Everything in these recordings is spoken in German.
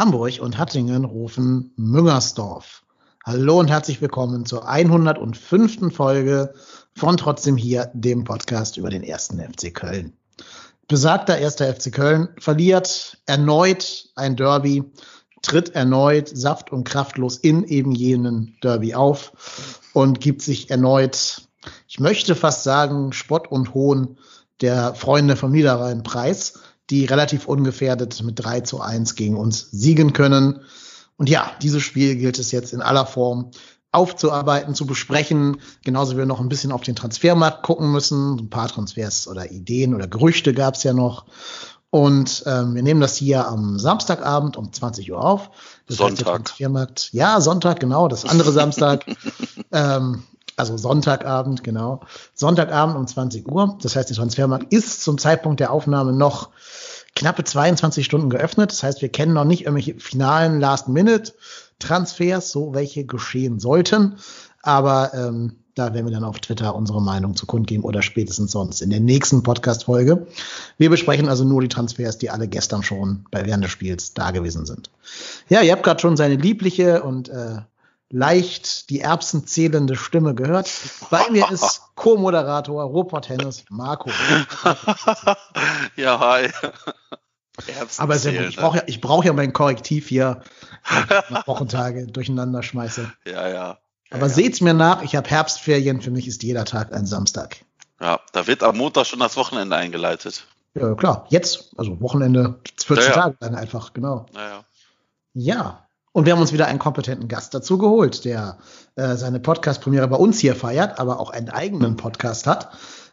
Hamburg und Hattingen rufen Müngersdorf. Hallo und herzlich willkommen zur 105. Folge von Trotzdem hier, dem Podcast über den ersten FC Köln. Besagter erster FC Köln verliert erneut ein Derby, tritt erneut saft- und kraftlos in eben jenen Derby auf und gibt sich erneut, ich möchte fast sagen, Spott und Hohn der Freunde vom Niederrhein preis die relativ ungefährdet mit 3 zu 1 gegen uns siegen können. Und ja, dieses Spiel gilt es jetzt in aller Form aufzuarbeiten, zu besprechen. Genauso wie wir noch ein bisschen auf den Transfermarkt gucken müssen. Ein paar Transfers oder Ideen oder Gerüchte gab es ja noch. Und ähm, wir nehmen das hier am Samstagabend um 20 Uhr auf. Das Sonntag. Transfermarkt, ja, Sonntag, genau, das andere Samstag. ähm, also Sonntagabend, genau. Sonntagabend um 20 Uhr. Das heißt, der Transfermarkt ist zum Zeitpunkt der Aufnahme noch knappe 22 Stunden geöffnet. Das heißt, wir kennen noch nicht irgendwelche finalen Last-Minute-Transfers, so welche geschehen sollten. Aber ähm, da werden wir dann auf Twitter unsere Meinung zu kundgeben oder spätestens sonst in der nächsten Podcast-Folge. Wir besprechen also nur die Transfers, die alle gestern schon bei während des Spiels da gewesen sind. Ja, ihr habt gerade schon seine liebliche und äh, leicht die Erbsen zählende Stimme gehört. Bei mir ist Co-Moderator Robert Hennes Marco. ja, hi. Aber zählen, ich brauche ja, ich brauch ja mein Korrektiv hier, nach Wochentage durcheinander schmeiße. Ja, ja. Aber ja, seht's mir nach, ich habe Herbstferien, für mich ist jeder Tag ein Samstag. Ja, da wird am Montag schon das Wochenende eingeleitet. Ja, klar. Jetzt, also Wochenende, 14 ja, Tage dann einfach, genau. Ja, ja. Ja, und wir haben uns wieder einen kompetenten Gast dazu geholt, der äh, seine Podcast-Premiere bei uns hier feiert, aber auch einen eigenen Podcast hat,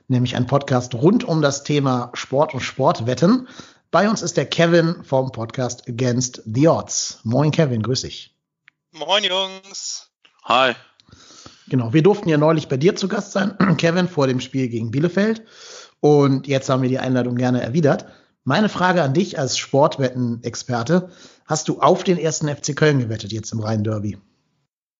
nämlich einen Podcast rund um das Thema Sport und Sportwetten. Bei uns ist der Kevin vom Podcast Against the Odds. Moin Kevin, grüß dich. Moin Jungs. Hi. Genau, wir durften ja neulich bei dir zu Gast sein, Kevin, vor dem Spiel gegen Bielefeld. Und jetzt haben wir die Einladung gerne erwidert. Meine Frage an dich als Sportwetten-Experte. Hast du auf den ersten FC Köln gewettet jetzt im Rhein-Derby?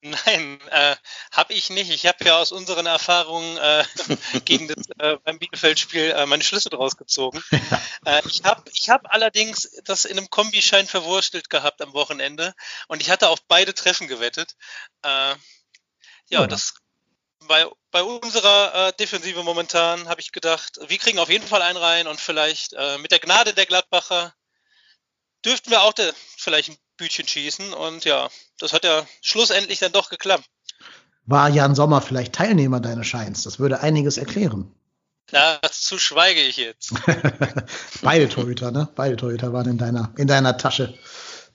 Nein, äh, habe ich nicht. Ich habe ja aus unseren Erfahrungen äh, gegen das äh, beim Bielefeld-Spiel äh, meine Schlüsse draus gezogen. äh, ich habe ich hab allerdings das in einem Kombischein verwurstelt gehabt am Wochenende und ich hatte auf beide Treffen gewettet. Äh, ja, ja, das bei, bei unserer äh, Defensive momentan habe ich gedacht, wir kriegen auf jeden Fall einen rein und vielleicht äh, mit der Gnade der Gladbacher dürften wir auch de, vielleicht ein Bütchen schießen. Und ja, das hat ja schlussendlich dann doch geklappt. War Jan Sommer vielleicht Teilnehmer deines Scheins? Das würde einiges erklären. Dazu schweige ich jetzt. Beide Torhüter, ne? Beide Torhüter waren in deiner, in deiner Tasche.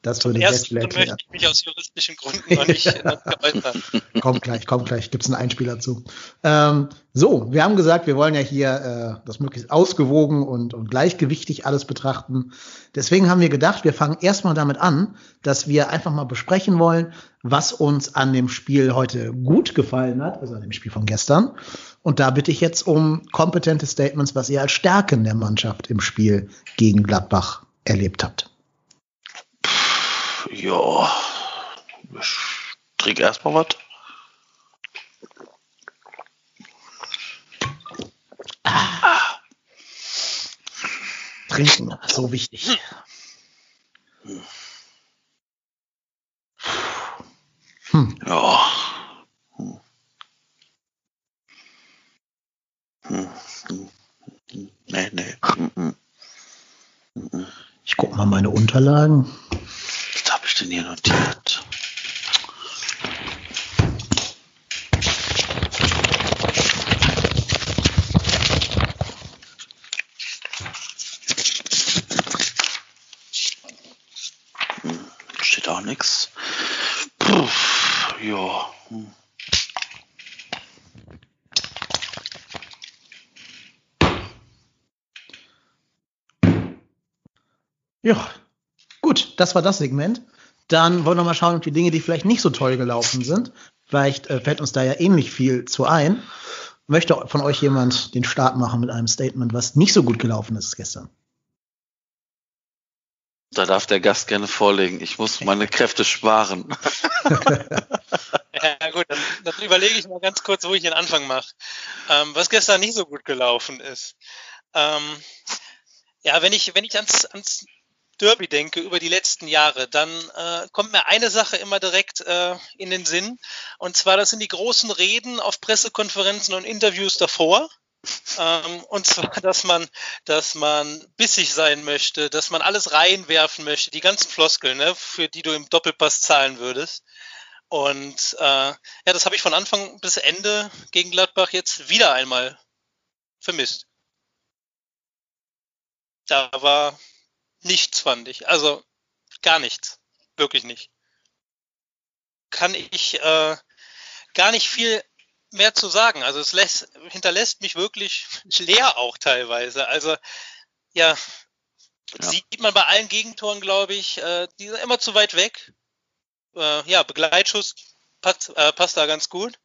Das würde sehr viel möchte ich mich aus juristischen Gründen noch nicht äh, geäußern. kommt gleich, kommt gleich. Gibt es einen Einspieler zu. Ähm, so, wir haben gesagt, wir wollen ja hier äh, das möglichst ausgewogen und, und gleichgewichtig alles betrachten. Deswegen haben wir gedacht, wir fangen erstmal damit an, dass wir einfach mal besprechen wollen, was uns an dem Spiel heute gut gefallen hat, also an dem Spiel von gestern. Und da bitte ich jetzt um kompetente Statements, was ihr als Stärken der Mannschaft im Spiel gegen Gladbach erlebt habt. Ja, ich trinke erstmal was. Ah. Trinken, so wichtig. Hm. Ja. Hm. Hm. Nee, nee. Ich guck mal meine Unterlagen denn notiert? Steht auch nichts. Ja. Ja, gut, das war das Segment. Dann wollen wir mal schauen, ob die Dinge, die vielleicht nicht so toll gelaufen sind, vielleicht äh, fällt uns da ja ähnlich viel zu ein. Möchte von euch jemand den Start machen mit einem Statement, was nicht so gut gelaufen ist gestern? Da darf der Gast gerne vorlegen. Ich muss meine Kräfte sparen. ja, gut, dann, dann, überlege ich mal ganz kurz, wo ich den Anfang mache. Ähm, was gestern nicht so gut gelaufen ist. Ähm, ja, wenn ich, wenn ich ans, ans Derby denke über die letzten Jahre, dann äh, kommt mir eine Sache immer direkt äh, in den Sinn. Und zwar, das sind die großen Reden auf Pressekonferenzen und Interviews davor. Ähm, und zwar, dass man, dass man bissig sein möchte, dass man alles reinwerfen möchte, die ganzen Floskeln, ne, für die du im Doppelpass zahlen würdest. Und äh, ja, das habe ich von Anfang bis Ende gegen Gladbach jetzt wieder einmal vermisst. Da war nichts, fand ich. Also gar nichts. Wirklich nicht. Kann ich äh, gar nicht viel mehr zu sagen. Also es lässt, hinterlässt mich wirklich leer auch teilweise. Also ja, ja. sieht man bei allen Gegentoren, glaube ich, äh, die sind immer zu weit weg. Äh, ja, Begleitschuss passt, äh, passt da ganz gut.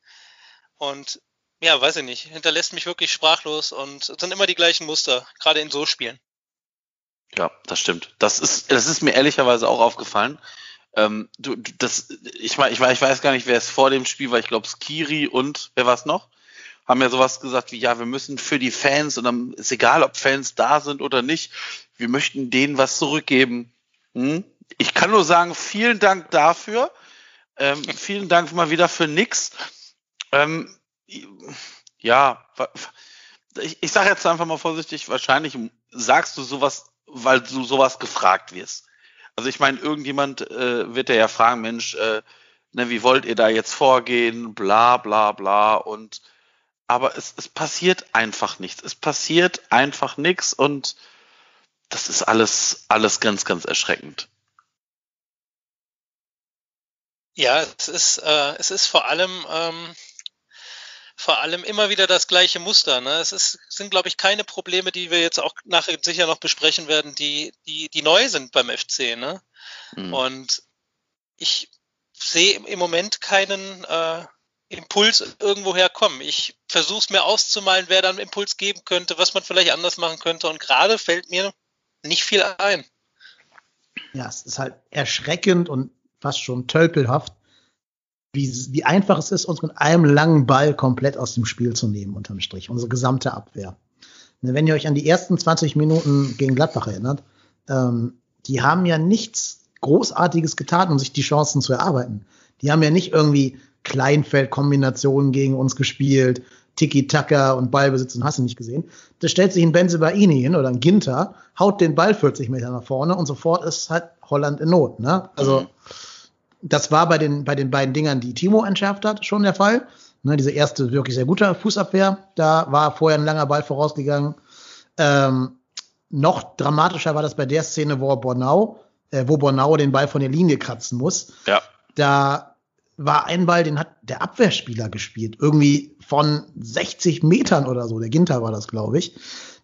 Und ja, weiß ich nicht, hinterlässt mich wirklich sprachlos und sind immer die gleichen Muster, gerade in so Spielen. Ja, das stimmt. Das ist, das ist mir ehrlicherweise auch aufgefallen. Ähm, du, das, ich, ich, ich weiß gar nicht, wer es vor dem Spiel war. Ich glaube, Skiri und wer war es noch? Haben ja sowas gesagt wie, ja, wir müssen für die Fans, und dann ist egal, ob Fans da sind oder nicht, wir möchten denen was zurückgeben. Hm? Ich kann nur sagen, vielen Dank dafür. Ähm, vielen Dank mal wieder für nix. Ähm, ja, ich, ich sage jetzt einfach mal vorsichtig, wahrscheinlich sagst du sowas weil du sowas gefragt wirst. Also ich meine, irgendjemand äh, wird ja fragen, Mensch, äh, ne, wie wollt ihr da jetzt vorgehen, bla bla bla und aber es, es passiert einfach nichts. Es passiert einfach nichts und das ist alles, alles ganz, ganz erschreckend. Ja, es ist, äh, es ist vor allem, ähm, vor allem immer wieder das gleiche Muster. Ne? Es ist, sind, glaube ich, keine Probleme, die wir jetzt auch nachher sicher noch besprechen werden, die, die, die neu sind beim FC. Ne? Mhm. Und ich sehe im Moment keinen äh, Impuls irgendwo herkommen. Ich versuche es mir auszumalen, wer dann Impuls geben könnte, was man vielleicht anders machen könnte. Und gerade fällt mir nicht viel ein. Ja, es ist halt erschreckend und fast schon tölpelhaft, wie, wie einfach es ist, uns mit einem langen Ball komplett aus dem Spiel zu nehmen, unterm Strich, unsere gesamte Abwehr. Ne, wenn ihr euch an die ersten 20 Minuten gegen Gladbach erinnert, ähm, die haben ja nichts Großartiges getan, um sich die Chancen zu erarbeiten. Die haben ja nicht irgendwie Kleinfeldkombinationen gegen uns gespielt, Tiki-Taka und Ballbesitz und hast du nicht gesehen. Da stellt sich ein Benzebaini hin oder ein Ginter, haut den Ball 40 Meter nach vorne und sofort ist halt Holland in Not. Ne? Also mhm das war bei den, bei den beiden Dingern, die Timo entschärft hat, schon der Fall. Ne, diese erste wirklich sehr gute Fußabwehr, da war vorher ein langer Ball vorausgegangen. Ähm, noch dramatischer war das bei der Szene, wo Bornau, äh, wo Bornau den Ball von der Linie kratzen muss. Ja. Da war ein Ball, den hat der Abwehrspieler gespielt. Irgendwie von 60 Metern oder so. Der Ginter war das, glaube ich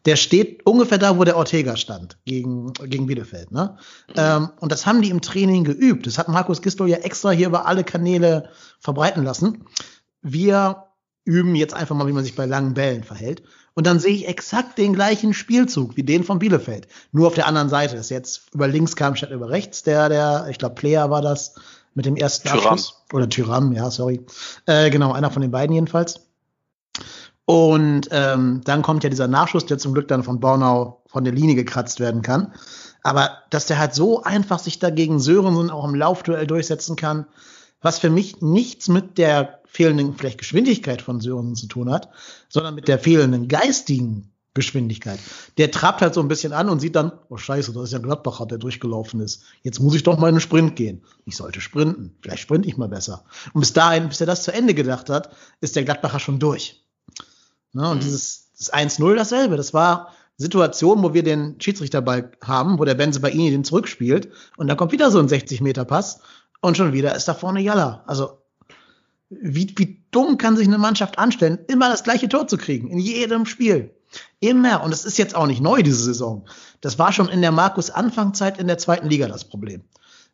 der steht ungefähr da, wo der Ortega stand, gegen, gegen Bielefeld. Ne? Mhm. Ähm, und das haben die im Training geübt. Das hat Markus Gistol ja extra hier über alle Kanäle verbreiten lassen. Wir üben jetzt einfach mal, wie man sich bei langen Bällen verhält. Und dann sehe ich exakt den gleichen Spielzug wie den von Bielefeld. Nur auf der anderen Seite. Das ist jetzt über links kam statt über rechts. Der, der, ich glaube, Player war das mit dem ersten Tyram. Abschluss. Oder Tyram, ja, sorry. Äh, genau, einer von den beiden jedenfalls. Und ähm, dann kommt ja dieser Nachschuss, der zum Glück dann von Bornau von der Linie gekratzt werden kann. Aber dass der halt so einfach sich dagegen Sörensen auch im Laufduell durchsetzen kann, was für mich nichts mit der fehlenden vielleicht Geschwindigkeit von Sörensen zu tun hat, sondern mit der fehlenden geistigen Geschwindigkeit. Der trabt halt so ein bisschen an und sieht dann, oh scheiße, das ist ja Gladbacher, der durchgelaufen ist. Jetzt muss ich doch mal in einen Sprint gehen. Ich sollte sprinten. Vielleicht sprinte ich mal besser. Und bis dahin, bis er das zu Ende gedacht hat, ist der Gladbacher schon durch. Ne? Und mhm. dieses das 1-0 dasselbe. Das war Situation, wo wir den Schiedsrichterball haben, wo der Benze bei Ihnen den zurückspielt und dann kommt wieder so ein 60-Meter-Pass und schon wieder ist da vorne Jalla. Also wie, wie dumm kann sich eine Mannschaft anstellen, immer das gleiche Tor zu kriegen, in jedem Spiel. Immer. Und das ist jetzt auch nicht neu, diese Saison. Das war schon in der Markus-Anfangzeit in der zweiten Liga das Problem.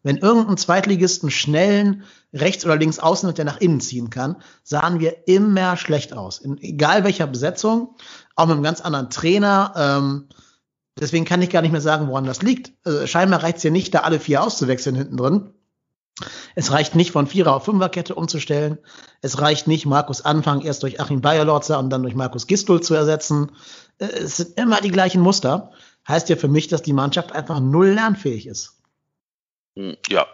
Wenn irgendein Zweitligisten schnellen rechts oder links außen, der nach innen ziehen kann, sahen wir immer schlecht aus. In egal welcher Besetzung, auch mit einem ganz anderen Trainer. Ähm, deswegen kann ich gar nicht mehr sagen, woran das liegt. Also scheinbar reicht es ja nicht, da alle vier auszuwechseln hinten drin. Es reicht nicht, von Vierer auf Fünferkette umzustellen. Es reicht nicht, Markus Anfang erst durch Achim Bayerlotzer und dann durch Markus Gistul zu ersetzen. Äh, es sind immer die gleichen Muster heißt ja für mich, dass die Mannschaft einfach null lernfähig ist. Hm, ja,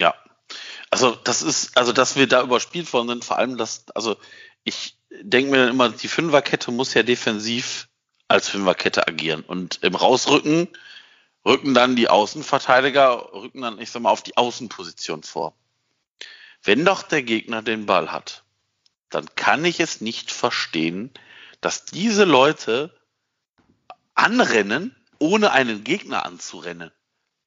ja. Also das ist, also dass wir da überspielt worden sind, vor allem das, also ich denke mir dann immer, die Fünferkette muss ja defensiv als Fünferkette agieren und im Rausrücken rücken dann die Außenverteidiger, rücken dann, ich sag mal, auf die Außenposition vor. Wenn doch der Gegner den Ball hat, dann kann ich es nicht verstehen, dass diese Leute anrennen, ohne einen Gegner anzurennen.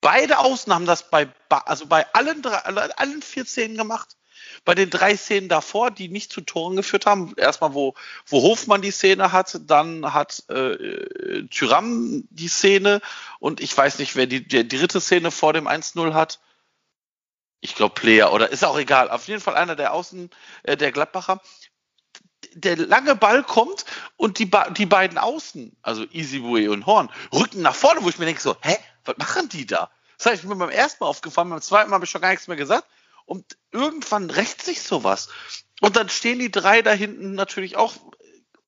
Beide Außen haben das bei, also bei allen, drei, allen vier Szenen gemacht. Bei den drei Szenen davor, die nicht zu Toren geführt haben, erstmal wo, wo Hofmann die Szene hat, dann hat äh, Tyram die Szene und ich weiß nicht, wer die, die dritte Szene vor dem 1-0 hat. Ich glaube Player oder ist auch egal. Auf jeden Fall einer der Außen, äh, der Gladbacher der lange Ball kommt und die, die beiden Außen, also Easyway und Horn, rücken nach vorne, wo ich mir denke so, hä, was machen die da? Das heißt, ich mir beim ersten Mal aufgefallen, beim zweiten Mal habe ich schon gar nichts mehr gesagt. Und irgendwann rächt sich sowas. Und dann stehen die drei da hinten natürlich auch,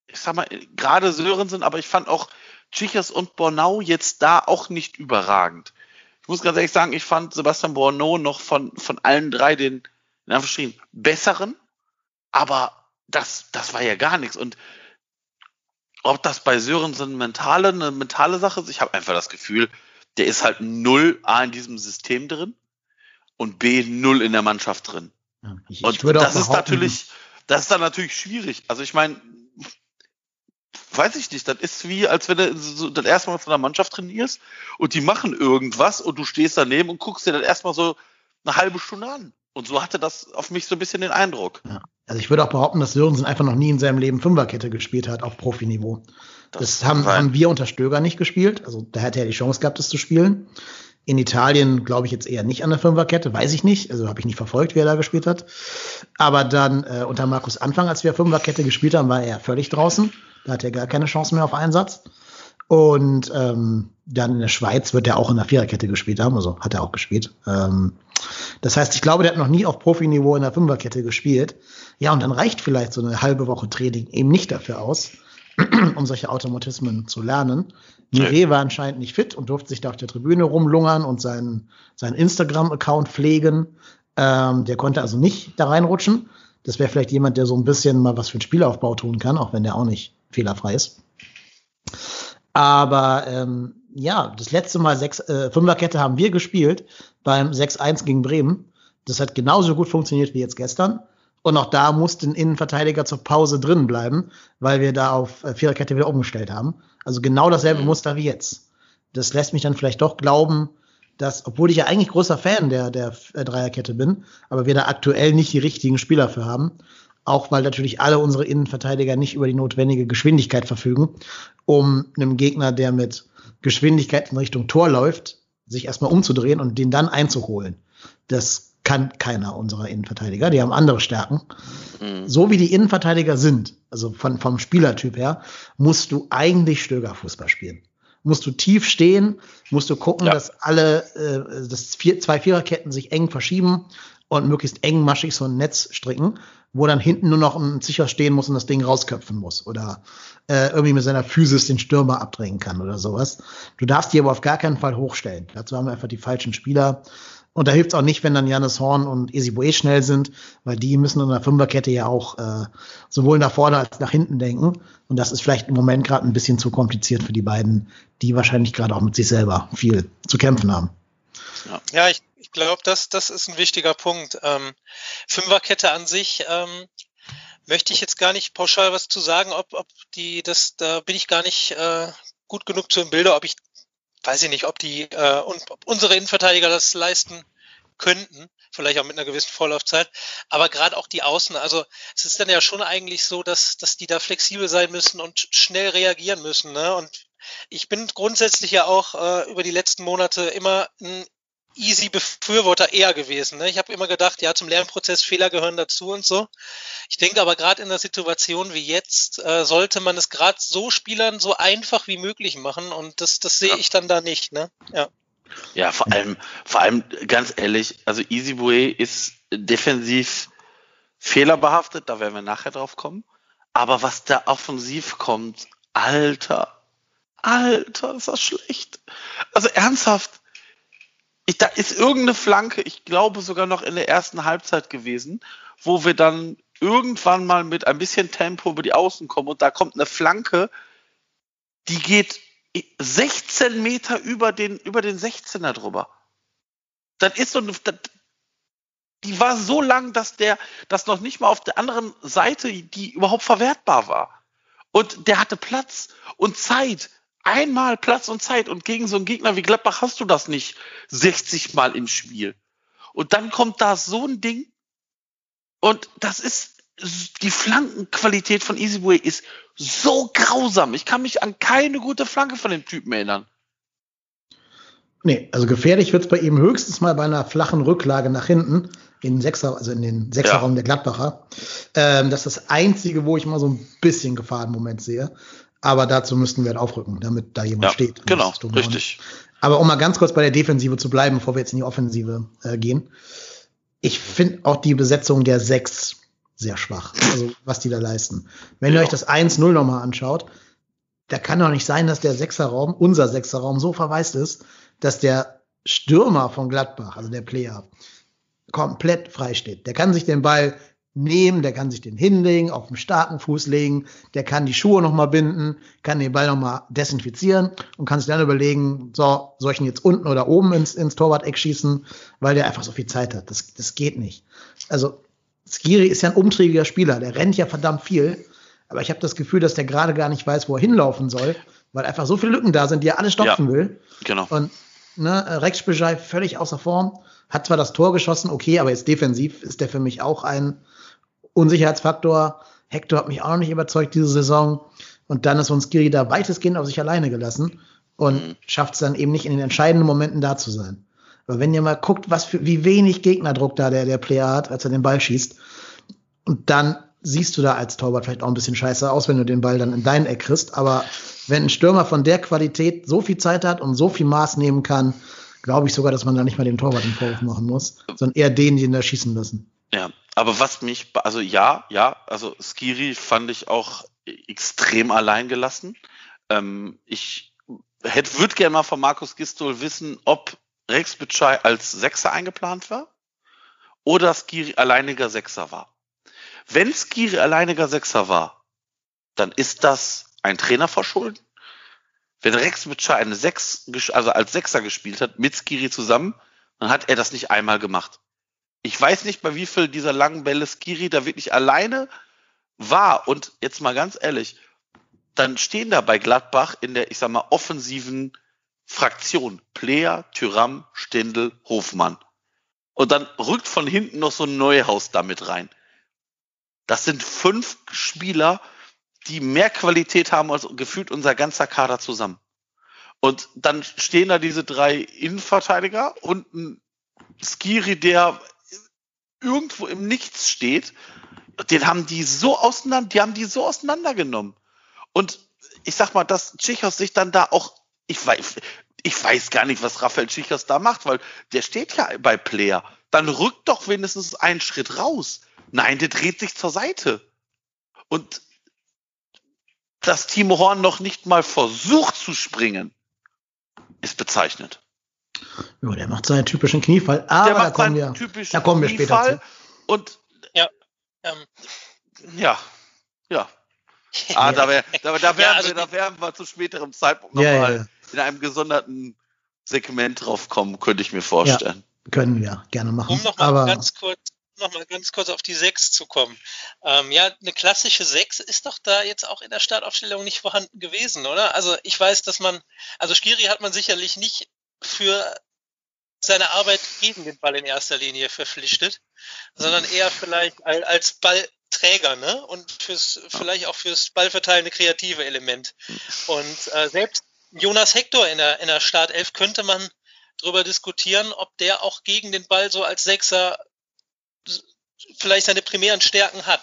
ich sag mal, gerade Sörensen, aber ich fand auch Chichas und Bornau jetzt da auch nicht überragend. Ich muss ganz ehrlich sagen, ich fand Sebastian Bornau noch von, von allen drei den, in Anführungsstrichen, besseren, aber das, das war ja gar nichts. Und ob das bei Sörensen mentale, eine mentale Sache ist, ich habe einfach das Gefühl, der ist halt null A in diesem System drin und B null in der Mannschaft drin. Ja, ich, und ich das ist natürlich, das ist dann natürlich schwierig. Also ich meine, weiß ich nicht, das ist wie, als wenn du so das erste Mal von der Mannschaft trainierst und die machen irgendwas und du stehst daneben und guckst dir dann erstmal so eine halbe Stunde an. Und so hatte das auf mich so ein bisschen den Eindruck. Ja. Also ich würde auch behaupten, dass Sörensen einfach noch nie in seinem Leben Fünferkette gespielt hat auf Profiniveau. Das, das haben, haben, wir unter Stöger nicht gespielt. Also da hätte er die Chance gehabt, das zu spielen. In Italien glaube ich jetzt eher nicht an der Fünferkette, weiß ich nicht. Also habe ich nicht verfolgt, wie er da gespielt hat. Aber dann äh, unter Markus Anfang, als wir Fünferkette gespielt haben, war er völlig draußen. Da hat er gar keine Chance mehr auf Einsatz. Und ähm, dann in der Schweiz wird er auch in der Viererkette gespielt haben, also hat er auch gespielt. Ähm, das heißt, ich glaube, der hat noch nie auf Profiniveau in der Fünferkette gespielt. Ja, und dann reicht vielleicht so eine halbe Woche Training eben nicht dafür aus, um solche Automatismen zu lernen. Mire war anscheinend nicht fit und durfte sich da auf der Tribüne rumlungern und seinen, seinen Instagram-Account pflegen. Ähm, der konnte also nicht da reinrutschen. Das wäre vielleicht jemand, der so ein bisschen mal was für den Spielaufbau tun kann, auch wenn der auch nicht fehlerfrei ist. Aber ähm, ja, das letzte Mal sechs, äh, Fünferkette haben wir gespielt beim 6-1 gegen Bremen. Das hat genauso gut funktioniert wie jetzt gestern. Und auch da musste ein Innenverteidiger zur Pause drin bleiben, weil wir da auf äh, Viererkette wieder umgestellt haben. Also genau dasselbe mhm. Muster wie jetzt. Das lässt mich dann vielleicht doch glauben, dass, obwohl ich ja eigentlich großer Fan der, der äh, Dreierkette bin, aber wir da aktuell nicht die richtigen Spieler für haben. Auch weil natürlich alle unsere Innenverteidiger nicht über die notwendige Geschwindigkeit verfügen, um einem Gegner, der mit Geschwindigkeit in Richtung Tor läuft, sich erstmal umzudrehen und den dann einzuholen. Das kann keiner unserer Innenverteidiger. Die haben andere Stärken. Mhm. So wie die Innenverteidiger sind, also von, vom Spielertyp her, musst du eigentlich Stögerfußball spielen. Musst du tief stehen, musst du gucken, ja. dass alle, äh, dass vier, zwei Viererketten sich eng verschieben und möglichst engmaschig so ein Netz stricken, wo dann hinten nur noch ein sicher stehen muss und das Ding rausköpfen muss oder äh, irgendwie mit seiner Physis den Stürmer abdrängen kann oder sowas. Du darfst die aber auf gar keinen Fall hochstellen. Dazu haben wir einfach die falschen Spieler. Und da hilft es auch nicht, wenn dann Janis Horn und Esiboe schnell sind, weil die müssen in der Fünferkette ja auch äh, sowohl nach vorne als nach hinten denken. Und das ist vielleicht im Moment gerade ein bisschen zu kompliziert für die beiden, die wahrscheinlich gerade auch mit sich selber viel zu kämpfen haben. Ja, ich glaube, das, das ist ein wichtiger Punkt. Ähm, Fünferkette an sich ähm, möchte ich jetzt gar nicht pauschal was zu sagen, ob, ob die, das, da bin ich gar nicht äh, gut genug zu im Bilde, ob ich weiß ich nicht, ob die äh, und ob unsere Innenverteidiger das leisten könnten, vielleicht auch mit einer gewissen Vorlaufzeit, aber gerade auch die Außen, also es ist dann ja schon eigentlich so, dass, dass die da flexibel sein müssen und schnell reagieren müssen. Ne? Und ich bin grundsätzlich ja auch äh, über die letzten Monate immer ein easy Befürworter eher gewesen. Ne? Ich habe immer gedacht, ja, zum Lernprozess Fehler gehören dazu und so. Ich denke aber gerade in der Situation wie jetzt äh, sollte man es gerade so Spielern so einfach wie möglich machen und das, das sehe ich dann da nicht. Ne? Ja. Ja, vor allem, vor allem ganz ehrlich, also Easyway ist defensiv fehlerbehaftet, da werden wir nachher drauf kommen. Aber was da offensiv kommt, Alter, Alter, ist das schlecht. Also ernsthaft, ich, da ist irgendeine Flanke, ich glaube sogar noch in der ersten Halbzeit gewesen, wo wir dann irgendwann mal mit ein bisschen Tempo über die Außen kommen und da kommt eine Flanke, die geht 16 Meter über den, über den 16er drüber. Das ist so eine, die war so lang, dass der, dass noch nicht mal auf der anderen Seite die überhaupt verwertbar war. Und der hatte Platz und Zeit. Einmal Platz und Zeit. Und gegen so einen Gegner wie Gladbach hast du das nicht 60 Mal im Spiel. Und dann kommt da so ein Ding. Und das ist, die Flankenqualität von Easyway ist so grausam. Ich kann mich an keine gute Flanke von dem Typen erinnern. Nee, also gefährlich wird es bei ihm höchstens mal bei einer flachen Rücklage nach hinten in den Sechser, also in den Sechserraum ja. der Gladbacher. Ähm, das ist das Einzige, wo ich mal so ein bisschen Gefahr im Moment sehe. Aber dazu müssten wir halt aufrücken, damit da jemand ja, steht. Genau, richtig. Aber um mal ganz kurz bei der Defensive zu bleiben, bevor wir jetzt in die Offensive äh, gehen. Ich finde auch die Besetzung der Sechs sehr schwach. Also was die da leisten. Wenn ja. ihr euch das 1-0 nochmal anschaut, da kann doch nicht sein, dass der Sechserraum, unser Sechserraum, so verwaist ist, dass der Stürmer von Gladbach, also der Player, komplett frei steht. Der kann sich den Ball nehmen, der kann sich den hinlegen, auf dem starken Fuß legen, der kann die Schuhe nochmal binden, kann den Ball nochmal desinfizieren und kann sich dann überlegen, so, soll ich ihn jetzt unten oder oben ins, ins Torwart-Eck schießen, weil der einfach so viel Zeit hat. Das, das geht nicht. Also, Skiri ist ja ein umtriebiger Spieler, der rennt ja verdammt viel, aber ich habe das Gefühl, dass der gerade gar nicht weiß, wo er hinlaufen soll, weil einfach so viele Lücken da sind, die er alle stopfen ja, will. Genau. Und ne, Rex Bejai völlig außer Form. Hat zwar das Tor geschossen, okay, aber jetzt defensiv ist der für mich auch ein Unsicherheitsfaktor. Hector hat mich auch noch nicht überzeugt diese Saison. Und dann ist uns Giri da weitestgehend auf sich alleine gelassen und mhm. schafft es dann eben nicht in den entscheidenden Momenten da zu sein. Aber wenn ihr mal guckt, was für, wie wenig Gegnerdruck da der, der Player hat, als er den Ball schießt, und dann siehst du da als Torwart vielleicht auch ein bisschen scheiße aus, wenn du den Ball dann in dein Eck kriegst. Aber wenn ein Stürmer von der Qualität so viel Zeit hat und so viel Maß nehmen kann, glaube ich sogar, dass man da nicht mal dem Torwart den Vorwurf machen muss, sondern eher denen, die ihn da schießen lassen. Ja, aber was mich, also ja, ja, also Skiri fand ich auch extrem allein gelassen. Ähm, ich hätte, würde gerne mal von Markus Gistol wissen, ob Rex Bitschei als Sechser eingeplant war oder Skiri alleiniger Sechser war. Wenn Skiri alleiniger Sechser war, dann ist das ein Trainer verschulden. Wenn Rex Bitschei eine Sechs, also als Sechser gespielt hat, mit Skiri zusammen, dann hat er das nicht einmal gemacht. Ich weiß nicht, bei wie viel dieser langen Bälle Skiri da wirklich alleine war. Und jetzt mal ganz ehrlich, dann stehen da bei Gladbach in der, ich sag mal, offensiven Fraktion Player, Tyram, Stindl, Hofmann. Und dann rückt von hinten noch so ein Neuhaus damit rein. Das sind fünf Spieler, die mehr Qualität haben als gefühlt unser ganzer Kader zusammen. Und dann stehen da diese drei Innenverteidiger und ein Skiri, der irgendwo im Nichts steht. Den haben die so auseinander, die haben die so auseinandergenommen. Und ich sag mal, dass Tschichos sich dann da auch, ich weiß, ich weiß gar nicht, was Raphael Tschichos da macht, weil der steht ja bei Player. Dann rückt doch wenigstens einen Schritt raus. Nein, der dreht sich zur Seite. Und dass Timo Horn noch nicht mal versucht zu springen, ist bezeichnend. Ja, der macht seinen typischen Kniefall, aber da kommen, wir, da kommen wir später zu. Und ja, ähm. ja, ja. Ah, da, wär, da, da, werden also wir, da werden wir zu späterem Zeitpunkt ja, nochmal ja. in einem gesonderten Segment drauf kommen, könnte ich mir vorstellen. Ja, können wir gerne machen. Um nochmal ganz kurz noch mal ganz kurz auf die 6 zu kommen. Ähm, ja, eine klassische 6 ist doch da jetzt auch in der Startaufstellung nicht vorhanden gewesen, oder? Also ich weiß, dass man, also Skiri hat man sicherlich nicht für seine Arbeit gegen den Ball in erster Linie verpflichtet, sondern eher vielleicht als Ballträger, ne? Und fürs, vielleicht auch fürs ballverteilende kreative Element. Und äh, selbst Jonas Hector in der, in der Startelf könnte man darüber diskutieren, ob der auch gegen den Ball so als Sechser vielleicht seine primären Stärken hat.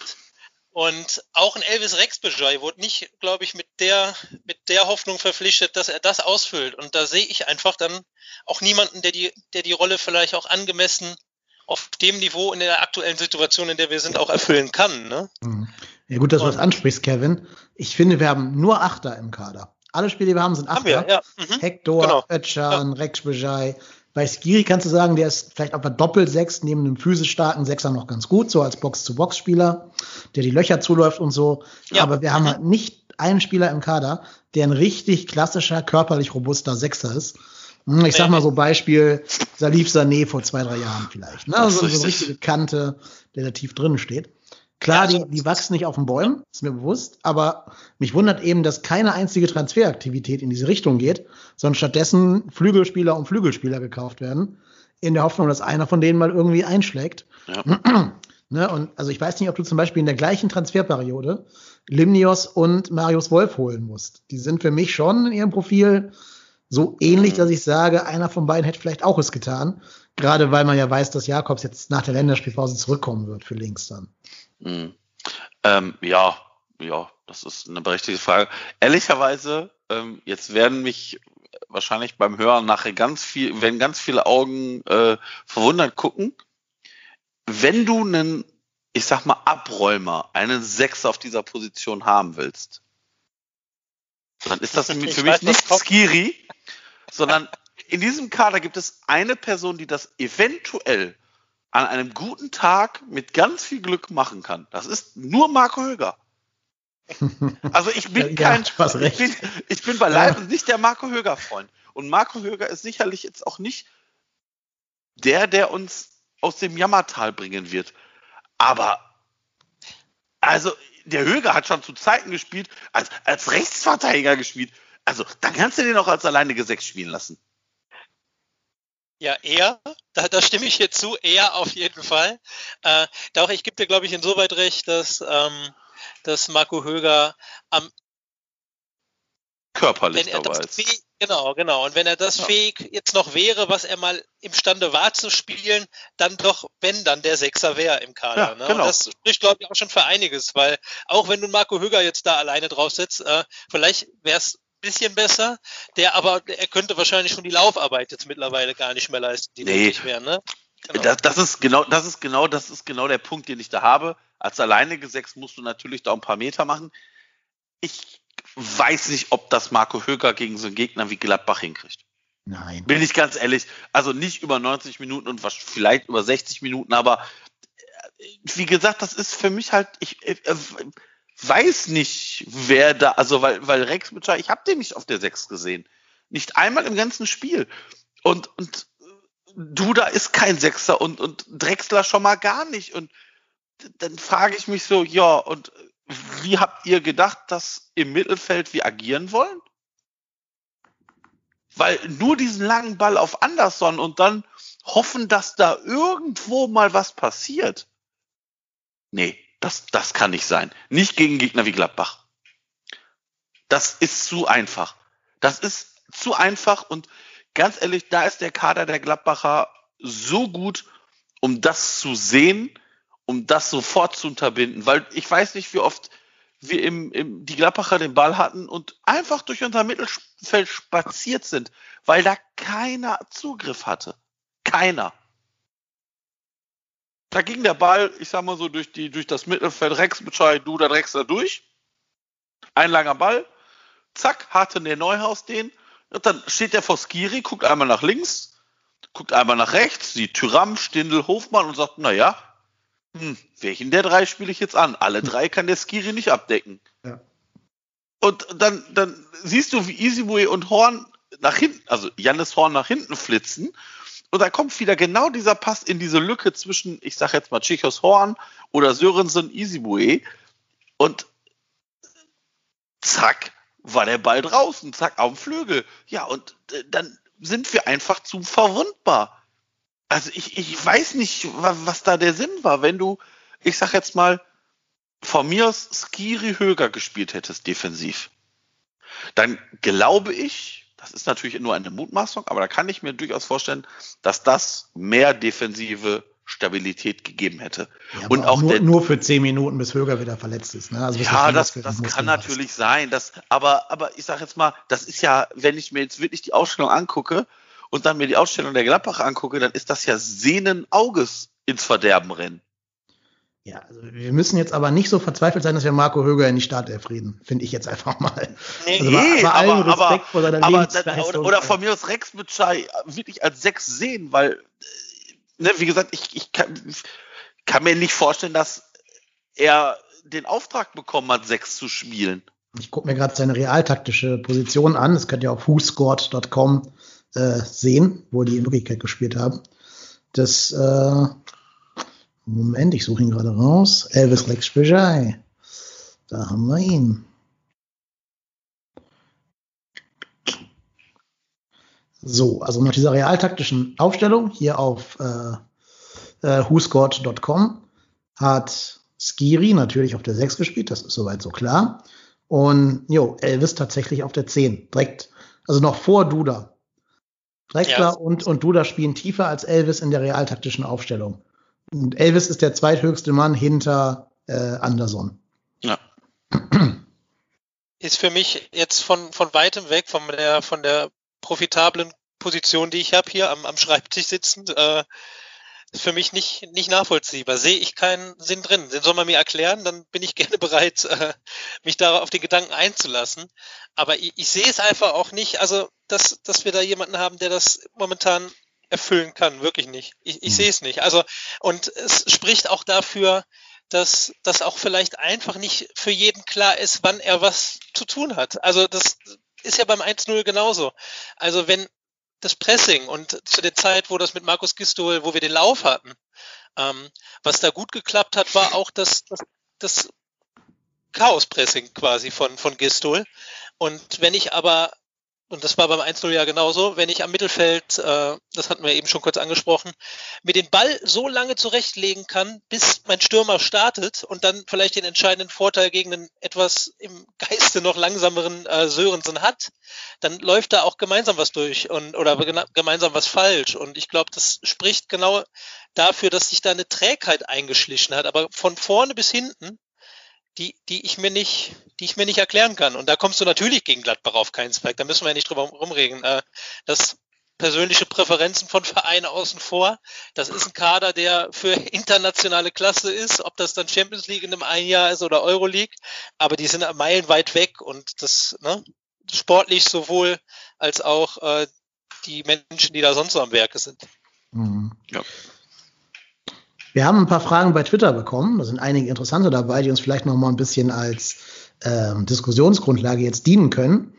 Und auch ein Elvis Rexbejoy wurde nicht, glaube ich, mit der, mit der Hoffnung verpflichtet, dass er das ausfüllt. Und da sehe ich einfach dann auch niemanden, der die, der die Rolle vielleicht auch angemessen auf dem Niveau in der aktuellen Situation, in der wir sind, auch erfüllen kann. Ne? Mhm. Ja, gut, dass du das ansprichst, Kevin. Ich finde, wir haben nur Achter im Kader. Alle Spiele, die wir haben, sind Achter. Haben wir, ja. Mhm. Hector, Genau. Ötchan, ja. Rekschbejai. Bei Skiri kannst du sagen, der ist vielleicht auf der Doppel-Sechs neben einem physisch starken Sechser noch ganz gut, so als Box-zu-Box-Spieler, der die Löcher zuläuft und so. Ja. Aber wir haben halt nicht einen Spieler im Kader, der ein richtig klassischer, körperlich robuster Sechser ist. Hm, Ich sag mal so Beispiel Salif Sané vor zwei, drei Jahren vielleicht. Ne? Das ist So, eine richtig. richtige Kante, der da tief drinnen steht. Klar, die, die wachsen nicht auf den Bäumen, ist mir bewusst, aber mich wundert eben, dass keine einzige Transferaktivität in diese Richtung geht, sondern stattdessen Flügelspieler und Flügelspieler gekauft werden, in der Hoffnung, dass einer von denen mal irgendwie einschlägt. Ja. Ne, und also ich weiß nicht, ob du zum Beispiel in der gleichen Transferperiode Limnios und Marius Wolf holen musst. Die sind für mich schon in ihrem Profil so ähnlich, Mhm. dass ich sage, einer von beiden hätte vielleicht auch es getan. Gerade weil man ja weiß, dass Jakobs jetzt nach der Länderspielpause zurückkommen wird für links dann. Mhm. Ähm, ja, ja, das ist eine berechtigte Frage. Ehrlicherweise, ähm, jetzt werden mich wahrscheinlich beim Hören nachher ganz viel, wenn ganz viele Augen äh, verwundert gucken. Wenn du einen, ich sag mal, Abräumer, einen Sechser auf dieser Position haben willst, dann ist das für Ich mich weiß, nicht. Skiri, sondern in diesem Kader gibt es eine Person, die das eventuell an einem guten Tag mit ganz viel Glück machen kann. Das ist nur Marco Höger. Also ich bin Ja, kein, hast ich bin, ich bin beileibe nicht der Marco Höger Freund. Und Marco Höger ist sicherlich jetzt auch nicht der, der uns aus dem Jammertal bringen wird. Aber also der Höger hat schon zu Zeiten gespielt, als, als Rechtsverteidiger gespielt. Also dann kannst du den auch als alleinige Sechs spielen lassen. Ja, eher. Da, da stimme ich jetzt zu. Eher auf jeden Fall. Äh, doch, ich gebe dir, glaube ich, insoweit recht, dass, ähm, dass Marco Höger am Körperlich wenn dabei ist. fähig, genau, genau. Und wenn er das Ja. fähig jetzt noch wäre, was er mal imstande war zu spielen, dann doch, wenn dann der Sechser wäre im Kader. Ja, ne? genau. Und das spricht, glaube ich, auch schon für einiges, weil auch wenn du Marco Höger jetzt da alleine drauf sitzt, äh, vielleicht wäre es bisschen besser, der aber, er könnte wahrscheinlich schon die Laufarbeit jetzt mittlerweile gar nicht mehr leisten, die Nee. nötig wäre, ne? Genau. Das, das ist genau, das ist genau, das ist genau der Punkt, den ich da habe. Als alleinige Sechs musst du natürlich da ein paar Meter machen. Ich weiß nicht, ob das Marco Höger gegen so einen Gegner wie Gladbach hinkriegt. Nein. Bin ich ganz ehrlich. Also nicht über 90 Minuten und vielleicht über 60 Minuten, aber äh, wie gesagt, das ist für mich halt, ich äh, äh, weiß nicht, wer da, also weil, weil Rex Butcher, ich habe den nicht auf der 6 gesehen. Nicht einmal im ganzen Spiel. Und, und Duda ist kein Sechser und, und Drexler schon mal gar nicht. Und dann frage ich mich so, ja, und wie habt ihr gedacht, dass im Mittelfeld wir agieren wollen? Weil nur diesen langen Ball auf Anderson und dann hoffen, dass da irgendwo mal was passiert. Nee, das, das kann nicht sein. Nicht gegen Gegner wie Gladbach. Das ist zu einfach. Das ist zu einfach und ganz ehrlich, da ist der Kader der Gladbacher so gut, um das zu sehen, um das sofort zu unterbinden. Weil ich weiß nicht, wie oft wir im, im, die Gladbacher den Ball hatten und einfach durch unser Mittelfeld spaziert sind, weil da keiner Zugriff hatte. Keiner. Da ging der Ball, ich sag mal so, durch, die, durch das Mittelfeld, Rex Bescheid, du, da Drexler durch. Ein langer Ball, zack, hatte der Neuhaus den. Und dann steht der vor Skiri, guckt einmal nach links, guckt einmal nach rechts, sieht Tyram, Stindl, Hofmann und sagt, naja, hm, welchen der drei spiele ich jetzt an? Alle drei kann der Skiri nicht abdecken. Ja. Und dann, dann siehst du, wie Easyway und Horn nach hinten, also Jannis Horn nach hinten flitzen. Und da kommt wieder genau dieser Pass in diese Lücke zwischen, ich sag jetzt mal, Tschechos Horn oder Sörensen Easyway. Und zack, war der Ball draußen, zack, auf dem Flügel. Ja, und äh, dann sind wir einfach zu verwundbar. Also ich, ich weiß nicht, was da der Sinn war, wenn du, ich sag jetzt mal, von mir aus Skiri Höger gespielt hättest defensiv. Dann glaube ich, das ist natürlich nur eine Mutmaßung, aber da kann ich mir durchaus vorstellen, dass das mehr defensive Stabilität gegeben hätte. Ja, und aber auch nur, nur für zehn Minuten, bis Höger wieder verletzt ist. Ne? Also ja, das, das Muskel kann natürlich sein. Das, aber, aber ich sage jetzt mal, das ist ja, wenn ich mir jetzt wirklich die Ausstellung angucke und dann mir die Ausstellung der Gladbach angucke, dann ist das ja sehenden Auges ins Verderben rennen. Ja, also wir müssen jetzt aber nicht so verzweifelt sein, dass wir Marco Höger in die Startelf reden, finde ich jetzt einfach mal. Nee, also bei, bei aber, aber, vor seiner aber oder, oder von mir aus Rex mit Chai wirklich als sechs sehen, weil, ne, wie gesagt, ich, ich kann, kann mir nicht vorstellen, dass er den Auftrag bekommen hat, sechs zu spielen. Ich gucke mir gerade seine realtaktische Position an. Das könnt ihr auf whoscored.com äh, sehen, wo die in Wirklichkeit gespielt haben. Das, äh, Moment, ich suche ihn gerade raus. Elvis Lex Spejai. Da haben wir ihn. So, also nach dieser realtaktischen Aufstellung hier auf äh, äh, whoscored.com hat Skiri natürlich auf der 6 gespielt, das ist soweit so klar. Und jo, Elvis tatsächlich auf der 10. Direkt, also noch vor Duda. Drexler ja. und, und Duda spielen tiefer als Elvis in der realtaktischen Aufstellung. Und Elvis ist der zweithöchste Mann hinter äh, Anderson. Ja. Ist für mich jetzt von, von weitem weg, von der, von der profitablen Position, die ich habe hier am, am Schreibtisch sitzend, äh, ist für mich nicht, nicht nachvollziehbar. Sehe ich keinen Sinn drin. Den soll man mir erklären, dann bin ich gerne bereit, äh, mich da auf den Gedanken einzulassen. Aber ich, ich sehe es einfach auch nicht, also dass, dass wir da jemanden haben, der das momentan erfüllen kann. Wirklich nicht. Ich, ich hm. sehe es nicht. Also, und es spricht auch dafür, dass das auch vielleicht einfach nicht für jeden klar ist, wann er was zu tun hat. Also das ist ja beim 1-0 genauso. Also wenn das Pressing und zu der Zeit, wo das mit Markus Gistol, wo wir den Lauf hatten, ähm, was da gut geklappt hat, war auch das, das, das Chaos-Pressing quasi von, von Gistol. Und wenn ich aber und das war beim 1-0 ja genauso, wenn ich am Mittelfeld, äh, das hatten wir eben schon kurz angesprochen, mir den Ball so lange zurechtlegen kann, bis mein Stürmer startet und dann vielleicht den entscheidenden Vorteil gegen einen etwas im Geiste noch langsameren äh, Sörensen hat, dann läuft da auch gemeinsam was durch und oder gemeinsam was falsch. Und ich glaube, das spricht genau dafür, dass sich da eine Trägheit eingeschlichen hat. Aber von vorne bis hinten die, die ich mir nicht, die ich mir nicht erklären kann. Und da kommst du natürlich gegen Gladbach auf keinen Zweig. Da müssen wir ja nicht drüber rumreden. Äh, das persönliche Präferenzen von Vereinen außen vor. Das ist ein Kader, der für internationale Klasse ist, ob das dann Champions League in einem einen Jahr ist oder Euroleague. Aber die sind meilenweit weg und das, ne, sportlich sowohl als auch äh, die Menschen, die da sonst so am Werke sind. Mhm. Ja. Wir haben ein paar Fragen bei Twitter bekommen. Da sind einige interessante dabei, die uns vielleicht noch mal ein bisschen als ähm, Diskussionsgrundlage jetzt dienen können.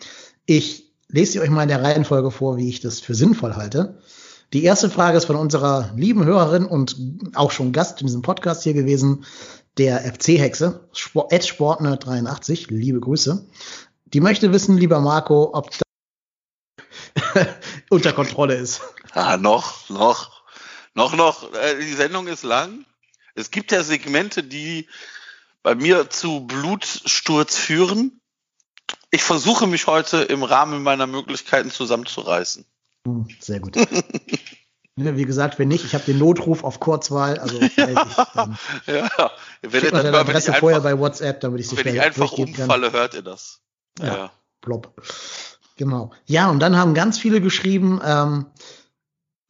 Ich lese sie euch mal in der Reihenfolge vor, wie ich das für sinnvoll halte. Die erste Frage ist von unserer lieben Hörerin und auch schon Gast in diesem Podcast hier gewesen, der FC-Hexe, Sport, Sportnerd83, liebe Grüße. Die möchte wissen, lieber Marco, ob das unter Kontrolle ist. Ah, noch, noch. Noch, noch, äh, die Sendung ist lang. Es gibt ja Segmente, die bei mir zu Blutsturz führen. Ich versuche mich heute im Rahmen meiner Möglichkeiten zusammenzureißen. Hm, sehr gut. Wie gesagt, wenn nicht, ich habe den Notruf auf Kurzwahl. Also ich dann ja, wenn ihr dann Adresse wenn vorher bei WhatsApp, damit ich sie Wenn ich einfach umfalle, kann. hört ihr das. Ja, ja. Plopp. Genau. Ja, und dann haben ganz viele geschrieben, ähm,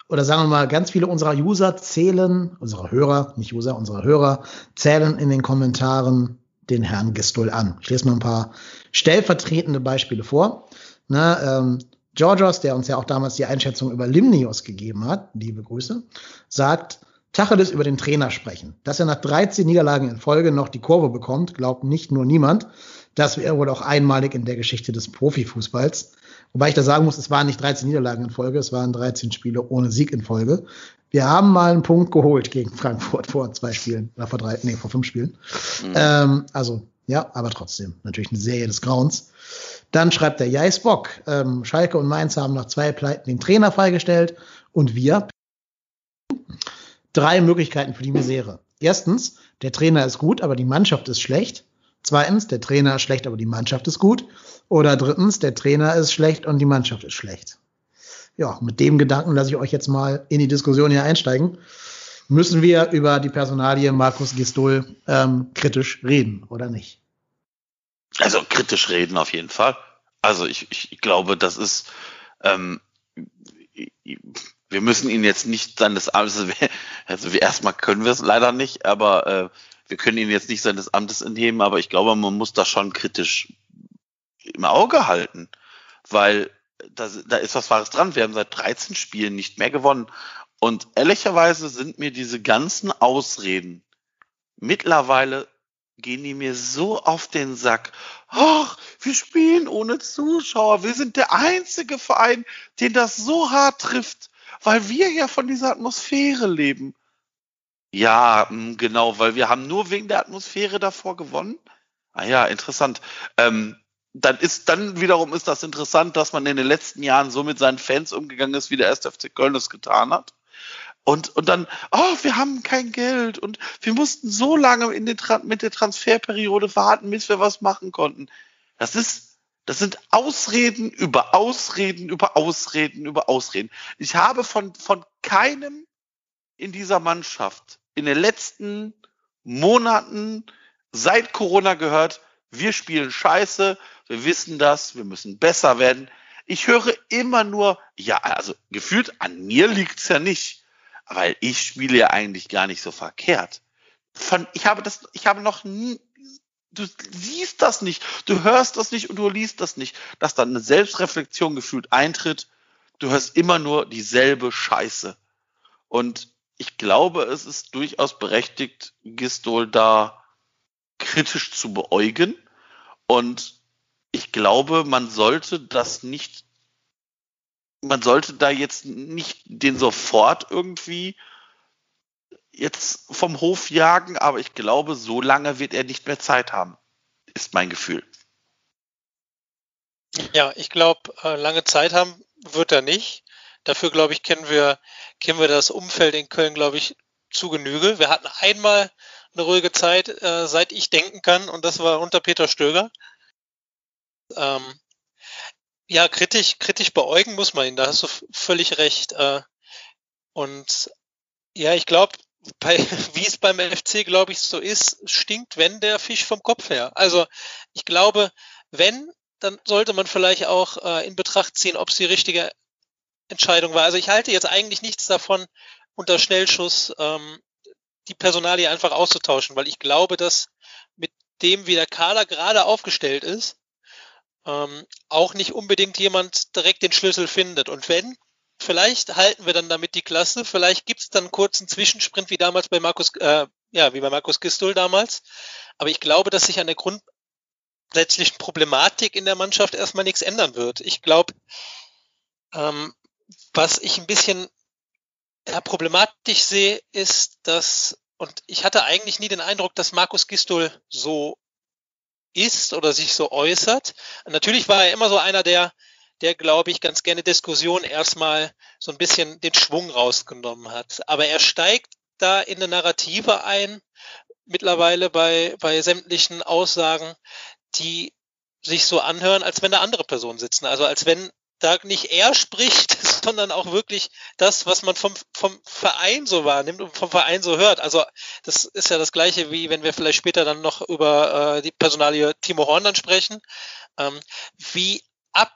oder sagen wir mal, ganz viele unserer User zählen, unserer Hörer, nicht User, unserer Hörer, zählen in den Kommentaren den Herrn Gistol an. Ich lese mal ein paar stellvertretende Beispiele vor. Ne, ähm, Georgios, der uns ja auch damals die Einschätzung über Limnios gegeben hat, liebe Grüße, sagt, Tacheles über den Trainer sprechen. Dass er nach 13 Niederlagen in Folge noch die Kurve bekommt, glaubt nicht nur niemand. Das wäre wohl auch einmalig in der Geschichte des Profifußballs. Wobei ich da sagen muss, es waren nicht 13 Niederlagen in Folge, es waren 13 Spiele ohne Sieg in Folge. Wir haben mal einen Punkt geholt gegen Frankfurt vor zwei Spielen, oder vor drei, nee, vor fünf Spielen. Mhm. Ähm, also, ja, aber trotzdem, natürlich eine Serie des Grauens. Dann schreibt der Jais Bock, ähm, Schalke und Mainz haben nach zwei Pleiten den Trainer freigestellt und wir drei Möglichkeiten für die Misere. Erstens, der Trainer ist gut, aber die Mannschaft ist schlecht. Zweitens, der Trainer ist schlecht, aber die Mannschaft ist gut. Oder drittens, der Trainer ist schlecht und die Mannschaft ist schlecht. Ja, mit dem Gedanken lasse ich euch jetzt mal in die Diskussion hier einsteigen. Müssen wir über die Personalie Markus Gistol ähm, kritisch reden oder nicht? Also kritisch reden auf jeden Fall. Also ich, ich glaube, das ist, ähm, wir müssen ihn jetzt nicht dann das also, also erstmal können wir es leider nicht, aber äh, wir können ihn jetzt nicht seines Amtes entnehmen, aber ich glaube, man muss das schon kritisch im Auge halten, weil da, da ist was Wahres dran. Wir haben seit 13 Spielen nicht mehr gewonnen. Und ehrlicherweise sind mir diese ganzen Ausreden mittlerweile gehen die mir so auf den Sack. Ach, wir spielen ohne Zuschauer. Wir sind der einzige Verein, den das so hart trifft, weil wir ja von dieser Atmosphäre leben. Ja, genau, weil wir haben nur wegen der Atmosphäre davor gewonnen. Ah ja, interessant. Ähm, dann ist, dann wiederum ist das interessant, dass man in den letzten Jahren so mit seinen Fans umgegangen ist, wie der 1. FC Köln es getan hat. Und, und dann, oh, wir haben kein Geld und wir mussten so lange in den, mit der Transferperiode warten, bis wir was machen konnten. Das ist, das sind Ausreden über Ausreden über Ausreden über Ausreden. Ich habe von, von keinem in dieser Mannschaft in den letzten Monaten seit Corona gehört, wir spielen scheiße, wir wissen das, wir müssen besser werden. Ich höre immer nur, ja, also gefühlt an mir liegt's ja nicht weil ich spiele ja eigentlich gar nicht so verkehrt. Von, ich habe das, ich habe noch nie, du siehst das nicht, du hörst das nicht und du liest das nicht, dass dann eine Selbstreflexion gefühlt eintritt. Du hörst immer nur dieselbe Scheiße. Und ich glaube, es ist durchaus berechtigt, Gistol da kritisch zu beäugen. Und ich glaube, man sollte das nicht man sollte da jetzt nicht den sofort irgendwie jetzt vom Hof jagen, aber ich glaube, so lange wird er nicht mehr Zeit haben, ist mein Gefühl. Ja, ich glaube, äh, lange Zeit haben wird er nicht. Dafür, glaube ich, kennen wir, kennen wir das Umfeld in Köln, glaube ich, zu Genüge. Wir hatten einmal eine ruhige Zeit, äh, seit ich denken kann, und das war unter Peter Stöger. Ähm, ja, kritisch, kritisch beäugen muss man ihn, da hast du völlig recht. Äh, und ja, ich glaube, wie es beim FC, glaube ich, so ist, stinkt, wenn der Fisch vom Kopf her. Also ich glaube, wenn, dann sollte man vielleicht auch äh, in Betracht ziehen, ob es die richtige Entscheidung war. Also ich halte jetzt eigentlich nichts davon, unter Schnellschuss ähm, die Personalie einfach auszutauschen, weil ich glaube, dass mit dem, wie der Kader gerade aufgestellt ist, ähm, auch nicht unbedingt jemand direkt den Schlüssel findet. Und wenn, vielleicht halten wir dann damit die Klasse, vielleicht gibt es dann einen kurzen Zwischensprint wie damals bei Markus, äh, ja, wie bei Markus Gistol damals. Aber ich glaube, dass sich an der grundsätzlichen Problematik in der Mannschaft erstmal nichts ändern wird. Ich glaube, ähm, was ich ein bisschen ja, problematisch sehe, ist, dass, und ich hatte eigentlich nie den Eindruck, dass Markus Gistol so ist oder sich so äußert. Natürlich war er immer so einer, der, der glaube ich, ganz gerne Diskussion erstmal so ein bisschen den Schwung rausgenommen hat. Aber er steigt da in eine Narrative ein, mittlerweile bei, bei sämtlichen Aussagen, die sich so anhören, als wenn da andere Personen sitzen. Also als wenn da nicht er spricht, sondern auch wirklich das, was man vom, vom Verein so wahrnimmt und vom Verein so hört. Also das ist ja das gleiche, wie wenn wir vielleicht später dann noch über äh, die Personalie Timo Horn dann sprechen, ähm, wie ab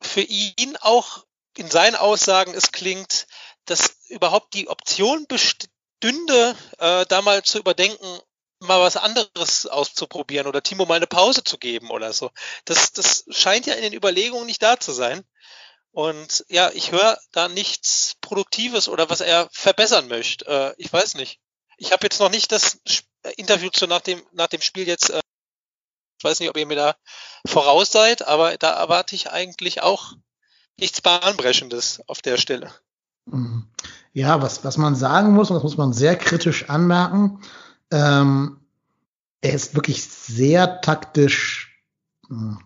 für ihn auch in seinen Aussagen es klingt, dass überhaupt die Option bestünde, äh, da mal zu überdenken, mal was anderes auszuprobieren oder Timo mal eine Pause zu geben oder so. Das, das scheint ja in den Überlegungen nicht da zu sein. Und ja, ich höre da nichts Produktives oder was er verbessern möchte. Äh, ich weiß nicht. Ich habe jetzt noch nicht das Interview zu nach dem, nach dem Spiel jetzt. Äh, ich weiß nicht, ob ihr mir da voraus seid, aber da erwarte ich eigentlich auch nichts Bahnbrechendes auf der Stelle. Mhm. Ja, was, was man sagen muss, und das muss man sehr kritisch anmerken, ähm, er ist wirklich sehr taktisch hm,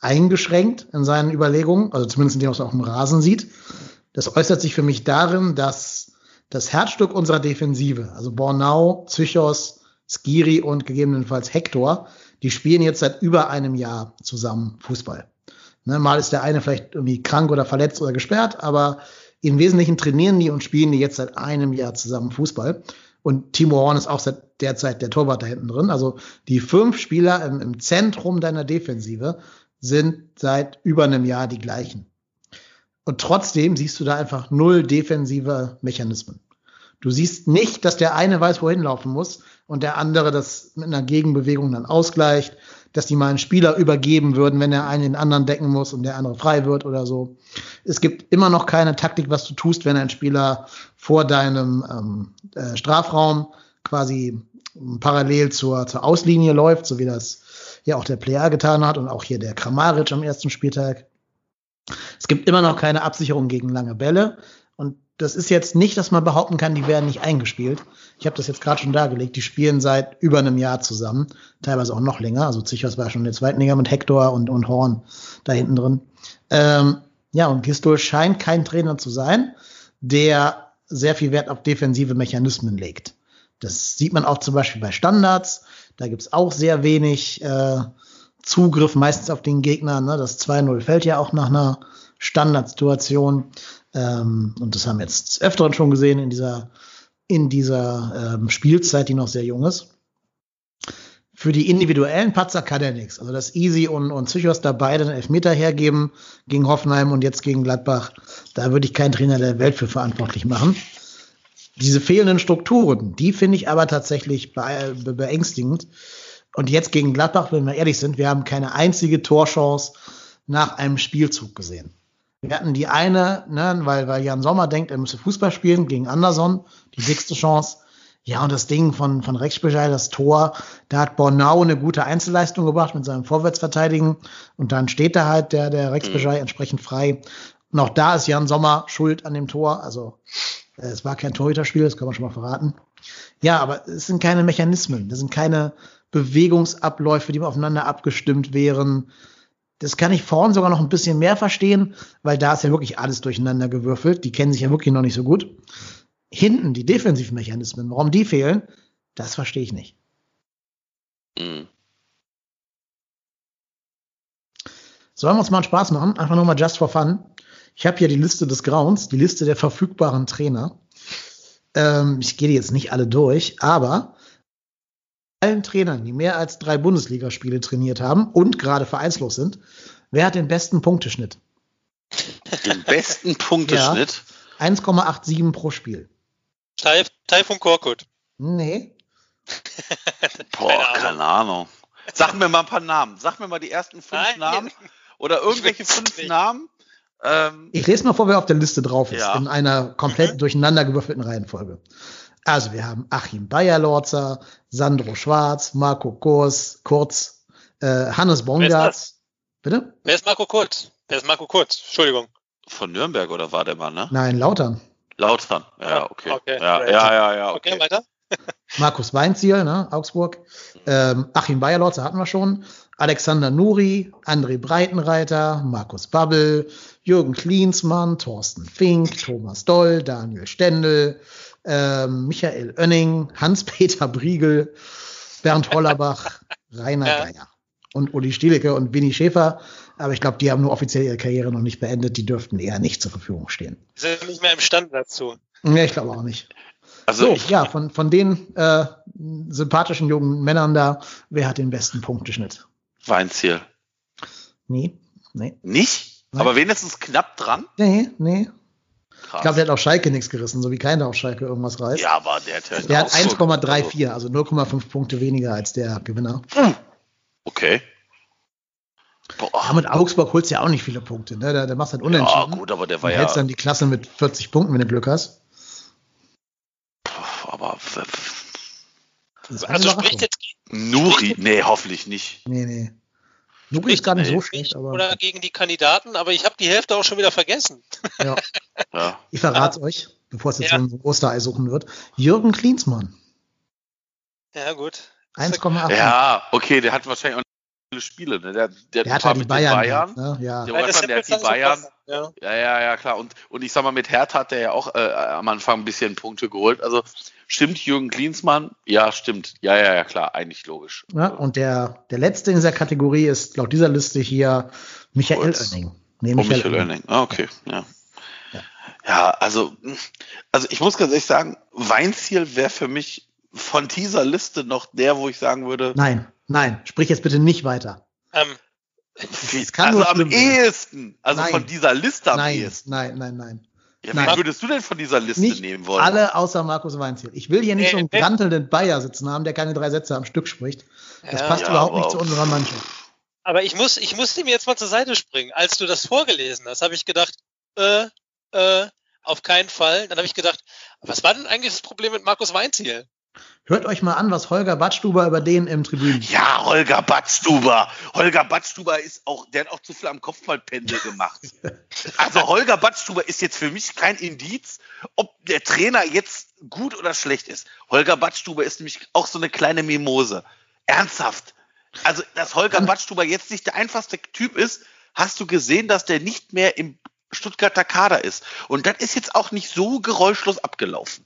eingeschränkt in seinen Überlegungen, also zumindest in dem, was man auf dem Rasen sieht. Das äußert sich für mich darin, dass das Herzstück unserer Defensive, also Bornau, Zychos, Skiri und gegebenenfalls Hector, die spielen jetzt seit über einem Jahr zusammen Fußball. Ne, mal ist der eine vielleicht irgendwie krank oder verletzt oder gesperrt, aber im Wesentlichen trainieren die und spielen die jetzt seit einem Jahr zusammen Fußball. Und Timo Horn ist auch seit der Zeit der Torwart da hinten drin. Also die fünf Spieler im, im Zentrum deiner Defensive sind seit über einem Jahr die gleichen. Und trotzdem siehst du da einfach null defensive Mechanismen. Du siehst nicht, dass der eine weiß, wohin laufen muss, und der andere das mit einer Gegenbewegung dann ausgleicht, dass die mal einen Spieler übergeben würden, wenn er einen den anderen decken muss und der andere frei wird oder so. Es gibt immer noch keine Taktik, was du tust, wenn ein Spieler vor deinem ähm, äh, Strafraum quasi parallel zur, zur Auslinie läuft, so wie das ja auch der Player getan hat und auch hier der Kramaric am ersten Spieltag. Es gibt immer noch keine Absicherung gegen lange Bälle. Und das ist jetzt nicht, dass man behaupten kann, die werden nicht eingespielt. Ich habe das jetzt gerade schon dargelegt. Die spielen seit über einem Jahr zusammen, teilweise auch noch länger. Also Zichos war schon in der zweiten Liga mit Hector und, und Horn da hinten drin. Ähm, ja, und Gistol scheint kein Trainer zu sein, der sehr viel Wert auf defensive Mechanismen legt. Das sieht man auch zum Beispiel bei Standards. Da gibt's auch sehr wenig äh, Zugriff meistens auf den Gegner. Ne? Das 2-0 fällt ja auch nach einer Standardsituation. Ähm, und das haben wir jetzt öfteren schon gesehen in dieser, in dieser ähm, Spielzeit, die noch sehr jung ist. Für die individuellen Patzer kann er nichts. Also dass Easy und, und Psychos da beide einen Elfmeter hergeben gegen Hoffenheim und jetzt gegen Gladbach, da würde ich keinen Trainer der Welt für verantwortlich machen. Diese fehlenden Strukturen, die finde ich aber tatsächlich be be beängstigend. Und jetzt gegen Gladbach, wenn wir ehrlich sind, wir haben keine einzige Torchance nach einem Spielzug gesehen. Wir hatten die eine, ne, weil, weil Jan Sommer denkt, er müsse Fußball spielen gegen Anderson, die dickste Chance. Ja, und das Ding von, von Rex das Tor, da hat Bornau eine gute Einzelleistung gebracht mit seinem Vorwärtsverteidigen. Und dann steht da halt der, der Rex mhm. entsprechend frei. Und auch da ist Jan Sommer schuld an dem Tor. Also es war kein Torhüterspiel, das kann man schon mal verraten. Ja, aber es sind keine Mechanismen, das sind keine Bewegungsabläufe, die aufeinander abgestimmt wären. Das kann ich vorn sogar noch ein bisschen mehr verstehen, weil da ist ja wirklich alles durcheinander gewürfelt. Die kennen sich ja wirklich noch nicht so gut. Hinten, die Defensivmechanismen, warum die fehlen, das verstehe ich nicht. Mhm. Sollen wir uns mal einen Spaß machen? Einfach nur mal just for fun. Ich habe hier die Liste des Grauens, die Liste der verfügbaren Trainer. Ähm, ich gehe die jetzt nicht alle durch, aber allen Trainern, die mehr als drei Bundesligaspiele trainiert haben und gerade vereinslos sind, wer hat den besten Punkteschnitt? Den besten Punkteschnitt? Ja, 1,87 pro Spiel. Taifun Korkut. Nee. Boah, keine Ahnung. Sag mir mal ein paar Namen. Sag mir mal die ersten fünf Nein. Namen. Oder irgendwelche fünf Namen, ähm, ich lese mal vor, wer auf der Liste drauf ist, ja. in einer komplett mhm. durcheinandergewürfelten Reihenfolge. Also wir haben Achim Bayerlorzer, Sandro Schwarz, Marco Kurs, Kurz, äh, Hannes Bongartz. Bitte? Wer ist Marco Kurz? Wer ist Marco Kurz? Entschuldigung. Von Nürnberg oder war der Mann, ne? Nein, Lautern. Lautern, ja, okay. okay. Ja, ja, ja, ja, okay. okay weiter. Markus Weinziel, ne, Augsburg. Ähm, Achim Bayerlorzer hatten wir schon. Alexander Nuri, André Breitenreiter, Markus Babbel, Jürgen Klinsmann, Thorsten Fink, Thomas Doll, Daniel Stendel, ähm, Michael Oenning, Hans-Peter Briegel, Bernd Hollerbach, Rainer ja. Geier und Uli Stielicke und Winnie Schäfer. Aber ich glaube, die haben nur offiziell ihre Karriere noch nicht beendet. Die dürften eher nicht zur Verfügung stehen. Die sind nicht mehr im Stand dazu. Nee, ich glaube auch nicht. Also so, ich, ja, von, von den äh, sympathischen jungen Männern da, wer hat den besten Punkteschnitt? Weinziel. Nee, nee. Nicht? Nein. Aber wenigstens knapp dran? Nee, nee. Krass. Ich glaube, der hat auf Schalke nichts gerissen, so wie keiner auf Schalke irgendwas reißt. Ja, aber der hat, der hat 1,34, also 0,5 Punkte weniger als der Gewinner. Okay. Boah. Ja, mit Augsburg holst du ja auch nicht viele Punkte, ne? Der, der macht halt unentschieden. Ja, gut, aber der war ja. hältst dann die Klasse mit 40 Punkten, wenn du Glück hast. aber. Also spricht jetzt Nuri, nee, hoffentlich nicht. Nee, nee. Nuri ist gar nicht so schlecht, aber. Oder gegen die Kandidaten, aber ich habe die Hälfte auch schon wieder vergessen. Ja. ja. Ich verrate ja. euch, bevor es jetzt ja. so ein Osterei suchen wird. Jürgen Klinsmann. Ja, gut. 1,8. Ja, okay, der hat wahrscheinlich auch viele Spiele. Ne? Der, der, der hat halt die Bayern. Bayern ne? ja. Der, ja, der hat die Bayern. Ja. ja, ja, ja, klar. Und, und ich sag mal, mit Hertha hat der ja auch äh, am Anfang ein bisschen Punkte geholt. Also Stimmt Jürgen Klinsmann? Ja, stimmt. Ja, ja, ja, klar, eigentlich logisch. Ja, und der, der letzte in dieser Kategorie ist laut dieser Liste hier Michael Kurz. Oenning. Nee, Michael, oh, Michael Oenning. Ah, okay, ja. ja. Ja, also, also ich muss ganz ehrlich sagen, Weinziel wäre für mich von dieser Liste noch der, wo ich sagen würde. Nein, nein, sprich jetzt bitte nicht weiter. Ähm, also am ehesten, also nein. von dieser Liste am nein, ehesten. Nein, nein, nein. Ja, wen würdest du denn von dieser Liste nicht nehmen wollen? Alle außer Markus Weinziel. Ich will hier nicht Nee, so einen nee. grantelnden Bayer sitzen haben, der keine drei Sätze am Stück spricht. Das Ja. passt Ja, überhaupt nicht zu unserer Mannschaft. Aber ich muss, ich muss dem jetzt mal zur Seite springen. Als du das vorgelesen hast, habe ich gedacht, äh, äh, auf keinen Fall. Dann habe ich gedacht, was war denn eigentlich das Problem mit Markus Weinziel? Hört euch mal an, was Holger Badstuber über den im Tribünen. Ja, Holger Badstuber. Holger Badstuber ist auch, der hat auch zu viel am Kopfballpendel gemacht. Also Holger Badstuber ist jetzt für mich kein Indiz, ob der Trainer jetzt gut oder schlecht ist. Holger Badstuber ist nämlich auch so eine kleine Mimose. Ernsthaft. Also, dass Holger Badstuber jetzt nicht der einfachste Typ ist, hast du gesehen, dass der nicht mehr im Stuttgarter Kader ist. Und das ist jetzt auch nicht so geräuschlos abgelaufen.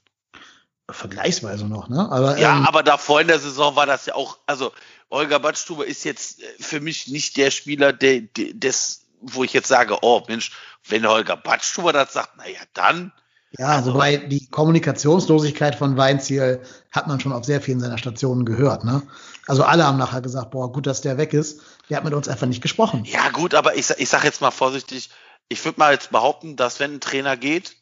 Vergleichsweise noch, ne? Aber, Ja, ähm, aber davor in der Saison war das ja auch, also Holger Badstuber ist jetzt äh, für mich nicht der Spieler, der, der des, wo ich jetzt sage, oh Mensch, wenn Holger Badstuber das sagt, naja, dann, ja, wobei die Kommunikationslosigkeit von Weinziel hat man schon auf sehr vielen seiner Stationen gehört, ne? Also alle haben nachher gesagt, boah, gut, dass der weg ist. Der hat mit uns einfach nicht gesprochen. ja gut, aber ich, ich sage jetzt mal vorsichtig, ich würde mal jetzt behaupten, dass wenn ein Trainer geht,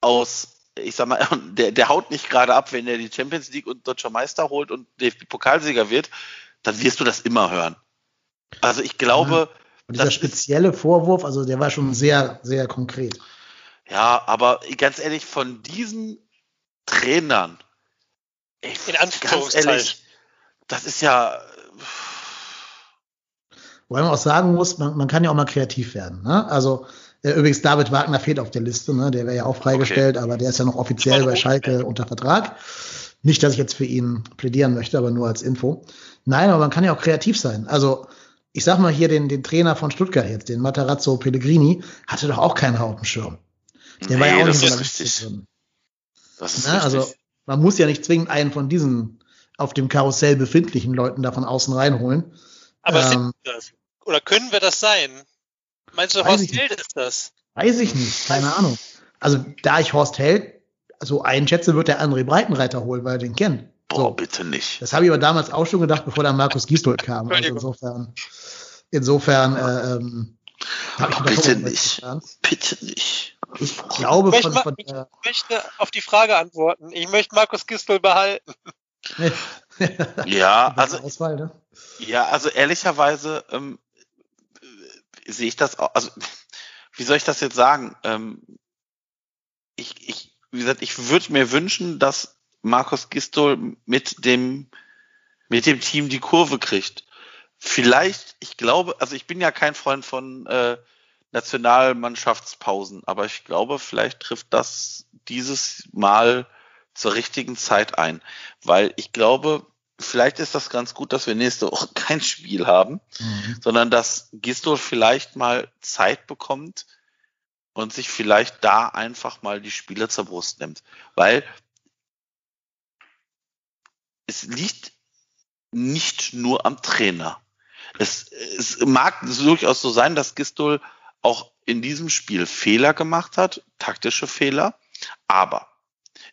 aus, ich sag mal, der, der haut nicht gerade ab, wenn er die Champions League und Deutscher Meister holt und DFB-Pokalsieger wird, dann wirst du das immer hören. Also ich glaube, Und dieser das ist- spezielle Vorwurf, also der war schon sehr, sehr konkret. Ja, aber ganz ehrlich, von diesen Trainern, ey, In ganz ehrlich, das ist ja, Wobei man auch sagen muss, man, man kann ja auch mal kreativ werden. Ne? Also übrigens, David Wagner fehlt auf der Liste, ne? der wäre ja auch freigestellt, aber der ist ja noch offiziell bei Schalke unter Vertrag. Nicht, dass ich jetzt für ihn plädieren möchte, aber nur als Info. Nein, aber man kann ja auch kreativ sein. Also ich sag mal hier den, den Trainer von Stuttgart jetzt, den Matarazzo Pellegrini, hatte doch auch keinen auf dem Schirm. Der war ja Nee, auch nicht in ist der Liste richtig. drin. das ist Ne? richtig. Also man muss ja nicht zwingend einen von diesen auf dem Karussell befindlichen Leuten da von außen reinholen. Aber Ähm, sind wir das? Oder können wir das sein? Meinst du, Weiß Horst. Held ist das? Weiß ich nicht, keine Ahnung. Also da ich Horst Held so einschätze, wird der André Breitenreiter holen, weil er den kennt. Boah, So. bitte nicht. Das habe ich aber damals auch schon gedacht, bevor dann Markus Gisdol kam. Also insofern, insofern äh, ähm, habe ich bitte doch nicht. getan. Bitte nicht. Ich glaube Ich von, von ich der, möchte auf die Frage antworten. Ich möchte Markus Gistel behalten. Ja, also, Auswahl, ne? ja, also ehrlicherweise ähm, äh, sehe ich das auch, also wie soll ich das jetzt sagen? Ähm, ich, ich, wie gesagt, ich würde mir wünschen, dass Markus Gistol mit dem, mit dem Team die Kurve kriegt. Vielleicht, ich glaube, also ich bin ja kein Freund von äh, Nationalmannschaftspausen, aber ich glaube, vielleicht trifft das dieses Mal zur richtigen Zeit ein, weil ich glaube, vielleicht ist das ganz gut, dass wir nächste Woche kein Spiel haben, Mhm. sondern dass Gistol vielleicht mal Zeit bekommt und sich vielleicht da einfach mal die Spiele zur Brust nimmt, weil es liegt nicht nur am Trainer. Es, es mag durchaus so sein, dass Gistol auch in diesem Spiel Fehler gemacht hat, taktische Fehler, aber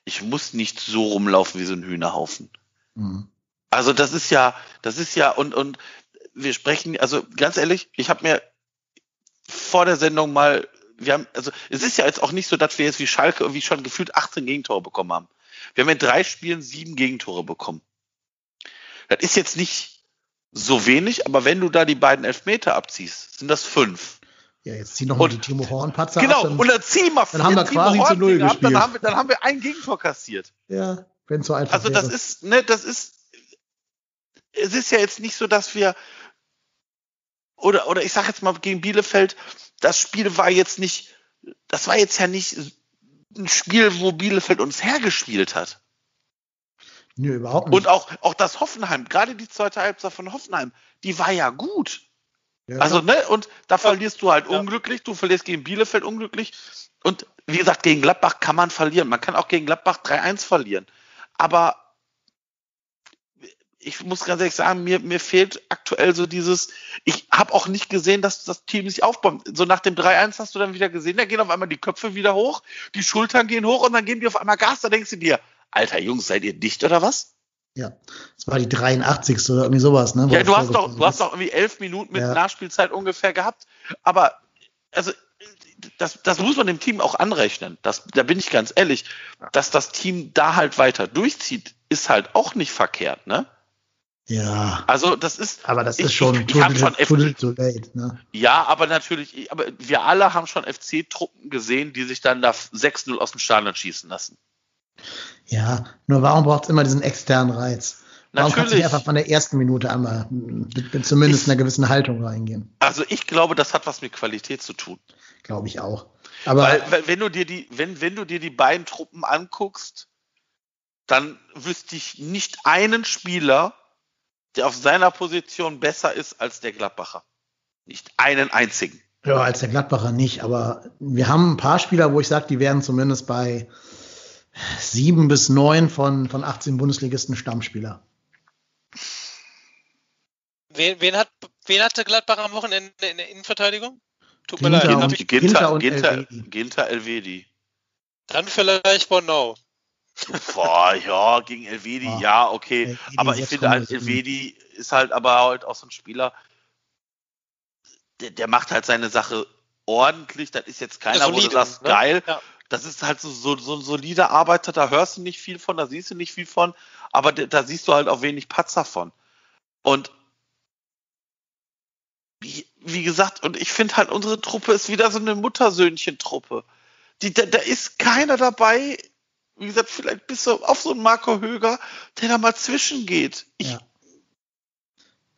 ich muss nicht so rumlaufen wie so ein Hühnerhaufen. Mhm. Also das ist ja, das ist ja und und wir sprechen, also ganz ehrlich, ich habe mir vor der Sendung mal, wir haben, also es ist ja jetzt auch nicht so, dass wir jetzt wie Schalke irgendwie schon gefühlt 18 Gegentore bekommen haben. Wir haben in drei Spielen sieben Gegentore bekommen. Das ist jetzt nicht so wenig, aber wenn du da die beiden Elfmeter abziehst, sind das fünf. Ja, jetzt zieh noch mal Und- die Timo Horn-Patzer genau, ab. dann- und dann ziehen wir dann haben wir quasi zu Null gegen ab, Dann gespielt. haben, wir, dann haben wir ein Gegentor kassiert. Ja, wenn es so einfach Also das wäre. ist, ne, das ist, es ist ja jetzt nicht so, dass wir, oder, oder ich sag jetzt mal gegen Bielefeld, das Spiel war jetzt nicht, das war jetzt ja nicht ein Spiel, wo Bielefeld uns hergespielt hat. Nö, überhaupt nicht. Und auch, auch das Hoffenheim, gerade die zweite Halbzeit von Hoffenheim, die war ja gut. ja, Also, ne, und da verlierst du halt Ja. unglücklich, du verlierst gegen Bielefeld unglücklich. Und wie gesagt, gegen Gladbach kann man verlieren. Man kann auch gegen Gladbach 3-1 verlieren. Aber ich muss ganz ehrlich sagen, mir, mir fehlt aktuell so dieses, ich habe auch nicht gesehen, dass das Team sich aufbäumt. So nach dem 3-1 hast du dann wieder gesehen, da gehen auf einmal die Köpfe wieder hoch, die Schultern gehen hoch und dann gehen die auf einmal Gas. Da denkst du dir, Alter Jungs, seid ihr dicht oder was? ja, das war die 83. oder irgendwie sowas, ne? wo Ja, du hast doch, du hast doch irgendwie elf Minuten mit Ja. Nachspielzeit ungefähr gehabt. Aber also das, das muss man dem Team auch anrechnen. Das, da bin ich ganz ehrlich, dass das Team da halt weiter durchzieht, ist halt auch nicht verkehrt, ne? Ja. Also das ist. Aber das ich, ist schon, ich, ich hab schon too little, too late, ne? Ja, aber natürlich, aber wir alle haben schon FC-Truppen gesehen, die sich dann da 6-0 aus dem Stadion schießen lassen. Ja, nur warum braucht es immer diesen externen Reiz? Warum Natürlich. kannst du nicht einfach von der ersten Minute einmal mit, mit zumindest Ich- einer gewissen Haltung reingehen? Also ich glaube, das hat was mit Qualität zu tun. Glaube ich auch. Aber Weil, weil wenn du dir die, wenn, wenn du dir die beiden Truppen anguckst, dann wüsste ich nicht einen Spieler, der auf seiner Position besser ist als der Gladbacher. Nicht einen einzigen. ja, als der Gladbacher nicht. Aber wir haben ein paar Spieler, wo ich sage, die werden zumindest bei sieben bis neun von, von 18 Bundesligisten Stammspieler. Wen, wen, hat, wen hatte Gladbach am Wochenende in der Innenverteidigung? Tut mir Ginter leid. und- Hab ich, Ginter Ginter, und Ginter, Elvedi. Ginter Elvedi. dann vielleicht Bono. Boah, ja, gegen Elvedi, Ja. ja, okay. Elvedi aber ich finde halt, Elvedi ist halt aber halt auch so ein Spieler, der, der macht halt seine Sache ordentlich. Das ist jetzt keiner, wo du solide, sagst, ne? geil. Ja. Das ist halt so, so, so ein solider Arbeiter, da hörst du nicht viel von, da siehst du nicht viel von, aber da, da siehst du halt auch wenig Patzer von. Und wie, wie gesagt, und ich finde halt, unsere Truppe ist wieder so eine Muttersöhnchen-Truppe. Die, da, da ist keiner dabei, wie gesagt, vielleicht bis auf so einen Marco Höger, der da mal zwischengeht. Ich, Ja.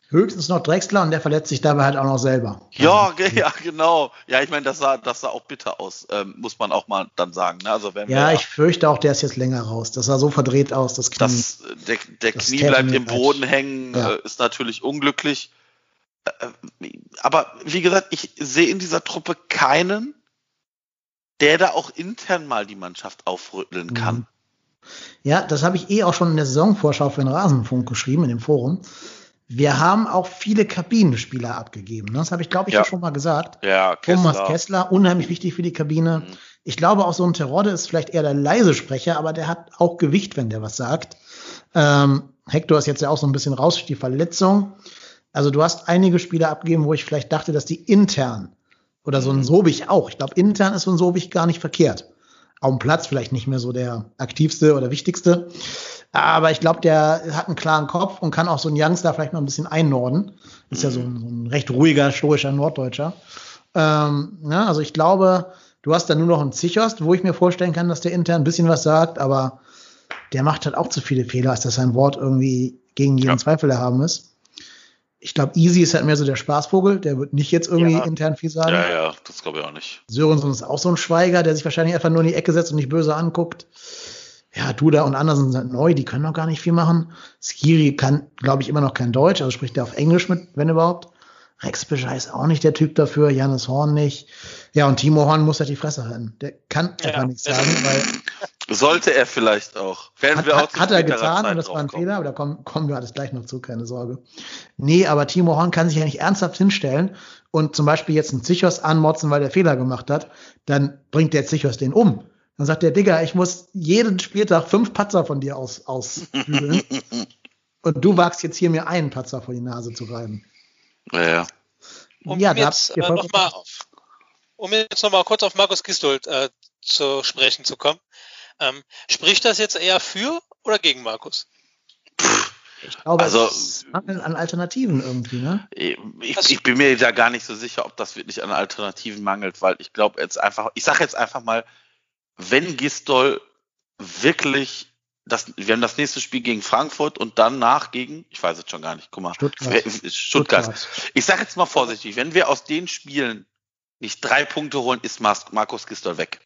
Höchstens noch Drexler und der verletzt sich dabei halt auch noch selber. Ja, ja, genau. Ja, ich meine, das sah, das sah auch bitter aus, ähm, muss man auch mal dann sagen. Ne? Also wenn Ja, wir, ich fürchte auch, der ist jetzt länger raus. Das sah so verdreht aus, das Knie. das, äh, der, der Das Knie bleibt im. Boden hängen, Ja. äh, ist natürlich unglücklich. Äh, aber wie gesagt, ich sehe in dieser Truppe keinen, der da auch intern mal die Mannschaft aufrütteln kann. Mhm. Ja, das habe ich eh auch schon in der Saisonvorschau für den Rasenfunk geschrieben, in dem Forum. Wir haben auch viele Kabinenspieler abgegeben. ne? Das habe ich, glaube ich, Ja. schon mal gesagt. Ja, Thomas Kessler. Kessler, unheimlich wichtig für die Kabine. Mhm. Ich glaube, auch so ein Terodde ist vielleicht eher der leise Sprecher, aber der hat auch Gewicht, wenn der was sagt. Ähm, Hector ist jetzt ja auch so ein bisschen raus durch die Verletzung. Also du hast einige Spieler abgegeben, wo ich vielleicht dachte, dass die intern oder so ein Sobich auch. Ich glaube, intern ist so ein Sobich gar nicht verkehrt. Auf dem Platz vielleicht nicht mehr so der aktivste oder wichtigste. Aber ich glaube, der hat einen klaren Kopf und kann auch so einen Youngster vielleicht noch ein bisschen einnorden. Ist ja so ein, so ein recht ruhiger, stoischer Norddeutscher. Ähm, ja, also ich glaube, du hast da nur noch einen Zichost, wo ich mir vorstellen kann, dass der intern ein bisschen was sagt, aber der macht halt auch zu viele Fehler, als dass sein Wort irgendwie gegen jeden Ja. Zweifel erhaben ist. Ich glaube, Easy ist halt mehr so der Spaßvogel, der wird nicht jetzt irgendwie Ja. intern viel sagen. Ja, ja, das glaube ich auch nicht. Sörensen ist auch so ein Schweiger, der sich wahrscheinlich einfach nur in die Ecke setzt und nicht böse anguckt. Ja, Duda und Andersen sind neu, die können noch gar nicht viel machen. Skiri kann, glaube ich, immer noch kein Deutsch, also spricht er auf Englisch mit, wenn überhaupt. Rex Bescheid ist auch nicht der Typ dafür, Janis Horn nicht. Ja, und Timo Horn muss halt die Fresse halten. Der kann Ja. einfach nichts sagen, weil Sollte er vielleicht auch. Werden hat, wir auch hat, er getan Zeit und das war ein. Fehler, aber da kommen, kommen wir alles gleich noch zu, keine Sorge. Nee, aber Timo Horn kann sich ja nicht ernsthaft hinstellen und zum Beispiel jetzt einen Zichos anmotzen, weil der Fehler gemacht hat, dann bringt der Zichos den um. Dann sagt der Digga, ich muss jeden Spieltag fünf Patzer von dir aus, ausbügeln und du wagst jetzt hier mir einen Patzer vor die Nase zu reiben. Ja, ja. Um Ja, jetzt äh, vollkommen noch mal auf, um jetzt noch mal kurz auf Markus Gistold äh, zu sprechen zu kommen. Ähm, spricht das jetzt eher für oder gegen Markus? Ich glaube, Also- es mangelt an Alternativen irgendwie, ne? Ich, Also- ich bin mir da gar nicht so sicher, ob das wirklich an Alternativen mangelt, weil ich glaube jetzt einfach, ich sage jetzt einfach mal, wenn Gistol wirklich das, wir haben das nächste Spiel gegen Frankfurt und danach gegen, ich weiß es schon gar nicht, guck mal, Stuttgart. Stuttgart. Ich sage jetzt mal vorsichtig, wenn wir aus den Spielen nicht drei Punkte holen, ist Markus Gistol weg.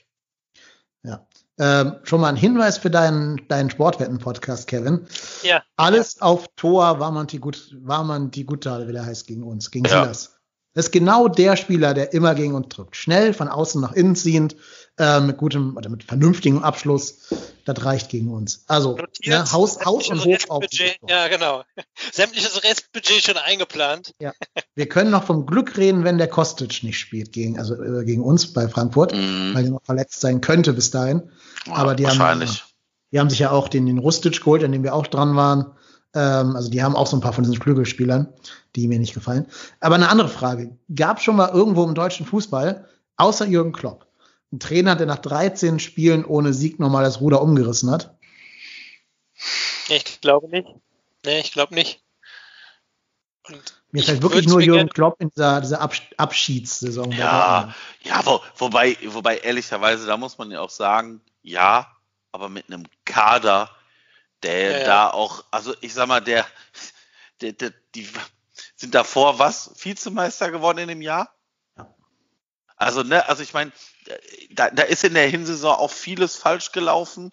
Ja. Ähm, schon mal ein Hinweis für deinen, deinen Sportwetten-Podcast, Kevin. Ja. Alles auf Tor war man die gut, war man die Gutale, wie der heißt, gegen uns, gegen Ja. Silas. Das ist genau der Spieler, der immer gegen uns drückt. Schnell, von außen nach innen ziehend, äh, mit gutem oder mit vernünftigem Abschluss. Das reicht gegen uns. Also, ne, Haus, Haus und Hof auf. Ja, genau. Sämtliches Restbudget schon eingeplant. Wir können noch vom Glück reden, wenn der Kostic nicht spielt gegen, also äh, gegen uns bei Frankfurt, Mhm. weil der noch verletzt sein könnte bis dahin. aber die haben- wahrscheinlich. Die haben sich ja auch den, den Rustic geholt, an dem wir auch dran waren. Ähm, also die haben auch so ein paar von diesen Flügelspielern, die mir nicht gefallen. Aber eine andere Frage. Gab schon mal irgendwo im deutschen Fußball außer Jürgen Klopp, ein Trainer, der nach 13 Spielen ohne Sieg nochmal das Ruder umgerissen hat? Ich glaube nicht. Nee, ich glaube nicht. Und mir fällt wirklich nur Jürgen Klopp in dieser, dieser Abschiedssaison. Ja, ja wo, wobei, wobei ehrlicherweise, da muss man ja auch sagen, ja, aber mit einem Kader, der ja, ja. da auch, also ich sag mal, der, der, der, die sind davor was? Vizemeister geworden in dem Jahr? Ja. Also, ne, also ich meine, da, da ist in der Hinsaison auch vieles falsch gelaufen,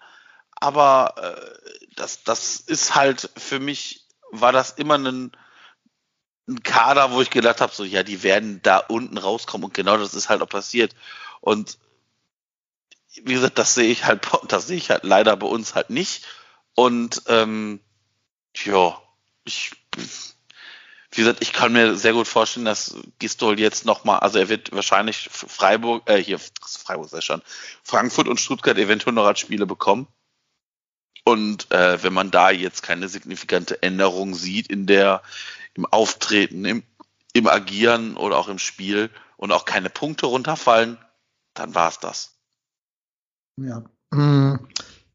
aber äh, das, das ist halt für mich, war das immer ein, ein Kader, wo ich gedacht habe, so, ja, die werden da unten rauskommen und genau das ist halt auch passiert. Und wie gesagt, das sehe ich halt, das sehe ich halt leider bei uns halt nicht. Und ähm, ja, ich wie gesagt, ich kann mir sehr gut vorstellen, dass Gistol jetzt nochmal, also er wird wahrscheinlich Freiburg, äh, hier, Freiburg sei schon, Frankfurt und Stuttgart eventuell noch als Spiele bekommen. Und äh, wenn man da jetzt keine signifikante Änderung sieht in der, im Auftreten, im, im Agieren oder auch im Spiel und auch keine Punkte runterfallen, dann war es das. Ja.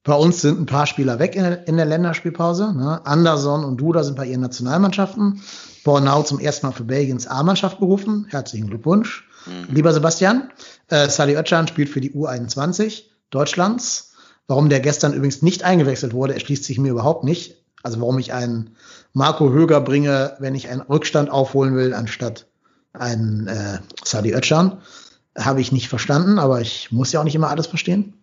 Bei uns sind ein paar Spieler weg in der, in der Länderspielpause. Ne? Anderson und Duda sind bei ihren Nationalmannschaften. Bornau zum ersten Mal für Belgiens A-Mannschaft berufen. Herzlichen Glückwunsch. Mhm. Lieber Sebastian, äh, Sally Oetschan spielt für die U21 Deutschlands. Warum der gestern übrigens nicht eingewechselt wurde, erschließt sich mir überhaupt nicht. Also warum ich einen Marco Höger bringe, wenn ich einen Rückstand aufholen will, anstatt einen äh, Sadi Oetschan, habe ich nicht verstanden, aber ich muss ja auch nicht immer alles verstehen.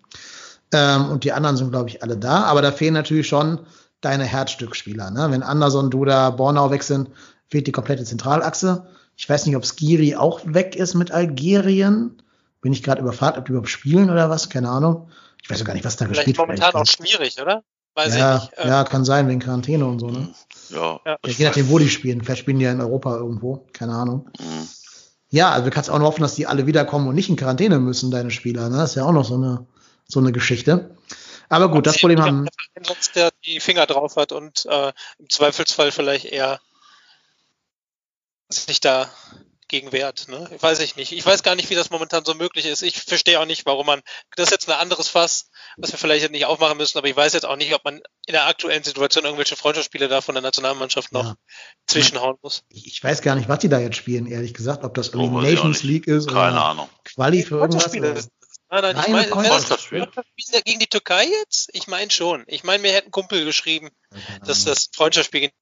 Ähm, und die anderen sind, glaube ich, alle da. Aber da fehlen natürlich schon deine Herzstückspieler. Ne? Wenn Anderson, Duda, Bornau weg sind, fehlt die komplette Zentralachse. Ich weiß nicht, ob Skiri auch weg ist mit Algerien. Bin ich gerade überfragt, ob die überhaupt spielen oder was? Keine Ahnung. Ich weiß ja gar nicht, was da Vielleicht gespielt wird. momentan auch schwierig, oder? Weiß ja, ich nicht. ja, kann sein, wegen Quarantäne und so, ne? Ja. ja je nachdem, wo die spielen. Vielleicht spielen die ja in Europa irgendwo. Keine Ahnung. Mhm. Ja, also du kannst auch nur hoffen, dass die alle wiederkommen und nicht in Quarantäne müssen, deine Spieler. Ne? Das ist ja auch noch so eine, so eine Geschichte. Aber gut, das Problem haben. Der die Finger drauf hat und äh, im Zweifelsfall vielleicht eher sich da gegen wehrt. Ne? Weiß ich nicht. Ich weiß gar nicht, wie das momentan so möglich ist. Ich verstehe auch nicht, warum man. Das ist jetzt ein anderes Fass, was wir vielleicht nicht aufmachen müssen, aber ich weiß jetzt auch nicht, ob man in der aktuellen Situation irgendwelche Freundschaftsspiele da von der Nationalmannschaft noch ja. zwischenhauen muss. Ich weiß gar nicht, was die da jetzt spielen, ehrlich gesagt. Ob das irgendwie oh, Nations League ist Keine oder Ahnung. Quali für irgendwas. Nein, nein, ich meine, Freundschaftsspiel gegen die Türkei jetzt? Ich meine schon. Ich meine, mir hätten Kumpel geschrieben, dass das Freundschaftsspiel gegen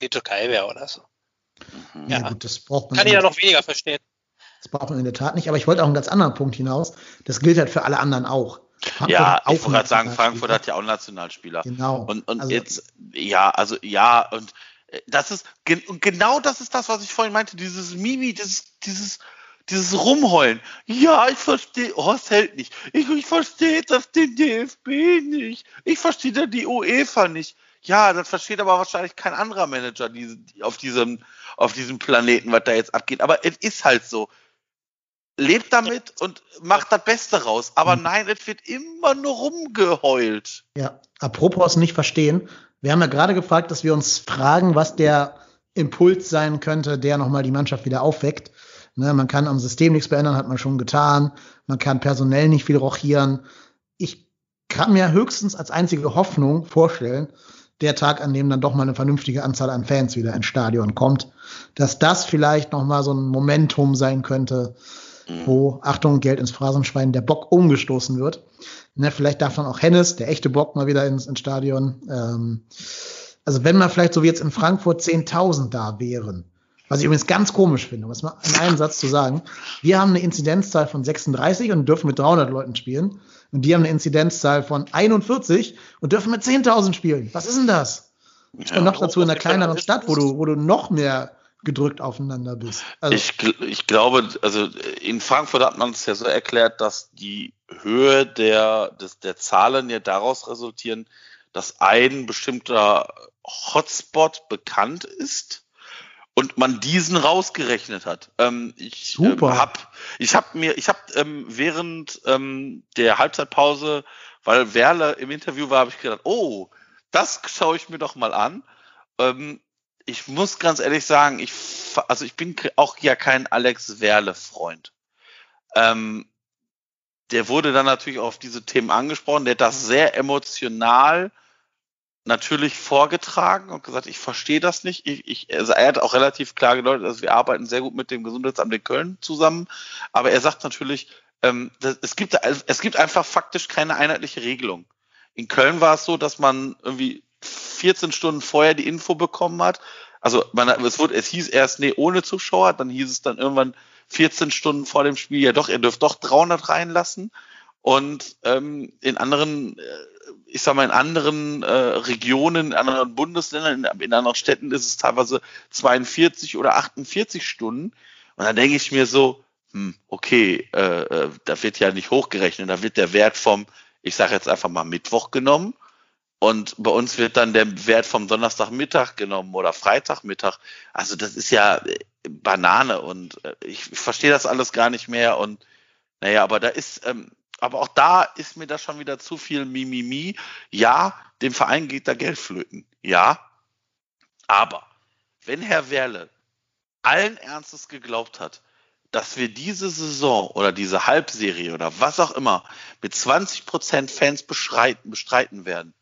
die Türkei wäre oder so. Mhm. Ja, ja gut, das braucht man. Kann ich ja noch weniger verstehen. Das braucht man in der Tat nicht, aber ich wollte auch einen ganz anderen Punkt hinaus. Das gilt halt für alle anderen auch. Frankfurt ja, ich wollte gerade sagen, Frankfurt hat ja auch Nationalspieler. Genau. Und, und also, jetzt, ja, also ja, und äh, das ist, und genau das ist das, was ich vorhin meinte, dieses Mimi, dieses, dieses, dieses Rumheulen. Ja, ich verstehe, Horst hält nicht. Ich, ich verstehe das den DFB nicht. Ich verstehe da die UEFA nicht. Ja, das versteht aber wahrscheinlich kein anderer Manager die, die auf diesem, auf diesem Planeten, was da jetzt abgeht. Aber es ist halt so. Lebt damit und macht das Beste raus. Aber mhm. nein, es wird immer nur rumgeheult. Ja, apropos nicht verstehen. Wir haben ja gerade gefragt, dass wir uns fragen, was der Impuls sein könnte, der nochmal die Mannschaft wieder aufweckt. Ne, man kann am System nichts verändern, hat man schon getan. Man kann personell nicht viel rochieren. Ich kann mir höchstens als einzige Hoffnung vorstellen, der Tag, an dem dann doch mal eine vernünftige Anzahl an Fans wieder ins Stadion kommt, dass das vielleicht noch mal so ein Momentum sein könnte, mhm. wo, Achtung, Geld ins Phrasenschwein, der Bock umgestoßen wird. Ne, vielleicht darf dann auch Hennes, der echte Bock, mal wieder ins, ins Stadion. Ähm, also wenn man vielleicht so wie jetzt in Frankfurt 10.000 da wären, was ich übrigens ganz komisch finde, um es mal in einem Satz zu sagen. Wir haben eine Inzidenzzahl von 36 und dürfen mit 300 Leuten spielen. Und die haben eine Inzidenzzahl von 41 und dürfen mit 10.000 spielen. Was ist denn das? Ja, und noch dazu in einer kleineren Stadt, wo du, wo du noch mehr gedrückt aufeinander bist. Also ich, ich glaube, also in Frankfurt hat man es ja so erklärt, dass die Höhe der, des, der Zahlen ja daraus resultieren, dass ein bestimmter Hotspot bekannt ist und man diesen rausgerechnet hat. Ähm, ich ähm, Super. Ähm, hab, ich habe mir, ich habe ähm, während ähm, der Halbzeitpause, weil Werle im Interview war, habe ich gedacht, oh, das schaue ich mir doch mal an. Ähm, ich muss ganz ehrlich sagen, ich, also ich bin auch ja kein Alex Werle Freund. Ähm, der wurde dann natürlich auf diese Themen angesprochen. Der hat das sehr emotional natürlich vorgetragen und gesagt, ich verstehe das nicht. Ich, ich, also er hat auch relativ klar gedeutet, also wir arbeiten sehr gut mit dem Gesundheitsamt in Köln zusammen, aber er sagt natürlich, ähm, das, es, gibt, es gibt einfach faktisch keine einheitliche Regelung. In Köln war es so, dass man irgendwie 14 Stunden vorher die Info bekommen hat. Also man, es, wurde, es hieß erst, nee, ohne Zuschauer, dann hieß es dann irgendwann 14 Stunden vor dem Spiel, ja doch, ihr dürft doch 300 reinlassen. Und ähm, in anderen, äh, ich sag mal, in anderen äh, Regionen, in anderen Bundesländern, in, in anderen Städten ist es teilweise 42 oder 48 Stunden. Und dann denke ich mir so, hm, okay, äh, äh, da wird ja nicht hochgerechnet, da wird der Wert vom, ich sage jetzt einfach mal Mittwoch genommen. Und bei uns wird dann der Wert vom Donnerstagmittag genommen oder Freitagmittag. Also das ist ja äh, Banane und ich verstehe das alles gar nicht mehr. Und naja, aber da ist, ähm, aber auch da ist mir das schon wieder zu viel Mimimi. Ja, dem Verein geht da Geld flöten. Ja. Aber wenn Herr Werle allen Ernstes geglaubt hat, dass wir diese Saison oder diese Halbserie oder was auch immer mit 20% Fans bestreiten, bestreiten werden,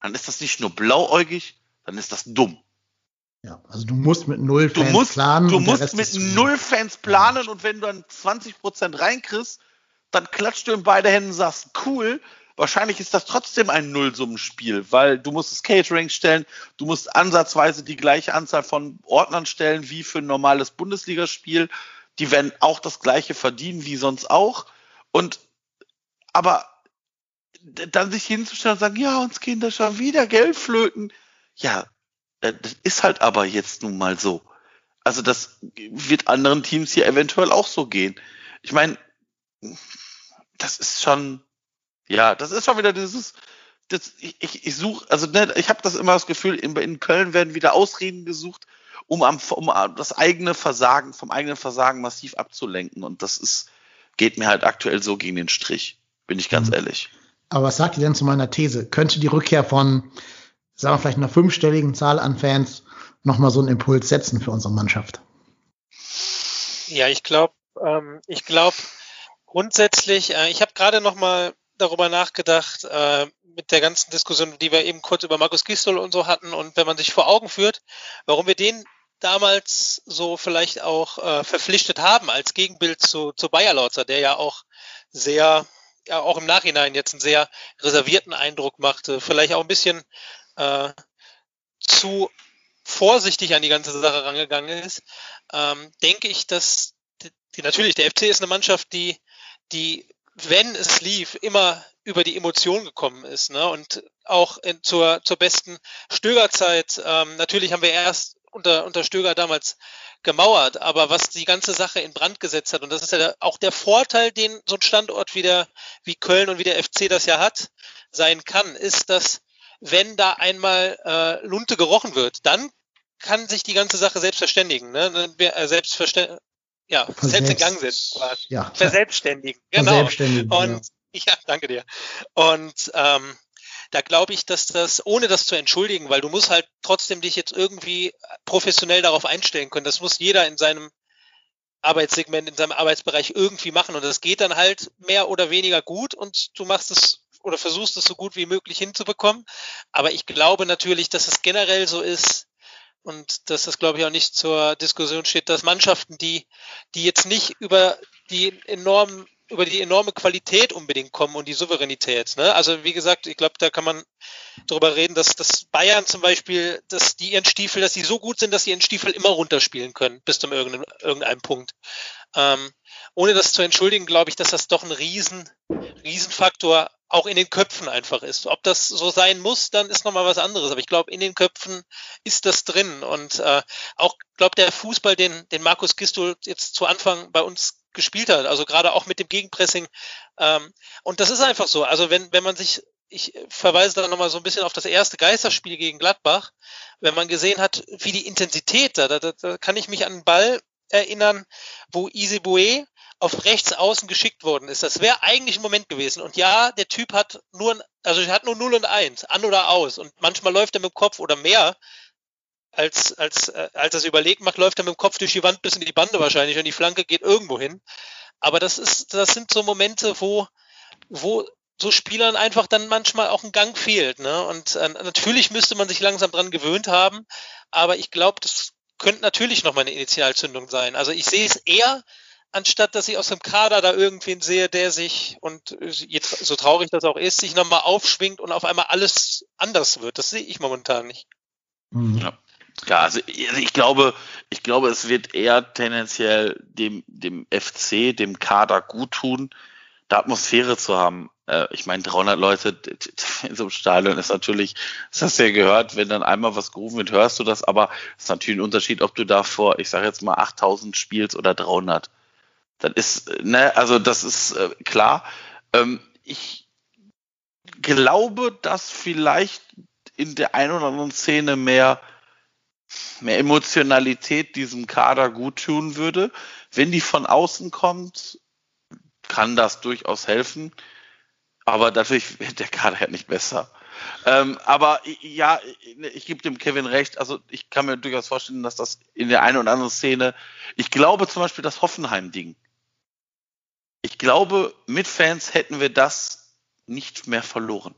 dann ist das nicht nur blauäugig, dann ist das dumm. Ja, also du musst mit null Fans du musst, planen. Du musst mit null Fans planen und wenn du dann 20% reinkriegst, dann klatscht du in beide Hände und sagst, cool, wahrscheinlich ist das trotzdem ein Nullsummenspiel, weil du musst das Catering stellen, du musst ansatzweise die gleiche Anzahl von Ordnern stellen wie für ein normales Bundesligaspiel. Die werden auch das gleiche verdienen wie sonst auch. Und aber dann sich hinzustellen und sagen, ja, uns gehen da schon wieder Geld flöten. Ja, äh, das ist halt aber jetzt nun mal so. Also das wird anderen Teams hier eventuell auch so gehen. Ich meine, das ist schon, ja, das ist schon wieder dieses, das, ich, ich, ich suche, also ne, ich habe das immer das Gefühl, in, in Köln werden wieder Ausreden gesucht, um, am, um das eigene Versagen, vom eigenen Versagen massiv abzulenken. Und das ist, geht mir halt aktuell so gegen den Strich, bin ich ganz mhm. ehrlich. Aber was sagt ihr denn zu meiner These? Könnte die Rückkehr von, sagen wir vielleicht einer fünfstelligen Zahl an Fans nochmal so einen Impuls setzen für unsere Mannschaft? Ja, ich glaube, ähm, ich glaube, Grundsätzlich, äh, ich habe gerade noch mal darüber nachgedacht, äh, mit der ganzen Diskussion, die wir eben kurz über Markus Gistol und so hatten. Und wenn man sich vor Augen führt, warum wir den damals so vielleicht auch äh, verpflichtet haben als Gegenbild zu, zu Bayer Lautzer, der ja auch sehr, ja auch im Nachhinein jetzt einen sehr reservierten Eindruck machte, vielleicht auch ein bisschen äh, zu vorsichtig an die ganze Sache rangegangen ist, ähm, denke ich, dass die, natürlich der FC ist eine Mannschaft, die die, wenn es lief, immer über die Emotion gekommen ist. Ne? Und auch in, zur, zur besten Stögerzeit, ähm, natürlich haben wir erst unter, unter Stöger damals gemauert, aber was die ganze Sache in Brand gesetzt hat, und das ist ja auch der Vorteil, den so ein Standort wie, der, wie Köln und wie der FC das ja hat, sein kann, ist, dass wenn da einmal äh, Lunte gerochen wird, dann kann sich die ganze Sache selbst verständigen. Ne? Äh, selbstverständ ja, selbst in Gang setzen. Ja. Verselbstständigen. Genau. Verselbstständigen, und ja. ja, danke dir. Und ähm, da glaube ich, dass das, ohne das zu entschuldigen, weil du musst halt trotzdem dich jetzt irgendwie professionell darauf einstellen können. Das muss jeder in seinem Arbeitssegment, in seinem Arbeitsbereich irgendwie machen. Und das geht dann halt mehr oder weniger gut und du machst es oder versuchst es so gut wie möglich hinzubekommen. Aber ich glaube natürlich, dass es generell so ist, und dass das, glaube ich, auch nicht zur Diskussion steht, dass Mannschaften, die, die jetzt nicht über die enormen über die enorme Qualität unbedingt kommen und die Souveränität. Ne? Also wie gesagt, ich glaube, da kann man darüber reden, dass, dass Bayern zum Beispiel, dass die ihren Stiefel, dass sie so gut sind, dass sie ihren Stiefel immer runterspielen können bis zum irgendeinem, irgendeinem Punkt. Ähm, ohne das zu entschuldigen, glaube ich, dass das doch ein Riesen, Riesenfaktor auch in den Köpfen einfach ist. Ob das so sein muss, dann ist nochmal was anderes. Aber ich glaube, in den Köpfen ist das drin. Und äh, auch, glaube der Fußball, den, den Markus Gistul jetzt zu Anfang bei uns gespielt hat, also gerade auch mit dem Gegenpressing. Ähm, und das ist einfach so. Also wenn, wenn man sich, ich verweise da nochmal so ein bisschen auf das erste Geisterspiel gegen Gladbach, wenn man gesehen hat, wie die Intensität, da, da, da kann ich mich an einen Ball erinnern, wo Isibue auf rechts außen geschickt worden ist. Das wäre eigentlich ein Moment gewesen. Und ja, der Typ hat nur, also er hat nur 0 und 1, an oder aus. Und manchmal läuft er mit dem Kopf oder mehr als, als, äh, als er es überlegt macht, läuft er mit dem Kopf durch die Wand bis in die Bande wahrscheinlich und die Flanke geht irgendwo hin. Aber das ist, das sind so Momente, wo, wo so Spielern einfach dann manchmal auch ein Gang fehlt. Ne? Und äh, natürlich müsste man sich langsam dran gewöhnt haben, aber ich glaube, das könnte natürlich noch mal eine Initialzündung sein. Also ich sehe es eher, anstatt dass ich aus dem Kader da irgendwen sehe, der sich, und jetzt, so traurig das auch ist, sich nochmal aufschwingt und auf einmal alles anders wird. Das sehe ich momentan nicht. Mhm. Ja. Ja, also, also ich glaube, ich glaube, es wird eher tendenziell dem, dem FC, dem Kader gut tun, da Atmosphäre zu haben. Äh, ich meine, 300 Leute in so einem Stadion ist natürlich, das hast du ja gehört, wenn dann einmal was gerufen wird, hörst du das, aber es ist natürlich ein Unterschied, ob du da vor, ich sage jetzt mal 8000 spielst oder 300. Das ist, ne, also das ist äh, klar. Ähm, ich glaube, dass vielleicht in der einen oder anderen Szene mehr mehr Emotionalität diesem Kader gut tun würde. Wenn die von außen kommt, kann das durchaus helfen. Aber natürlich wird der Kader ja nicht besser. Ähm, aber ja, ich gebe dem Kevin recht. Also ich kann mir durchaus vorstellen, dass das in der einen oder anderen Szene, ich glaube zum Beispiel das Hoffenheim-Ding. Ich glaube, mit Fans hätten wir das nicht mehr verloren.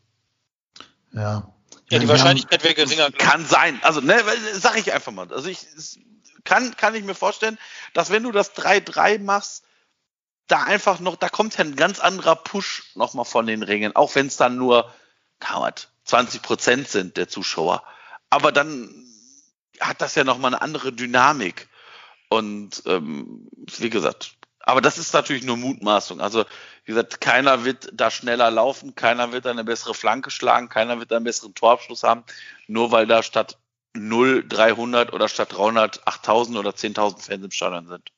Ja, ja, die Wahrscheinlichkeit wäre geringer. Kann sein. Also, ne, sag ich einfach mal. Also, ich kann, kann ich mir vorstellen, dass wenn du das 3-3 machst, da einfach noch, da kommt ja ein ganz anderer Push nochmal von den Ringen, auch wenn es dann nur, 20 Prozent sind der Zuschauer. Aber dann hat das ja nochmal eine andere Dynamik. Und ähm, wie gesagt, aber das ist natürlich nur Mutmaßung. Also, wie gesagt, keiner wird da schneller laufen, keiner wird da eine bessere Flanke schlagen, keiner wird da einen besseren Torabschluss haben, nur weil da statt 0, 300 oder statt 300, 8000 oder 10.000 Fans im Stadion sind.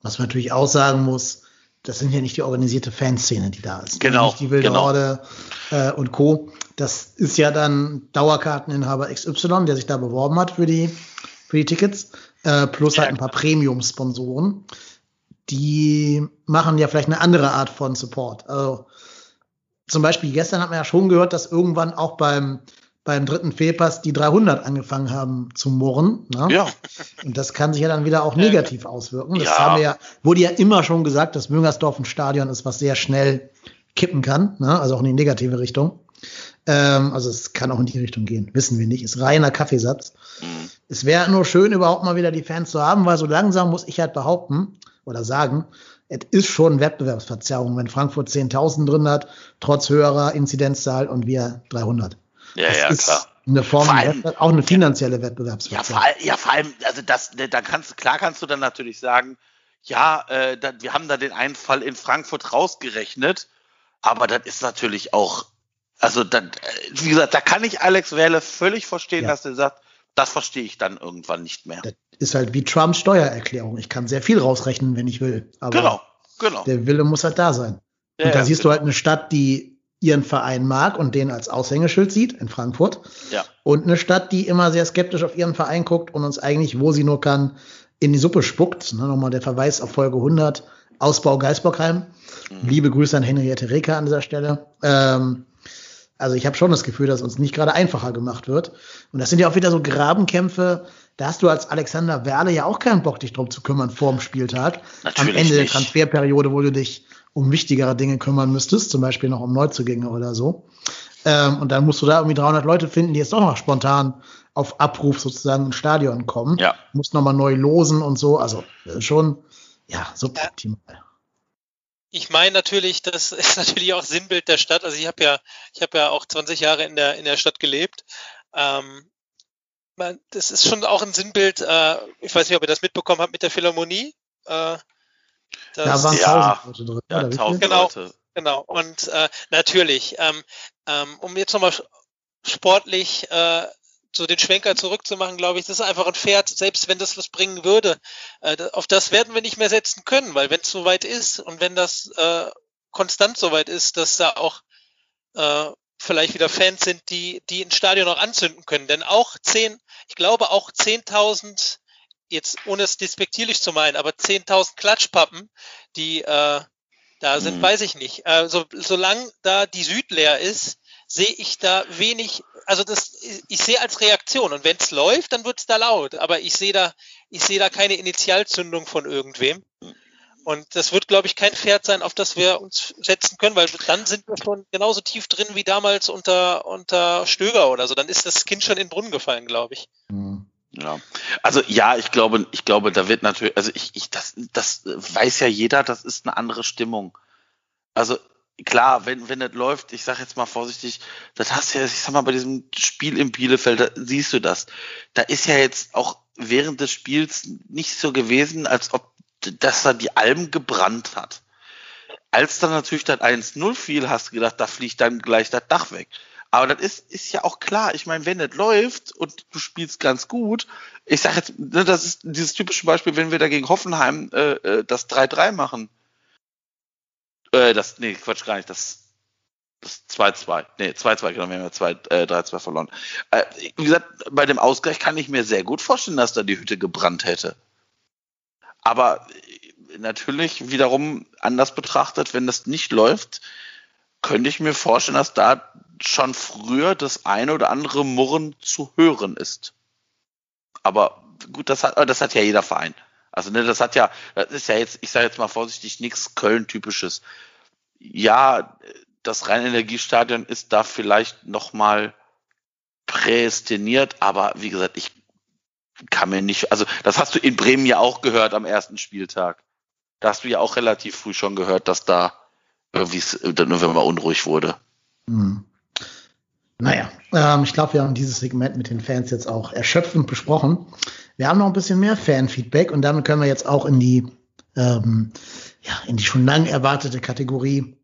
Was man natürlich auch sagen muss, das sind ja nicht die organisierte Fanszene, die da ist. Genau. Nicht die Wilde genau. Horde äh, und Co. Das ist ja dann Dauerkarteninhaber XY, der sich da beworben hat für die, für die Tickets, äh, plus ja, halt ein paar Premium-Sponsoren die machen ja vielleicht eine andere Art von Support. Also zum Beispiel gestern hat man ja schon gehört, dass irgendwann auch beim beim dritten Fehlpass die 300 angefangen haben zu murren. Ne? Ja. Und das kann sich ja dann wieder auch negativ auswirken. Das ja. haben wir ja, wurde ja immer schon gesagt, dass Müngersdorf ein Stadion ist, was sehr schnell kippen kann, ne? also auch in die negative Richtung. Ähm, also es kann auch in die Richtung gehen, wissen wir nicht. Ist reiner Kaffeesatz. Mhm. Es wäre nur schön, überhaupt mal wieder die Fans zu haben, weil so langsam muss ich halt behaupten, oder sagen, es ist schon Wettbewerbsverzerrung, wenn Frankfurt 10.000 drin hat, trotz höherer Inzidenzzahl und wir 300. Ja, das ja, ist klar. Eine Form, allem, auch eine finanzielle Wettbewerbsverzerrung. Ja, vor, ja, vor allem, also das, ne, da kannst, klar kannst du dann natürlich sagen, ja, äh, da, wir haben da den einen Fall in Frankfurt rausgerechnet, aber das ist natürlich auch, also dann, äh, wie gesagt, da kann ich Alex Werle völlig verstehen, ja. dass er sagt, das verstehe ich dann irgendwann nicht mehr. Das ist halt wie Trumps Steuererklärung. Ich kann sehr viel rausrechnen, wenn ich will. Aber genau, genau. Der Wille muss halt da sein. Ja, und da ja, siehst genau. du halt eine Stadt, die ihren Verein mag und den als Aushängeschild sieht, in Frankfurt. Ja. Und eine Stadt, die immer sehr skeptisch auf ihren Verein guckt und uns eigentlich, wo sie nur kann, in die Suppe spuckt. Ne, nochmal der Verweis auf Folge 100, Ausbau Geisbockheim. Mhm. Liebe Grüße an Henriette Reker an dieser Stelle. Ähm, also ich habe schon das Gefühl, dass uns nicht gerade einfacher gemacht wird. Und das sind ja auch wieder so Grabenkämpfe. Da hast du als Alexander Werle ja auch keinen Bock, dich drum zu kümmern vor dem Spieltag. Natürlich Am Ende nicht. der Transferperiode, wo du dich um wichtigere Dinge kümmern müsstest, zum Beispiel noch um Neuzugänge oder so. Ähm, und dann musst du da irgendwie 300 Leute finden, die jetzt doch noch spontan auf Abruf sozusagen ins Stadion kommen. Ja. Musst nochmal neu losen und so. Also schon, ja, suboptimal. Ich meine natürlich, das ist natürlich auch Sinnbild der Stadt. Also ich habe ja, ich habe ja auch 20 Jahre in der in der Stadt gelebt. Ähm, man, das ist schon auch ein Sinnbild. Äh, ich weiß nicht, ob ihr das mitbekommen habt mit der Philharmonie. Äh, das, da waren ja, tausend Leute drin. Ja, tausend genau, Leute. Genau. Und äh, natürlich, ähm, ähm, um jetzt nochmal sportlich äh, so den Schwenker zurückzumachen, glaube ich, das ist einfach ein Pferd, selbst wenn das was bringen würde, äh, auf das werden wir nicht mehr setzen können, weil wenn es soweit ist und wenn das äh, konstant soweit ist, dass da auch äh, vielleicht wieder Fans sind, die, die ein Stadion noch anzünden können. Denn auch zehn, ich glaube auch 10.000, jetzt ohne es despektierlich zu meinen, aber 10.000 Klatschpappen, die äh, da sind, mhm. weiß ich nicht. Äh, so, solange da die Süd leer ist, sehe ich da wenig also das, ich sehe als Reaktion und wenn es läuft, dann wird es da laut. Aber ich sehe da, ich sehe da keine Initialzündung von irgendwem. Und das wird, glaube ich, kein Pferd sein, auf das wir uns setzen können, weil dann sind wir schon genauso tief drin wie damals unter, unter Stöger oder so. Dann ist das Kind schon in den Brunnen gefallen, glaube ich. Mhm. Ja, also ja, ich glaube, ich glaube, da wird natürlich, also ich, ich, das, das weiß ja jeder, das ist eine andere Stimmung. Also klar, wenn, wenn das läuft, ich sage jetzt mal vorsichtig, das hast du ja, ich sag mal, bei diesem Spiel im Bielefeld, da siehst du das. Da ist ja jetzt auch während des Spiels nicht so gewesen, als ob dass er die Alben gebrannt hat. Als dann natürlich das 1-0 fiel, hast du gedacht, da fliegt dann gleich das Dach weg. Aber das ist, ist ja auch klar. Ich meine, wenn das läuft und du spielst ganz gut, ich sage jetzt, ne, das ist dieses typische Beispiel, wenn wir da gegen Hoffenheim äh, äh das 3-3 machen. Äh, das, nee, Quatsch, gar nicht, das das 2-2. Nee, 2-2, genau, wir haben ja 2, äh, 3-2 verloren. Äh, wie gesagt, bei dem Ausgleich kann ich mir sehr gut vorstellen, dass da die Hütte gebrannt hätte. Aber äh, natürlich wiederum anders betrachtet, wenn das nicht läuft, könnte ich mir vorstellen, dass da schon früher das eine oder andere Murren zu hören ist. Aber gut, das hat, das hat ja jeder Verein. Also ne, das hat ja, das ist ja jetzt, ich sage jetzt mal vorsichtig, nichts Köln-typisches. Ja, das Rheinenergiestadion ist da vielleicht noch mal prädestiniert, aber wie gesagt, ich kann mir nicht, also das hast du in Bremen ja auch gehört am ersten Spieltag. Da hast du ja auch relativ früh schon gehört, dass da irgendwie dann irgendwann unruhig wurde. Hm. Naja, ähm, ich glaube, wir haben dieses Segment mit den Fans jetzt auch erschöpfend besprochen. Wir haben noch ein bisschen mehr Fanfeedback und damit können wir jetzt auch in die, ähm, ja, in die schon lang erwartete Kategorie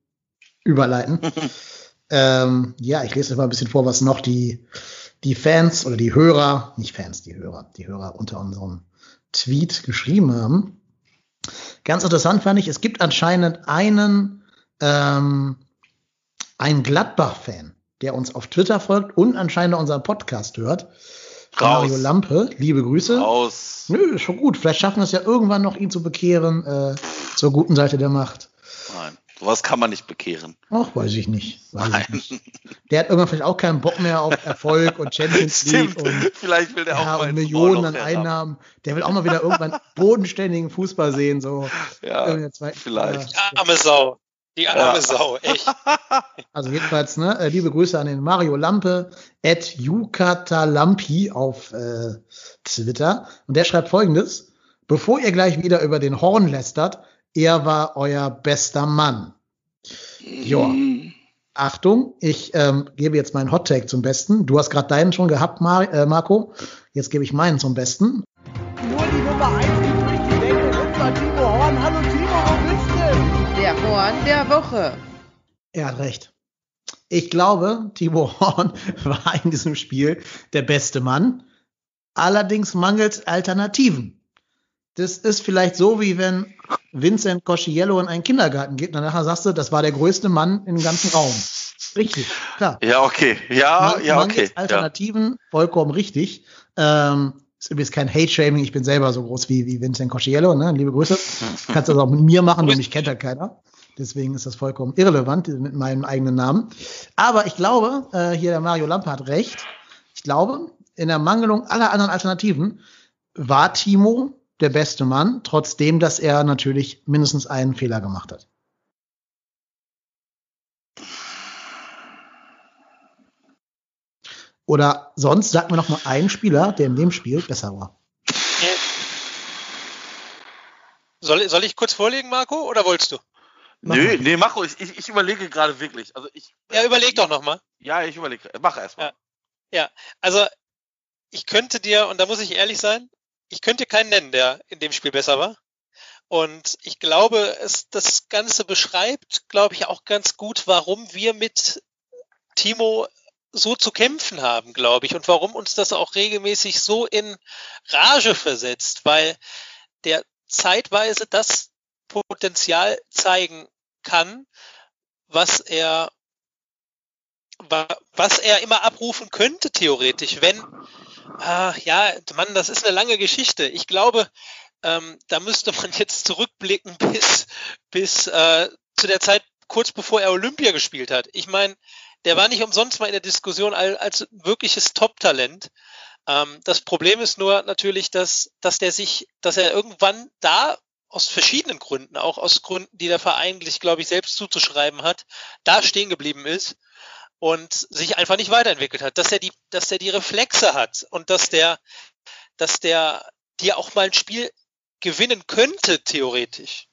überleiten. ähm, ja, ich lese mal ein bisschen vor, was noch die die Fans oder die Hörer, nicht Fans, die Hörer, die Hörer unter unserem Tweet geschrieben haben. Ganz interessant fand ich, es gibt anscheinend einen, ähm, einen Gladbach-Fan, der uns auf Twitter folgt und anscheinend unseren Podcast hört. Raus. Mario Lampe, liebe Grüße. Raus. Nö, ist schon gut. Vielleicht schaffen wir es ja irgendwann noch, ihn zu bekehren äh, zur guten Seite der Macht. Nein. Sowas kann man nicht bekehren. Ach, weiß ich nicht. Weiß ich nicht. Der hat irgendwann vielleicht auch keinen Bock mehr auf Erfolg und Champions League und, vielleicht will der ja, auch und Millionen an Einnahmen. Der will auch mal wieder irgendwann bodenständigen Fußball sehen. So ja, vielleicht. Die arme Sau. Die arme ja. Sau, echt. Also jedenfalls, ne, äh, liebe Grüße an den Mario Lampe, at Yukatalampi auf äh, Twitter. Und der schreibt folgendes. Bevor ihr gleich wieder über den Horn lästert, er war euer bester Mann. Ja. Mhm. Achtung, ich ähm, gebe jetzt meinen Hot Take zum Besten. Du hast gerade deinen schon gehabt, Mar äh, Marco. Jetzt gebe ich meinen zum Besten. Nur die Nummer 1 geht durch die Decke. Und Timo Horn. Hallo Timo, Horn der Woche. Er hat recht. Ich glaube, Timo Horn war in diesem Spiel der beste Mann. Allerdings mangelt Alternativen. Das ist vielleicht so, wie wenn Vincent Cosciello in einen Kindergarten geht und nachher sagst du, das war der größte Mann im ganzen Raum. Richtig, klar. Ja, okay. Ja, Man, ja, okay. Alternativen, ja. vollkommen richtig. Ähm, ist übrigens kein Hate-Shaming, ich bin selber so groß wie, wie Vincent Cosciello, ne? Liebe Grüße. Kannst das auch mit mir machen, nur mich kennt halt keiner. Deswegen ist das vollkommen irrelevant mit meinem eigenen Namen. Aber ich glaube, äh, hier der Mario Lampe hat recht. Ich glaube, in der Mangelung aller anderen Alternativen war Timo der beste Mann, trotzdem, dass er natürlich mindestens einen Fehler gemacht hat. Oder sonst sag mir noch mal einen Spieler, der in dem Spiel besser war. Soll, soll ich kurz vorlegen, Marco, oder wolltest du? Nö, nee, mach ruhig. Ich, ich überlege gerade wirklich. Also ich, ja, überleg doch noch mal. Ja, ich überlege. Mach erstmal. Ja. ja, also ich könnte dir, und da muss ich ehrlich sein, ich könnte keinen nennen, der in dem Spiel besser war. Und ich glaube, es, das Ganze beschreibt, glaube ich, auch ganz gut, warum wir mit Timo so zu kämpfen haben, glaube ich, und warum uns das auch regelmäßig so in Rage versetzt, weil der zeitweise das Potenzial zeigen kann, was er was er immer abrufen könnte, theoretisch, wenn Ah, ja, Mann, das ist eine lange Geschichte. Ich glaube, ähm, da müsste man jetzt zurückblicken bis, bis äh, zu der Zeit kurz bevor er Olympia gespielt hat. Ich meine, der war nicht umsonst mal in der Diskussion als, als wirkliches Top-Talent. Ähm, das Problem ist nur natürlich, dass, dass der sich, dass er irgendwann da aus verschiedenen Gründen, auch aus Gründen, die der Verein sich, glaube ich, selbst zuzuschreiben hat, da stehen geblieben ist und sich einfach nicht weiterentwickelt hat, dass er die, dass er die Reflexe hat und dass der, dass der dir auch mal ein Spiel gewinnen könnte, theoretisch,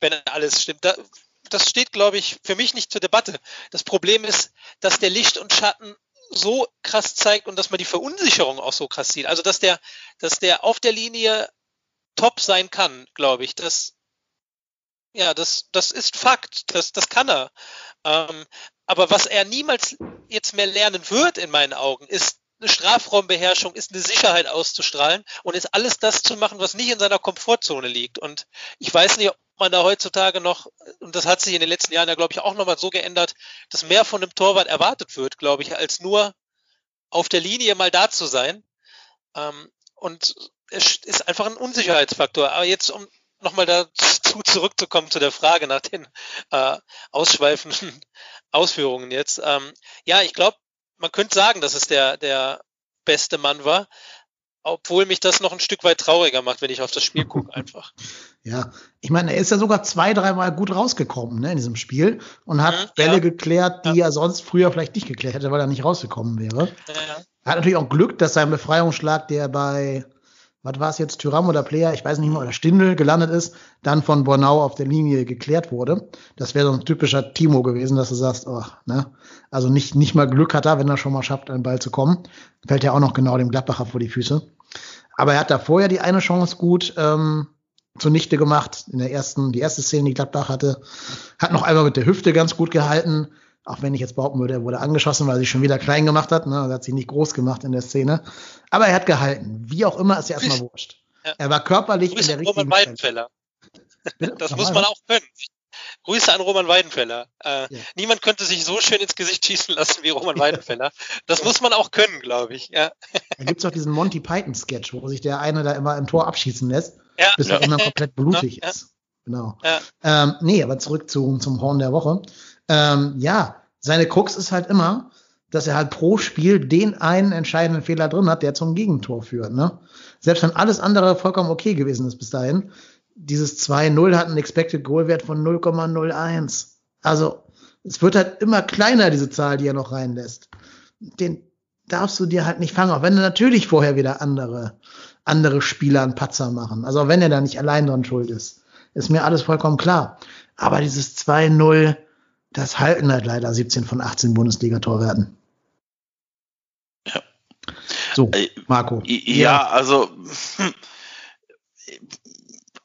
wenn alles stimmt. Da, das steht, glaube ich, für mich nicht zur Debatte. Das Problem ist, dass der Licht und Schatten so krass zeigt und dass man die Verunsicherung auch so krass sieht. Also dass der, dass der auf der Linie top sein kann, glaube ich. Das, ja, das, das ist Fakt. Das, das kann er. Ähm, aber was er niemals jetzt mehr lernen wird, in meinen Augen, ist eine Strafraumbeherrschung, ist eine Sicherheit auszustrahlen und ist alles das zu machen, was nicht in seiner Komfortzone liegt. Und ich weiß nicht, ob man da heutzutage noch, und das hat sich in den letzten Jahren ja, glaube ich, auch nochmal so geändert, dass mehr von einem Torwart erwartet wird, glaube ich, als nur auf der Linie mal da zu sein. Ähm, und es ist einfach ein Unsicherheitsfaktor. Aber jetzt, um nochmal dazu zurückzukommen zu der Frage nach den äh, ausschweifenden Ausführungen jetzt. Ähm, ja, ich glaube, man könnte sagen, dass es der, der beste Mann war, obwohl mich das noch ein Stück weit trauriger macht, wenn ich auf das Spiel gucke einfach. Ja, ich meine, er ist ja sogar zwei, dreimal gut rausgekommen ne, in diesem Spiel und hat mhm, Bälle ja. geklärt, die ja. er sonst früher vielleicht nicht geklärt hätte, weil er nicht rausgekommen wäre. Ja. Er hat natürlich auch Glück, dass sein Befreiungsschlag, der bei was war es jetzt, Tyram oder Player, ich weiß nicht mehr, oder Stindel gelandet ist, dann von Bornau auf der Linie geklärt wurde. Das wäre so ein typischer Timo gewesen, dass du sagst, oh, ne, also nicht, nicht mal Glück hat er, wenn er schon mal schafft, einen Ball zu kommen. Fällt ja auch noch genau dem Gladbacher vor die Füße. Aber er hat da vorher die eine Chance gut ähm, zunichte gemacht. In der ersten, die erste Szene, die Gladbach hatte, hat noch einmal mit der Hüfte ganz gut gehalten. Auch wenn ich jetzt behaupten würde, er wurde angeschossen, weil er sich schon wieder klein gemacht hat. Ne? Er hat sich nicht groß gemacht in der Szene. Aber er hat gehalten. Wie auch immer, ist ja erstmal wurscht. Ja. Er war körperlich Grüße in der richtigen Roman Weidenfeller. Das muss man auch können. Grüße an Roman Weidenfeller. Äh, ja. Niemand könnte sich so schön ins Gesicht schießen lassen wie Roman Weidenfeller. Das muss man auch können, glaube ich. Ja. Da gibt es auch diesen Monty Python-Sketch, wo sich der eine da immer im Tor abschießen lässt, ja. bis er immer komplett blutig ist. Genau. Ähm, nee, aber zurück zu, zum Horn der Woche. Ähm, ja, seine Krux ist halt immer, dass er halt pro Spiel den einen entscheidenden Fehler drin hat, der zum Gegentor führt. Ne? Selbst wenn alles andere vollkommen okay gewesen ist bis dahin, dieses 2-0 hat einen Expected Goal Wert von 0,01. Also es wird halt immer kleiner, diese Zahl, die er noch reinlässt. Den darfst du dir halt nicht fangen, auch wenn er natürlich vorher wieder andere, andere Spieler einen Patzer machen. Also wenn er da nicht allein dran schuld ist. Ist mir alles vollkommen klar. Aber dieses 2-0, das halten halt leider 17 von 18 Bundesliga-Torwerten. Ja. So, äh, Marco. Ja, ja, also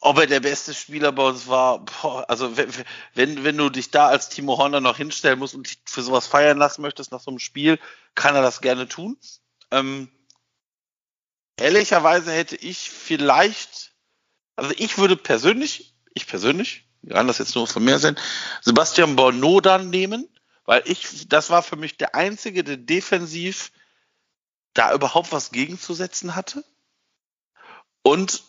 ob er der beste Spieler bei uns war, boah, also wenn, wenn, wenn du dich da als Timo Horner noch hinstellen musst und dich für sowas feiern lassen möchtest nach so einem Spiel, kann er das gerne tun. Ähm, ehrlicherweise hätte ich vielleicht, also ich würde persönlich, ich persönlich, kann das jetzt nur von mir sein, Sebastian Borneau dann nehmen, weil ich, das war für mich der Einzige, der defensiv da überhaupt was gegenzusetzen hatte. Und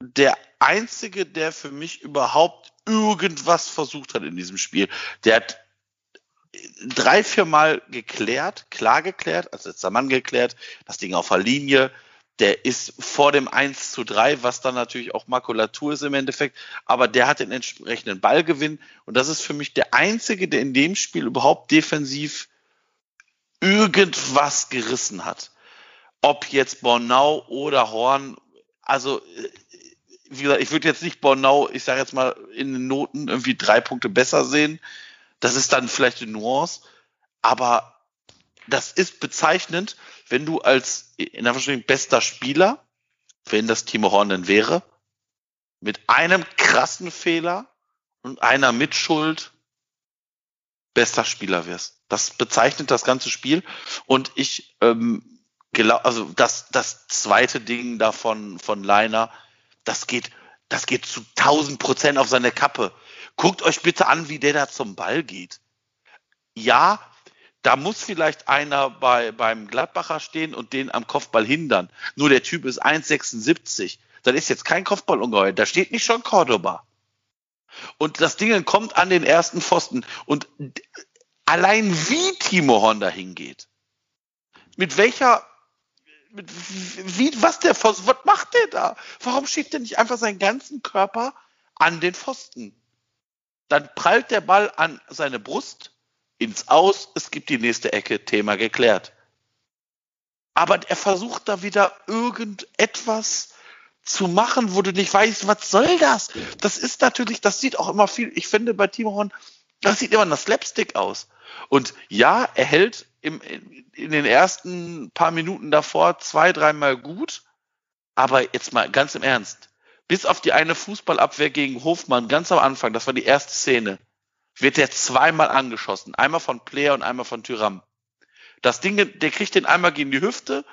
der Einzige, der für mich überhaupt irgendwas versucht hat in diesem Spiel. Der hat drei, vier Mal geklärt, klar geklärt, als letzter Mann geklärt, das Ding auf der Linie, der ist vor dem 1 zu 3, was dann natürlich auch Makulatur ist im Endeffekt, aber der hat den entsprechenden Ballgewinn. Und das ist für mich der einzige, der in dem Spiel überhaupt defensiv irgendwas gerissen hat. Ob jetzt Bornau oder Horn, also wie gesagt, ich würde jetzt nicht Bornau, ich sage jetzt mal, in den Noten irgendwie drei Punkte besser sehen. Das ist dann vielleicht eine Nuance, aber das ist bezeichnend, wenn du als in Anführungsstrichen bester Spieler, wenn das Timo Horn denn wäre, mit einem krassen Fehler und einer Mitschuld bester Spieler wirst. Das bezeichnet das ganze Spiel. Und ich ähm, glaube, also das, das zweite Ding davon von Leiner, das geht, das geht zu 1000 Prozent auf seine Kappe. Guckt euch bitte an, wie der da zum Ball geht. Ja, da muss vielleicht einer bei, beim Gladbacher stehen und den am Kopfball hindern. Nur der Typ ist 1,76. Dann ist jetzt kein Kopfball ungeheuer. Da steht nicht schon Cordoba. Und das Ding kommt an den ersten Pfosten. Und allein wie Timo Horn da hingeht, mit welcher, mit, wie, was der, was macht der da? Warum schiebt er nicht einfach seinen ganzen Körper an den Pfosten? Dann prallt der Ball an seine Brust, ins Aus, es gibt die nächste Ecke, Thema geklärt. Aber er versucht da wieder irgendetwas zu machen, wo du nicht weißt, was soll das? Das ist natürlich, das sieht auch immer viel, ich finde bei Timo Horn, das sieht immer nach Slapstick aus. Und ja, er hält im, in den ersten paar Minuten davor zwei, dreimal gut, aber jetzt mal ganz im Ernst. Bis auf die eine Fußballabwehr gegen Hofmann ganz am Anfang, das war die erste Szene, wird der zweimal angeschossen. Einmal von Player und einmal von Tyram. Das Ding, der kriegt den einmal gegen die Hüfte,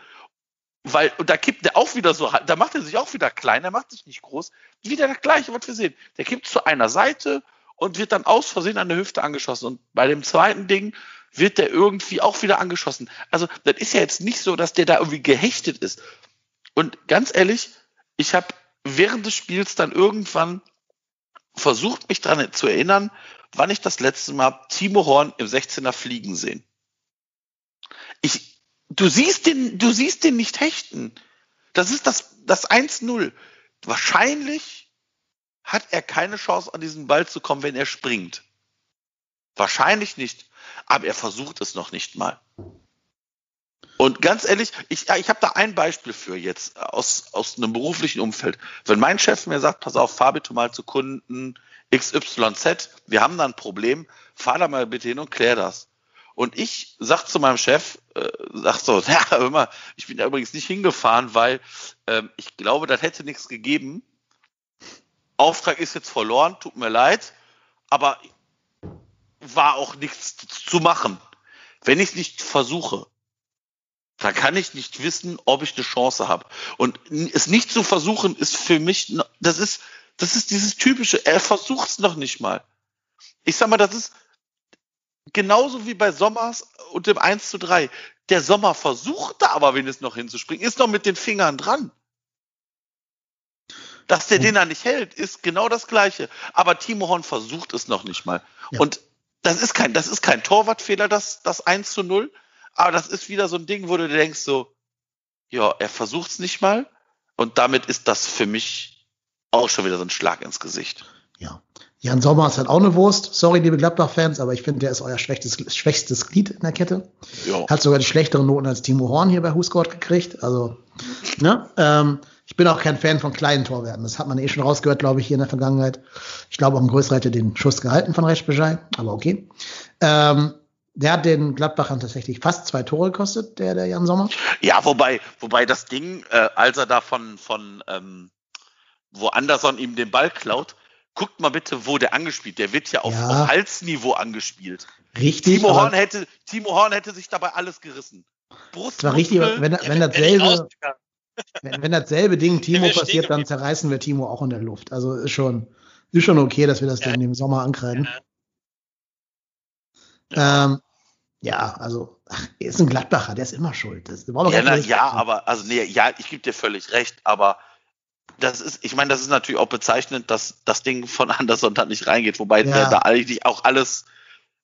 weil, und da kippt der auch wieder so, da macht er sich auch wieder klein, er macht sich nicht groß. Wieder das gleiche, was wir sehen. Der kippt zu einer Seite und wird dann aus Versehen an der Hüfte angeschossen. Und bei dem zweiten Ding wird der irgendwie auch wieder angeschossen. Also, das ist ja jetzt nicht so, dass der da irgendwie gehechtet ist. Und ganz ehrlich, ich habe während des Spiels dann irgendwann versucht, mich daran zu erinnern, wann ich das letzte Mal Timo Horn im 16er fliegen sehen. Ich, du siehst den, du siehst den nicht hechten. Das ist das, das 1-0. Wahrscheinlich hat er keine Chance, an diesen Ball zu kommen, wenn er springt. Wahrscheinlich nicht. Aber er versucht es noch nicht mal. Und ganz ehrlich, ich, ich habe da ein Beispiel für jetzt aus, aus einem beruflichen Umfeld. Wenn mein Chef mir sagt, pass auf, fahr bitte mal zu Kunden XYZ, wir haben da ein Problem, fahr da mal bitte hin und klär das. Und ich sag zu meinem Chef, äh, sag so, ja, hör mal, ich bin da übrigens nicht hingefahren, weil ähm, ich glaube, das hätte nichts gegeben. Auftrag ist jetzt verloren, tut mir leid, aber war auch nichts zu machen. Wenn ich es nicht versuche, dann kann ich nicht wissen, ob ich eine Chance habe. Und es nicht zu versuchen, ist für mich, das ist, das ist dieses typische, er versucht es noch nicht mal. Ich sag mal, das ist genauso wie bei Sommers und dem 1 zu 3. Der Sommer versuchte aber wenigstens noch hinzuspringen, ist noch mit den Fingern dran. Dass der den da nicht hält, ist genau das Gleiche. Aber Timo Horn versucht es noch nicht mal. Ja. Und das ist kein, das ist kein Torwartfehler, das, das 1 zu 0. Aber das ist wieder so ein Ding, wo du denkst so, ja, er versucht es nicht mal. Und damit ist das für mich auch schon wieder so ein Schlag ins Gesicht. Ja. Jan Sommer ist halt auch eine Wurst. Sorry, liebe Gladbach-Fans, aber ich finde, der ist euer schwächstes, schwächstes Glied in der Kette. Ja. Hat sogar die schlechteren Noten als Timo Horn hier bei Husgott gekriegt. Also, ne? Ähm, ich bin auch kein Fan von kleinen Torwerten. Das hat man eh schon rausgehört, glaube ich, hier in der Vergangenheit. Ich glaube, auch ein größerer hätte den Schuss gehalten von Reschbejai, aber okay. Ähm, der hat den Gladbachern tatsächlich fast zwei Tore gekostet, der, der Jan Sommer. Ja, wobei, wobei das Ding, äh, als er da von, von ähm, wo Anderson ihm den Ball klaut, guckt mal bitte, wo der angespielt. Der wird ja auf, ja. auf Halsniveau angespielt. Richtig. Timo Horn hätte, Timo Horn hätte sich dabei alles gerissen. Brust. war richtig, wenn, wenn dasselbe, wenn, wenn dasselbe Ding Timo passiert, dann zerreißen wir Timo auch in der Luft. Also ist schon, ist schon okay, dass wir das ja. im Sommer ankreiden. Ja. Ähm, ja, also ach, er ist ein Gladbacher, der ist immer schuld. Das, ja, na, ja aber also nee, ja, ich gebe dir völlig recht, aber das ist, ich meine, das ist natürlich auch bezeichnend, dass das Ding von Anderson da nicht reingeht, wobei ja. der da eigentlich auch alles,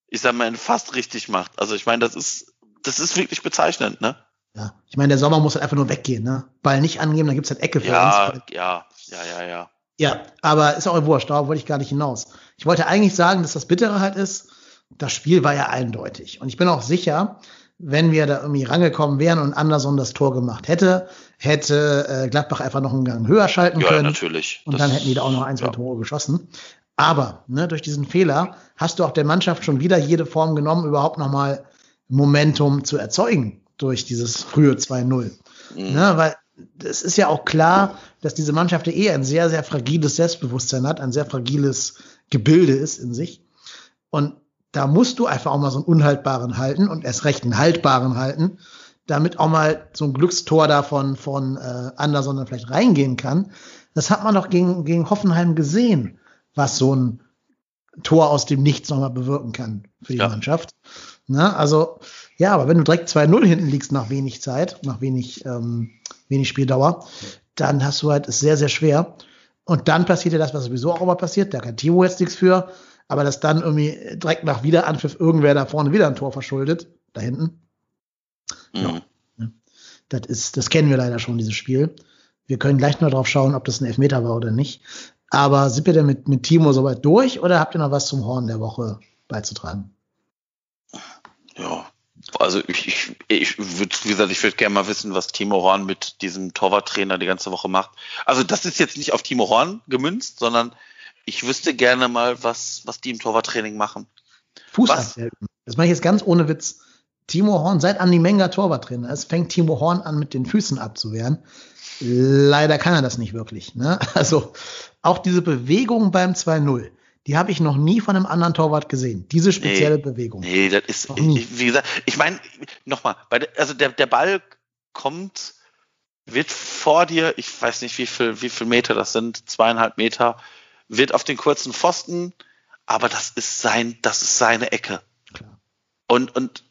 ich sag mal, fast richtig macht. Also ich meine, das ist, das ist wirklich bezeichnend, ne? Ja, ich meine, der Sommer muss halt einfach nur weggehen, ne? Ball nicht angeben, dann gibt's halt Ecke für ja, uns. Ja, ja, ja, ja. Ja, aber ist auch wurscht, darauf wollte ich gar nicht hinaus. Ich wollte eigentlich sagen, dass das Bittere halt ist, das Spiel war ja eindeutig. Und ich bin auch sicher, wenn wir da irgendwie rangekommen wären und Anderson das Tor gemacht hätte, hätte äh, Gladbach einfach noch einen Gang höher schalten ja, können. Ja, natürlich. Und das, dann hätten die da auch noch ein, zwei ja. Tore geschossen. Aber ne, durch diesen Fehler hast du auch der Mannschaft schon wieder jede Form genommen, überhaupt nochmal Momentum zu erzeugen durch dieses frühe 2-0. Mhm. Ne, weil es ist ja auch klar, dass diese Mannschaft eh ein sehr, sehr fragiles Selbstbewusstsein hat, ein sehr fragiles Gebilde ist in sich. Und da musst du einfach auch mal so einen unhaltbaren halten und erst recht einen haltbaren halten, damit auch mal so ein Glückstor davon von äh, Anderson dann vielleicht reingehen kann. Das hat man doch gegen, gegen Hoffenheim gesehen, was so ein Tor aus dem Nichts nochmal bewirken kann für die ja. Mannschaft. Na, also, ja, aber wenn du direkt 2-0 hinten liegst nach wenig Zeit, nach wenig, ähm, wenig Spieldauer, dann hast du halt es sehr, sehr schwer. Und dann passiert ja das, was sowieso auch immer passiert. Da kann Timo jetzt nichts für. Aber dass dann irgendwie direkt nach Wiederanpfiff irgendwer da vorne wieder ein Tor verschuldet, da hinten. Mhm. Ja. Das ist, das kennen wir leider schon, dieses Spiel. Wir können gleich nur drauf schauen, ob das ein Elfmeter war oder nicht. Aber sind wir denn mit, mit Timo soweit durch oder habt ihr noch was zum Horn der Woche beizutragen? Ja, also ich, ich, ich würde, wie gesagt, ich würde gerne mal wissen, was Timo Horn mit diesem Torwarttrainer die ganze Woche macht. Also das ist jetzt nicht auf Timo Horn gemünzt, sondern ich wüsste gerne mal, was, was die im Torwarttraining machen. Fuß Was? abhelfen. Das mache ich jetzt ganz ohne Witz. Timo Horn, seit Andi Menger Torwarttrainer ist, fängt Timo Horn an, mit den Füßen abzuwehren. Leider kann er das nicht wirklich. Ne? Also auch diese Bewegung beim 2-0, die habe ich noch nie von einem anderen Torwart gesehen. Diese spezielle Bewegung. Nee, das ist, ich, wie gesagt, ich meine, nochmal, also der, der Ball kommt, wird vor dir, ich weiß nicht, wie viel, wie viel Meter das sind, zweieinhalb Meter, wird auf den kurzen Pfosten, aber das ist sein, das ist seine Ecke. Klar. Und, und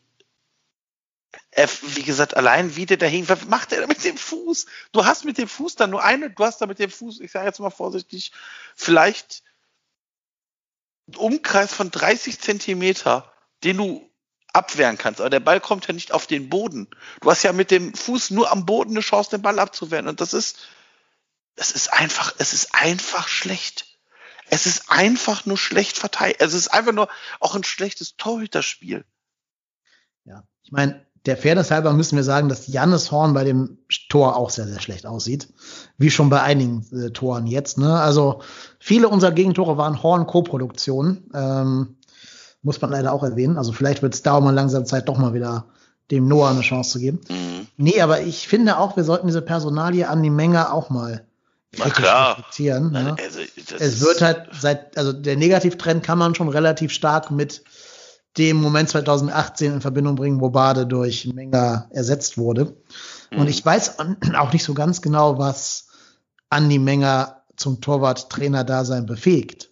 er, wie gesagt, allein wie der dahin, was macht er da mit dem Fuß? Du hast mit dem Fuß dann nur eine, du hast da mit dem Fuß, ich sage jetzt mal vorsichtig, vielleicht einen Umkreis von 30 Zentimeter, den du abwehren kannst. Aber der Ball kommt ja nicht auf den Boden. Du hast ja mit dem Fuß nur am Boden eine Chance, den Ball abzuwehren. Und das ist, es ist einfach, es ist einfach schlecht. Es ist einfach nur schlecht verteilt. Es ist einfach nur auch ein schlechtes Torhüterspiel. Ja. Ich meine, der Fairness halber müssen wir sagen, dass Jannis Horn bei dem Tor auch sehr, sehr schlecht aussieht. Wie schon bei einigen äh, Toren jetzt. Ne? Also viele unserer Gegentore waren Horn-Co-Produktionen. Ähm, muss man leider auch erwähnen. Also vielleicht wird es da auch mal langsam Zeit, doch mal wieder dem Noah eine Chance zu geben. Mhm. Nee, aber ich finde auch, wir sollten diese Personalie an die Menge auch mal Na klar. reflektieren. Ne? Also, das Es wird halt seit, also der Negativtrend kann man schon relativ stark mit dem Moment 2018 in Verbindung bringen, wo Bade durch Menger ersetzt wurde. Und Mhm. ich weiß auch nicht so ganz genau, was Andi Menger zum Torwart-Trainer-Dasein befähigt.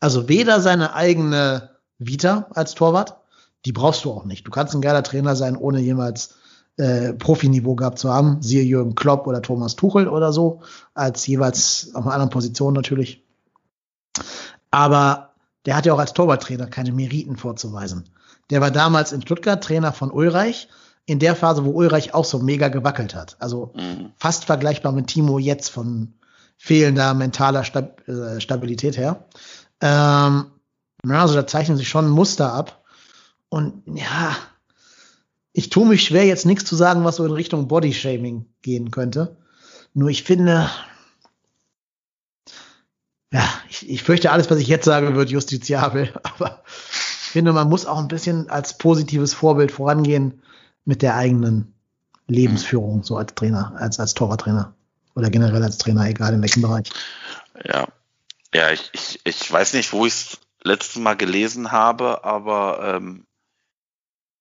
Also weder seine eigene Vita als Torwart, die brauchst du auch nicht. Du kannst ein geiler Trainer sein, ohne jemals äh, Profiniveau gehabt zu haben. Siehe Jürgen Klopp oder Thomas Tuchel oder so, als jeweils auf einer anderen Position natürlich. Aber der hat ja auch als Torwarttrainer keine Meriten vorzuweisen. Der war damals in Stuttgart Trainer von Ulreich, in der Phase, wo Ulreich auch so mega gewackelt hat. Also Mhm. fast vergleichbar mit Timo jetzt von fehlender mentaler Stab äh, Stabilität her. Ähm, ja, also da zeichnen sich schon Muster ab. Und ja, ich tue mich schwer, jetzt nichts zu sagen, was so in Richtung Bodyshaming gehen könnte. Nur ich finde, ja, ich, ich fürchte, alles, was ich jetzt sage, wird justiziabel. Aber ich finde, man muss auch ein bisschen als positives Vorbild vorangehen mit der eigenen Lebensführung, so als Trainer, als, als Torwarttrainer. Oder generell als Trainer, egal in welchem Bereich. Ja, ja, ich, ich, ich weiß nicht, wo ich es letztes Mal gelesen habe, aber ähm,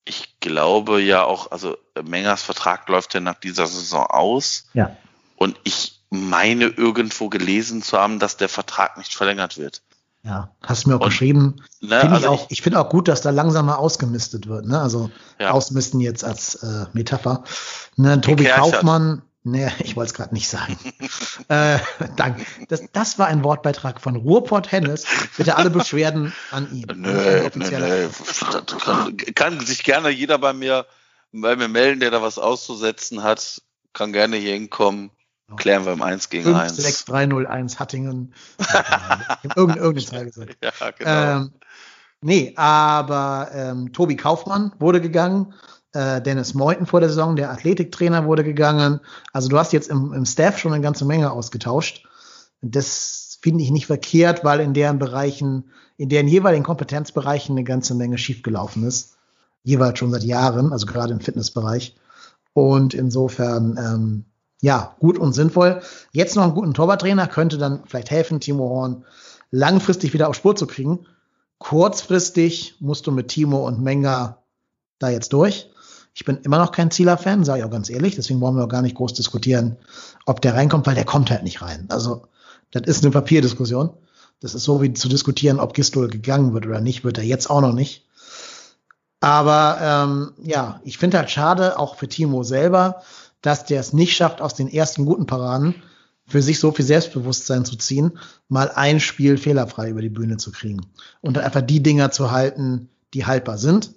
ich glaube ja auch, also Mengers Vertrag läuft ja nach dieser Saison aus Ja. und ich meine irgendwo gelesen zu haben, dass der Vertrag nicht verlängert wird. Ja, hast du mir auch Und- geschrieben. Ne? Finde ich Also auch, ich finde auch gut, dass da langsam mal ausgemistet wird. Ne? Also Ja. ausmisten jetzt als äh, Metapher. Ne, Tobi. Kaufmann, ne, ich wollte es gerade nicht sagen. äh, danke. Das, das war ein Wortbeitrag von Ruhrpott Hennes. Bitte alle Beschwerden an ihn. Nö, nö, nö. Kann sich gerne jeder bei mir, bei mir melden, der da was auszusetzen hat. Kann gerne hier hinkommen. Klären wir im 1 gegen 1. 56301 Hattingen. Irgendeine, irgendeine Zahl gesagt. Ja, genau. Ähm, nee, aber ähm, Tobi Kaufmann wurde gegangen. Äh, Dennis Meuthen vor der Saison, der Athletiktrainer, wurde gegangen. Also du hast jetzt im, im Staff schon eine ganze Menge ausgetauscht. Das finde ich nicht verkehrt, weil in deren Bereichen, in deren jeweiligen Kompetenzbereichen eine ganze Menge schiefgelaufen ist. Jeweils schon seit Jahren, also gerade im Fitnessbereich. Und insofern, ähm, ja, gut und sinnvoll. Jetzt noch einen guten Torwarttrainer könnte dann vielleicht helfen, Timo Horn langfristig wieder auf Spur zu kriegen. Kurzfristig musst du mit Timo und Menga da jetzt durch. Ich bin immer noch kein Zieler-Fan, sage ich auch ganz ehrlich. Deswegen wollen wir auch gar nicht groß diskutieren, ob der reinkommt, weil der kommt halt nicht rein. Also, das ist eine Papierdiskussion. Das ist so wie zu diskutieren, ob Gistol gegangen wird oder nicht, wird er jetzt auch noch nicht. Aber ähm, ja, ich finde halt schade, auch für Timo selber, dass der es nicht schafft, aus den ersten guten Paraden für sich so viel Selbstbewusstsein zu ziehen, mal ein Spiel fehlerfrei über die Bühne zu kriegen und dann einfach die Dinger zu halten, die haltbar sind.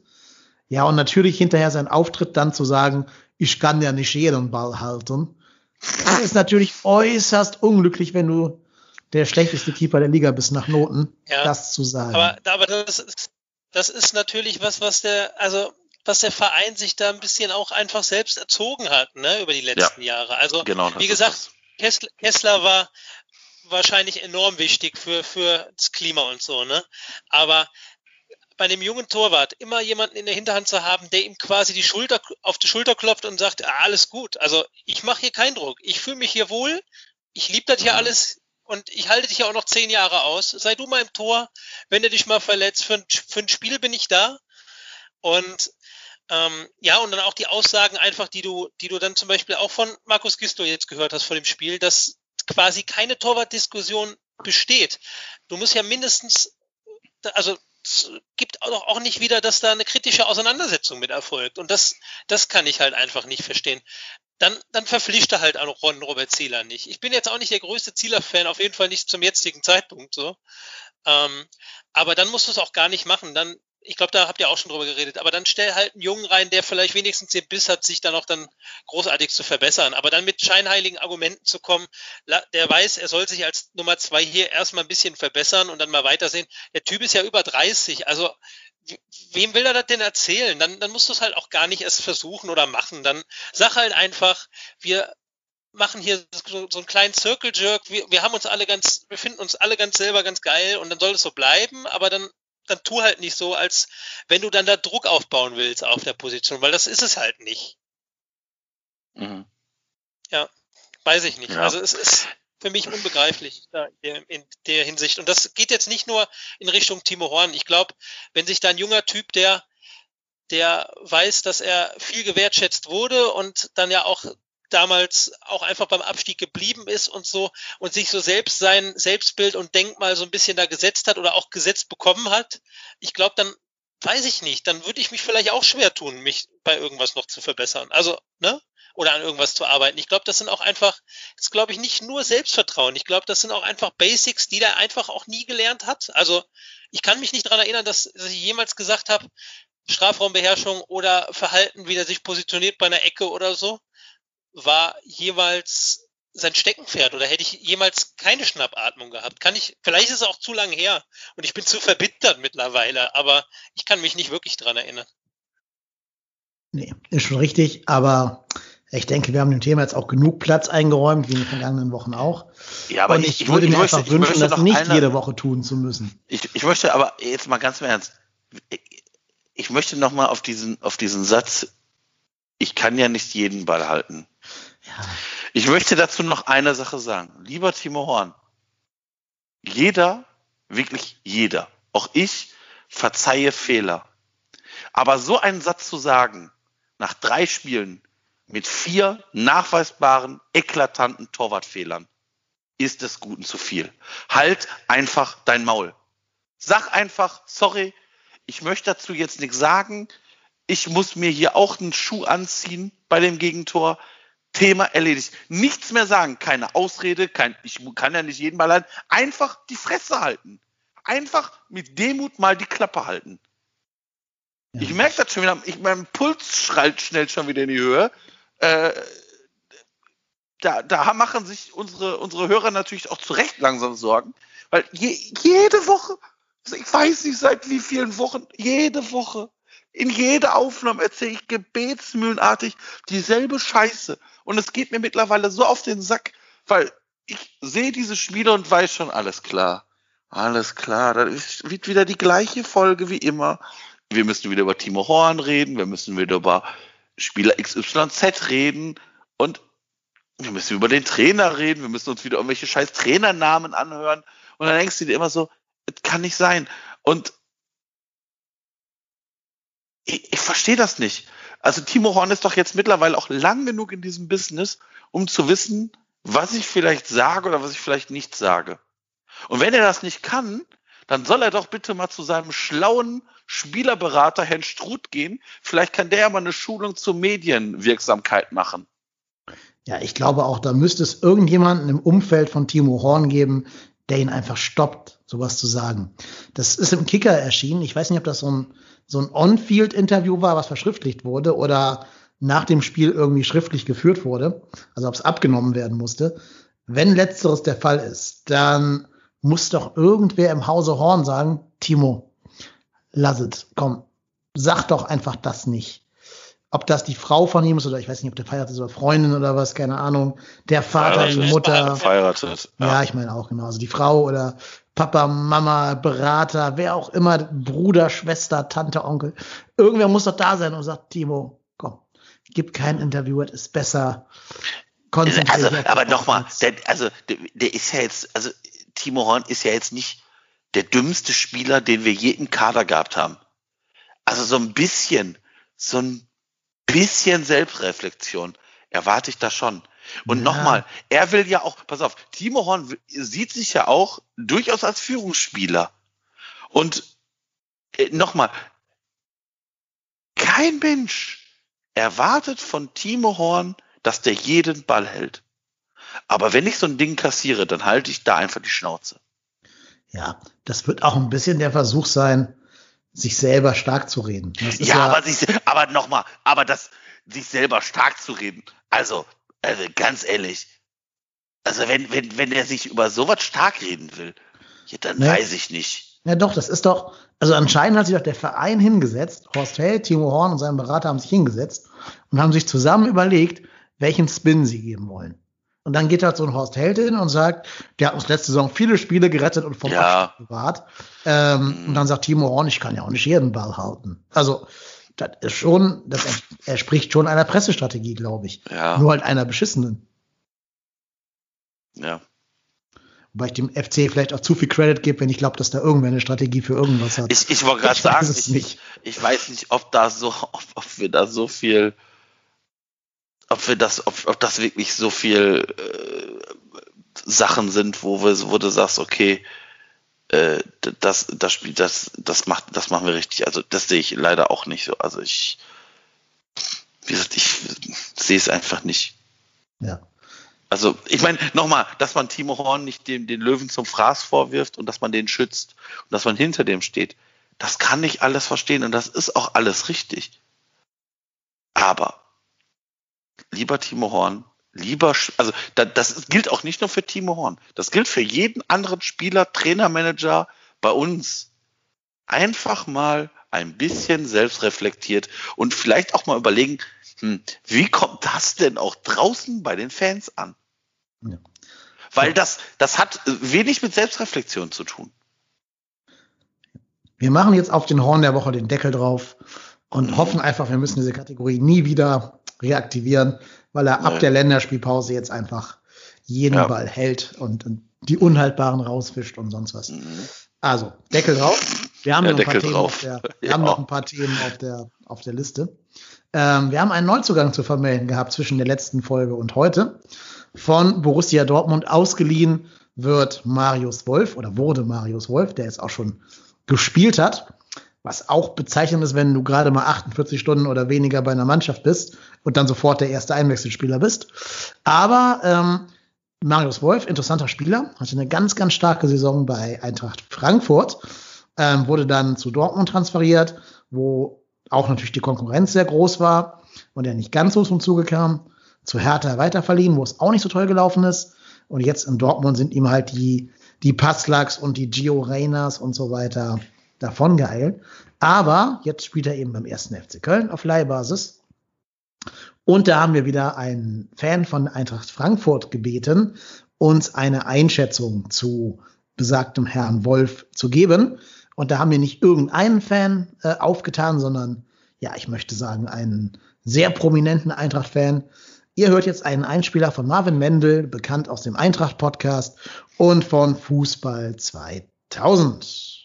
Ja, und natürlich hinterher sein Auftritt dann zu sagen, ich kann ja nicht jeden Ball halten. Das ist natürlich äußerst unglücklich, wenn du der schlechteste Keeper der Liga bist nach Noten, ja, das zu sagen. Aber, aber das, ist, das ist natürlich was, was der, also was der Verein sich da ein bisschen auch einfach selbst erzogen hat, ne, über die letzten ja, Jahre. Also, genau, wie gesagt, Kessler, Kessler war wahrscheinlich enorm wichtig für, für das Klima und so, ne? Aber bei einem jungen Torwart immer jemanden in der Hinterhand zu haben, der ihm quasi die Schulter auf die Schulter klopft und sagt, ah, alles gut. Also ich mache hier keinen Druck. Ich fühle mich hier wohl. Ich liebe das hier alles und ich halte dich ja auch noch zehn Jahre aus. Sei du mal im Tor, wenn du dich mal verletzt. Für ein, für ein Spiel bin ich da. Und ähm, ja, und dann auch die Aussagen einfach, die du, die du dann zum Beispiel auch von Markus Gisto jetzt gehört hast vor dem Spiel, dass quasi keine Torwartdiskussion besteht. Du musst ja mindestens, also gibt auch, auch nicht wieder, dass da eine kritische Auseinandersetzung mit erfolgt. Und das, das kann ich halt einfach nicht verstehen. Dann, dann verpflichte halt auch Ron Robert Zieler nicht. Ich bin jetzt auch nicht der größte Zieler-Fan, auf jeden Fall nicht zum jetzigen Zeitpunkt so. Ähm, aber dann musst du es auch gar nicht machen. Dann ich glaube, da habt ihr auch schon drüber geredet, aber dann stell halt einen Jungen rein, der vielleicht wenigstens den Biss hat, sich dann auch dann großartig zu verbessern. Aber dann mit scheinheiligen Argumenten zu kommen, der weiß, er soll sich als Nummer zwei hier erstmal ein bisschen verbessern und dann mal weitersehen. Der Typ ist ja über 30, also wem will er das denn erzählen? Dann, dann musst du es halt auch gar nicht erst versuchen oder machen. Dann sag halt einfach, wir machen hier so, so einen kleinen Circle Jerk. Wir, wir haben uns alle ganz, wir finden uns alle ganz selber ganz geil und dann soll es so bleiben, aber dann dann tu halt nicht so, als wenn du dann da Druck aufbauen willst auf der Position, weil das ist es halt nicht. Mhm. Ja, weiß ich nicht. Ja. Also es ist für mich unbegreiflich in der Hinsicht. Und das geht jetzt nicht nur in Richtung Timo Horn. Ich glaube, wenn sich da ein junger Typ, der der weiß, dass er viel gewertschätzt wurde und dann ja auch damals auch einfach beim Abstieg geblieben ist und so und sich so selbst sein Selbstbild und Denkmal so ein bisschen da gesetzt hat oder auch gesetzt bekommen hat, ich glaube, dann weiß ich nicht, dann würde ich mich vielleicht auch schwer tun, mich bei irgendwas noch zu verbessern. Also, ne? Oder an irgendwas zu arbeiten. Ich glaube, das sind auch einfach, das glaube ich nicht nur Selbstvertrauen. Ich glaube, das sind auch einfach Basics, die der einfach auch nie gelernt hat. Also, ich kann mich nicht daran erinnern, dass, dass ich jemals gesagt habe, Strafraumbeherrschung oder Verhalten, wie er sich positioniert bei einer Ecke oder so war jeweils sein Steckenpferd oder hätte ich jemals keine Schnappatmung gehabt? Kann ich, vielleicht ist es auch zu lange her und ich bin zu verbittert mittlerweile, aber ich kann mich nicht wirklich dran erinnern. Nee, ist schon richtig, aber ich denke, wir haben dem Thema jetzt auch genug Platz eingeräumt, wie in den vergangenen Wochen auch. Ja, aber und ich, ich würde ich mir möchte, einfach wünschen, das nicht eine, jede Woche tun zu müssen. Ich, ich möchte aber jetzt mal ganz im Ernst, ich möchte noch mal auf diesen, auf diesen Satz, ich kann ja nicht jeden Ball halten ich möchte dazu noch eine Sache sagen. Lieber Timo Horn, jeder, wirklich jeder, auch ich, verzeihe Fehler. Aber so einen Satz zu sagen, nach drei Spielen mit vier nachweisbaren, eklatanten Torwartfehlern, ist es Guten zu viel. Halt einfach dein Maul. Sag einfach, sorry, ich möchte dazu jetzt nichts sagen. Ich muss mir hier auch einen Schuh anziehen bei dem Gegentor. Thema erledigt. Nichts mehr sagen, keine Ausrede, kein, ich kann ja nicht jeden Mal halten. Einfach die Fresse halten. Einfach mit Demut mal die Klappe halten. Ja. Ich merke das schon wieder, ich, mein Puls schreit schnell schon wieder in die Höhe. Äh, da, da machen sich unsere, unsere Hörer natürlich auch zu Recht langsam Sorgen, weil je, jede Woche, ich weiß nicht seit wie vielen Wochen, jede Woche in jeder Aufnahme erzähle ich gebetsmühlenartig dieselbe Scheiße. Und es geht mir mittlerweile so auf den Sack, weil ich sehe diese Spiele und weiß schon, alles klar. Alles klar, das wird wieder die gleiche Folge wie immer. Wir müssen wieder über Timo Horn reden, wir müssen wieder über Spieler XYZ reden und wir müssen über den Trainer reden, wir müssen uns wieder irgendwelche scheiß Trainernamen anhören. Und dann denkst du dir immer so, es kann nicht sein. Und ich, ich verstehe das nicht. Also Timo Horn ist doch jetzt mittlerweile auch lang genug in diesem Business, um zu wissen, was ich vielleicht sage oder was ich vielleicht nicht sage. Und wenn er das nicht kann, dann soll er doch bitte mal zu seinem schlauen Spielerberater Herrn Struth gehen. Vielleicht kann der ja mal eine Schulung zur Medienwirksamkeit machen. Ja, ich glaube auch, da müsste es irgendjemanden im Umfeld von Timo Horn geben, der ihn einfach stoppt, sowas zu sagen. Das ist im Kicker erschienen. Ich weiß nicht, ob das so ein, so ein On-Field-Interview war, was verschriftlicht wurde oder nach dem Spiel irgendwie schriftlich geführt wurde, also ob es abgenommen werden musste. Wenn letzteres der Fall ist, dann muss doch irgendwer im Hause Horn sagen, Timo, lass es, komm, sag doch einfach das nicht. Ob das die Frau von ihm ist oder ich weiß nicht, ob der verheiratet ist oder Freundin oder was, keine Ahnung. Der Vater, die Mutter. Verheiratet. Ja. ja, ich meine auch genau. Also die Frau oder Papa, Mama, Berater, wer auch immer, Bruder, Schwester, Tante, Onkel. Irgendwer muss doch da sein und sagt, Timo, komm, gib kein Interview, es ist besser. Also, aber nochmal, also der, der ist ja jetzt, also Timo Horn ist ja jetzt nicht der dümmste Spieler, den wir je im Kader gehabt haben. Also so ein bisschen, so ein bisschen Selbstreflexion erwarte ich da schon. Und ja. nochmal, er will ja auch, pass auf, Timo Horn sieht sich ja auch durchaus als Führungsspieler. Und äh, nochmal, kein Mensch erwartet von Timo Horn, dass der jeden Ball hält. Aber wenn ich so ein Ding kassiere, dann halte ich da einfach die Schnauze. Ja, das wird auch ein bisschen der Versuch sein, sich selber stark zu reden. Ja, ja, aber, sich, aber nochmal, aber das, sich selber stark zu reden. Also, also ganz ehrlich, also wenn, wenn, wenn er sich über sowas stark reden will, ja, dann ne? weiß ich nicht. Ja, doch, das ist doch, also anscheinend hat sich doch der Verein hingesetzt, Horst Hell, Timo Horn und sein Berater haben sich hingesetzt und haben sich zusammen überlegt, welchen Spin sie geben wollen. Und dann geht halt so ein Horst Held hin und sagt, der hat uns letzte Saison viele Spiele gerettet und vom ja. Bewahrt. Ähm, mhm. Und dann sagt Timo Horn, ich kann ja auch nicht jeden Ball halten. Also, das ist schon, das er, spricht schon einer Pressestrategie, glaube ich. Ja. Nur halt einer beschissenen. Ja. Wobei ich dem FC vielleicht auch zu viel Credit gebe, wenn ich glaube, dass da irgendwer eine Strategie für irgendwas hat. Ich, ich wollte gerade sagen, ich, ich weiß nicht, ob da so, ob, ob wir da so viel ob wir das, ob, ob das wirklich so viel äh, Sachen sind, wo wir, wo du sagst, okay, äh, das, das Spiel, das, das macht, das machen wir richtig. Also das sehe ich leider auch nicht so. Also ich, wie gesagt, ich sehe es einfach nicht. Ja. Also, ich meine, nochmal, dass man Timo Horn nicht dem, den Löwen zum Fraß vorwirft und dass man den schützt und dass man hinter dem steht, das kann ich alles verstehen und das ist auch alles richtig. Aber lieber Timo Horn, lieber, also das gilt auch nicht nur für Timo Horn, das gilt für jeden anderen Spieler, Trainer, Manager bei uns. Einfach mal ein bisschen selbstreflektiert und vielleicht auch mal überlegen, hm, wie kommt das denn auch draußen bei den Fans an? Ja. Weil das, das hat wenig mit Selbstreflexion zu tun. Wir machen jetzt auf den Horn der Woche den Deckel drauf und mhm. hoffen einfach, wir müssen diese Kategorie nie wieder reaktivieren, weil er nee. ab der Länderspielpause jetzt einfach jeden ja. Ball hält und, und, die Unhaltbaren rausfischt und sonst was. Mhm. Also, Deckel drauf. Wir haben, ja, noch, ein paar Themen auf der, wir ja. haben noch ein paar Themen auf der, auf der Liste. Ähm, wir haben einen Neuzugang zu vermelden gehabt zwischen der letzten Folge und heute. Von Borussia Dortmund ausgeliehen wird Marius Wolf oder wurde Marius Wolf, der jetzt auch schon gespielt hat. Was auch bezeichnend ist, wenn du gerade mal 48 Stunden oder weniger bei einer Mannschaft bist und dann sofort der erste Einwechselspieler bist. Aber ähm, Marius Wolf, interessanter Spieler, hatte eine ganz, ganz starke Saison bei Eintracht Frankfurt, ähm, wurde dann zu Dortmund transferiert, wo auch natürlich die Konkurrenz sehr groß war und er nicht ganz so zum Zuge kam. Zu Hertha weiterverliehen, wo es auch nicht so toll gelaufen ist. Und jetzt in Dortmund sind ihm halt die, die Passlacks und die Gio Reynas und so weiter davon geeilt. Aber jetzt spielt er eben beim ersten FC Köln auf Leihbasis. Und da haben wir wieder einen Fan von Eintracht Frankfurt gebeten, uns eine Einschätzung zu besagtem Herrn Wolf zu geben. Und da haben wir nicht irgendeinen Fan äh, aufgetan, sondern, ja, ich möchte sagen, einen sehr prominenten Eintracht-Fan. Ihr hört jetzt einen Einspieler von Marvin Mendel, bekannt aus dem Eintracht-Podcast und von Fußball 2000.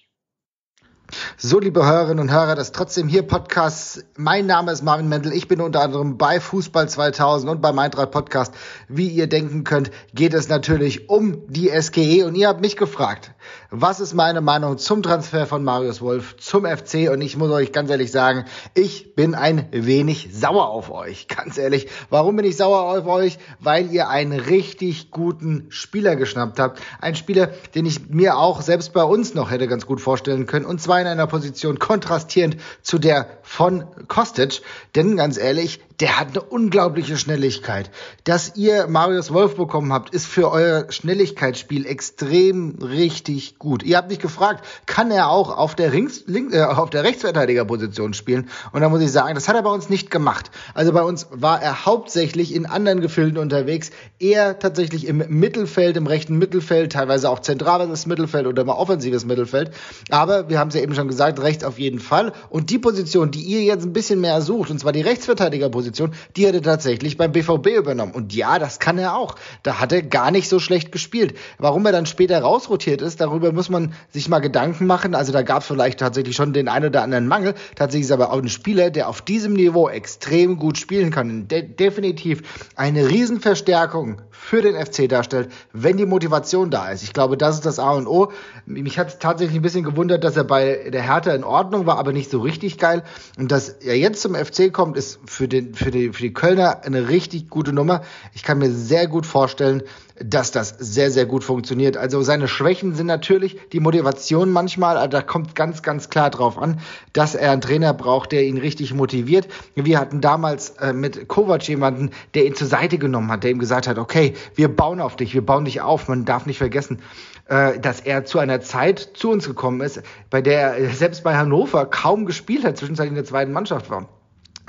So, liebe Hörerinnen und Hörer des Trotzdem hier Podcasts. Mein Name ist Marvin Mendel. Ich bin unter anderem bei Fußball 2000 und beim Eintracht Podcast. Wie ihr denken könnt, geht es natürlich um die SGE und ihr habt mich gefragt, was ist meine Meinung zum Transfer von Marius Wolf zum FC? Und ich muss euch ganz ehrlich sagen, ich bin ein wenig sauer auf euch. Ganz ehrlich, warum bin ich sauer auf euch? Weil ihr einen richtig guten Spieler geschnappt habt. Ein Spieler, den ich mir auch selbst bei uns noch hätte ganz gut vorstellen können. Und zwar in einer Position kontrastierend zu der von Kostic. Denn ganz ehrlich, der hat eine unglaubliche Schnelligkeit. Dass ihr Marius Wolf bekommen habt, ist für euer Schnelligkeitsspiel extrem richtig gut. Ihr habt mich gefragt, kann er auch auf der, Rings, Link, äh, auf der Rechtsverteidigerposition spielen? Und da muss ich sagen, das hat er bei uns nicht gemacht. Also bei uns war er hauptsächlich in anderen Gefilden unterwegs, eher tatsächlich im Mittelfeld, im rechten Mittelfeld, teilweise auch zentrales Mittelfeld oder mal offensives Mittelfeld. Aber wir haben es ja eben schon gesagt, rechts auf jeden Fall. Und die Position, die ihr jetzt ein bisschen mehr sucht, und zwar die Rechtsverteidigerposition, Position, die hat er tatsächlich beim BVB übernommen. Und ja, das kann er auch. Da hat er gar nicht so schlecht gespielt. Warum er dann später rausrotiert ist, darüber muss man sich mal Gedanken machen. Also da gab es vielleicht tatsächlich schon den einen oder anderen Mangel. Tatsächlich ist aber auch ein Spieler, der auf diesem Niveau extrem gut spielen kann. De definitiv eine Riesenverstärkung für den FC darstellt, wenn die Motivation da ist. Ich glaube, das ist das A und O. Mich hat es tatsächlich ein bisschen gewundert, dass er bei der Hertha in Ordnung war, aber nicht so richtig geil. Und dass er jetzt zum FC kommt, ist für, den, für, die, für die Kölner eine richtig gute Nummer. Ich kann mir sehr gut vorstellen, dass das sehr, sehr gut funktioniert. Also seine Schwächen sind natürlich die Motivation manchmal, also da kommt ganz, ganz klar drauf an, dass er einen Trainer braucht, der ihn richtig motiviert. Wir hatten damals äh, mit Kovac jemanden, der ihn zur Seite genommen hat, der ihm gesagt hat, okay, wir bauen auf dich, wir bauen dich auf. Man darf nicht vergessen, äh, dass er zu einer Zeit zu uns gekommen ist, bei der er selbst bei Hannover kaum gespielt hat, zwischenzeitlich in der zweiten Mannschaft war.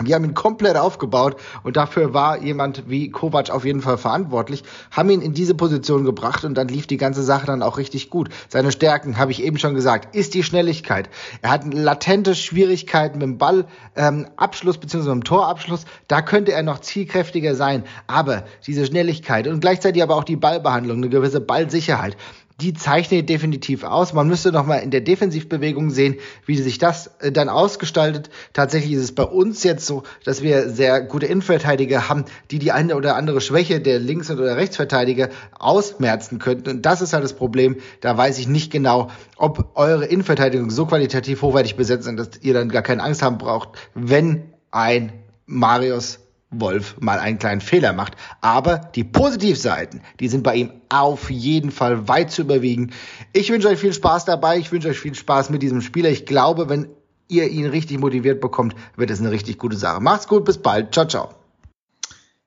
Wir haben ihn komplett aufgebaut und dafür war jemand wie Kovac auf jeden Fall verantwortlich, haben ihn in diese Position gebracht und dann lief die ganze Sache dann auch richtig gut. Seine Stärken, habe ich eben schon gesagt, ist die Schnelligkeit. Er hat latente Schwierigkeiten mit dem Ballabschluss ähm, bzw. mit dem Torabschluss. Da könnte er noch zielkräftiger sein. Aber diese Schnelligkeit und gleichzeitig aber auch die Ballbehandlung, eine gewisse Ballsicherheit, die zeichnet definitiv aus. Man müsste noch mal in der Defensivbewegung sehen, wie sich das äh, dann ausgestaltet. Tatsächlich ist es bei uns jetzt so, dass wir sehr gute Innenverteidiger haben, die die eine oder andere Schwäche der Links- oder Rechtsverteidiger ausmerzen könnten. Und das ist halt das Problem. Da weiß ich nicht genau, ob eure Innenverteidigung so qualitativ hochwertig besetzt sind, dass ihr dann gar keine Angst haben braucht, wenn ein Marius Wolf mal einen kleinen Fehler macht. Aber die Positivseiten, die sind bei ihm auf jeden Fall weit zu überwiegen. Ich wünsche euch viel Spaß dabei. Ich wünsche euch viel Spaß mit diesem Spieler. Ich glaube, wenn ihr ihn richtig motiviert bekommt, wird es eine richtig gute Sache. Macht's gut, bis bald. Ciao, ciao.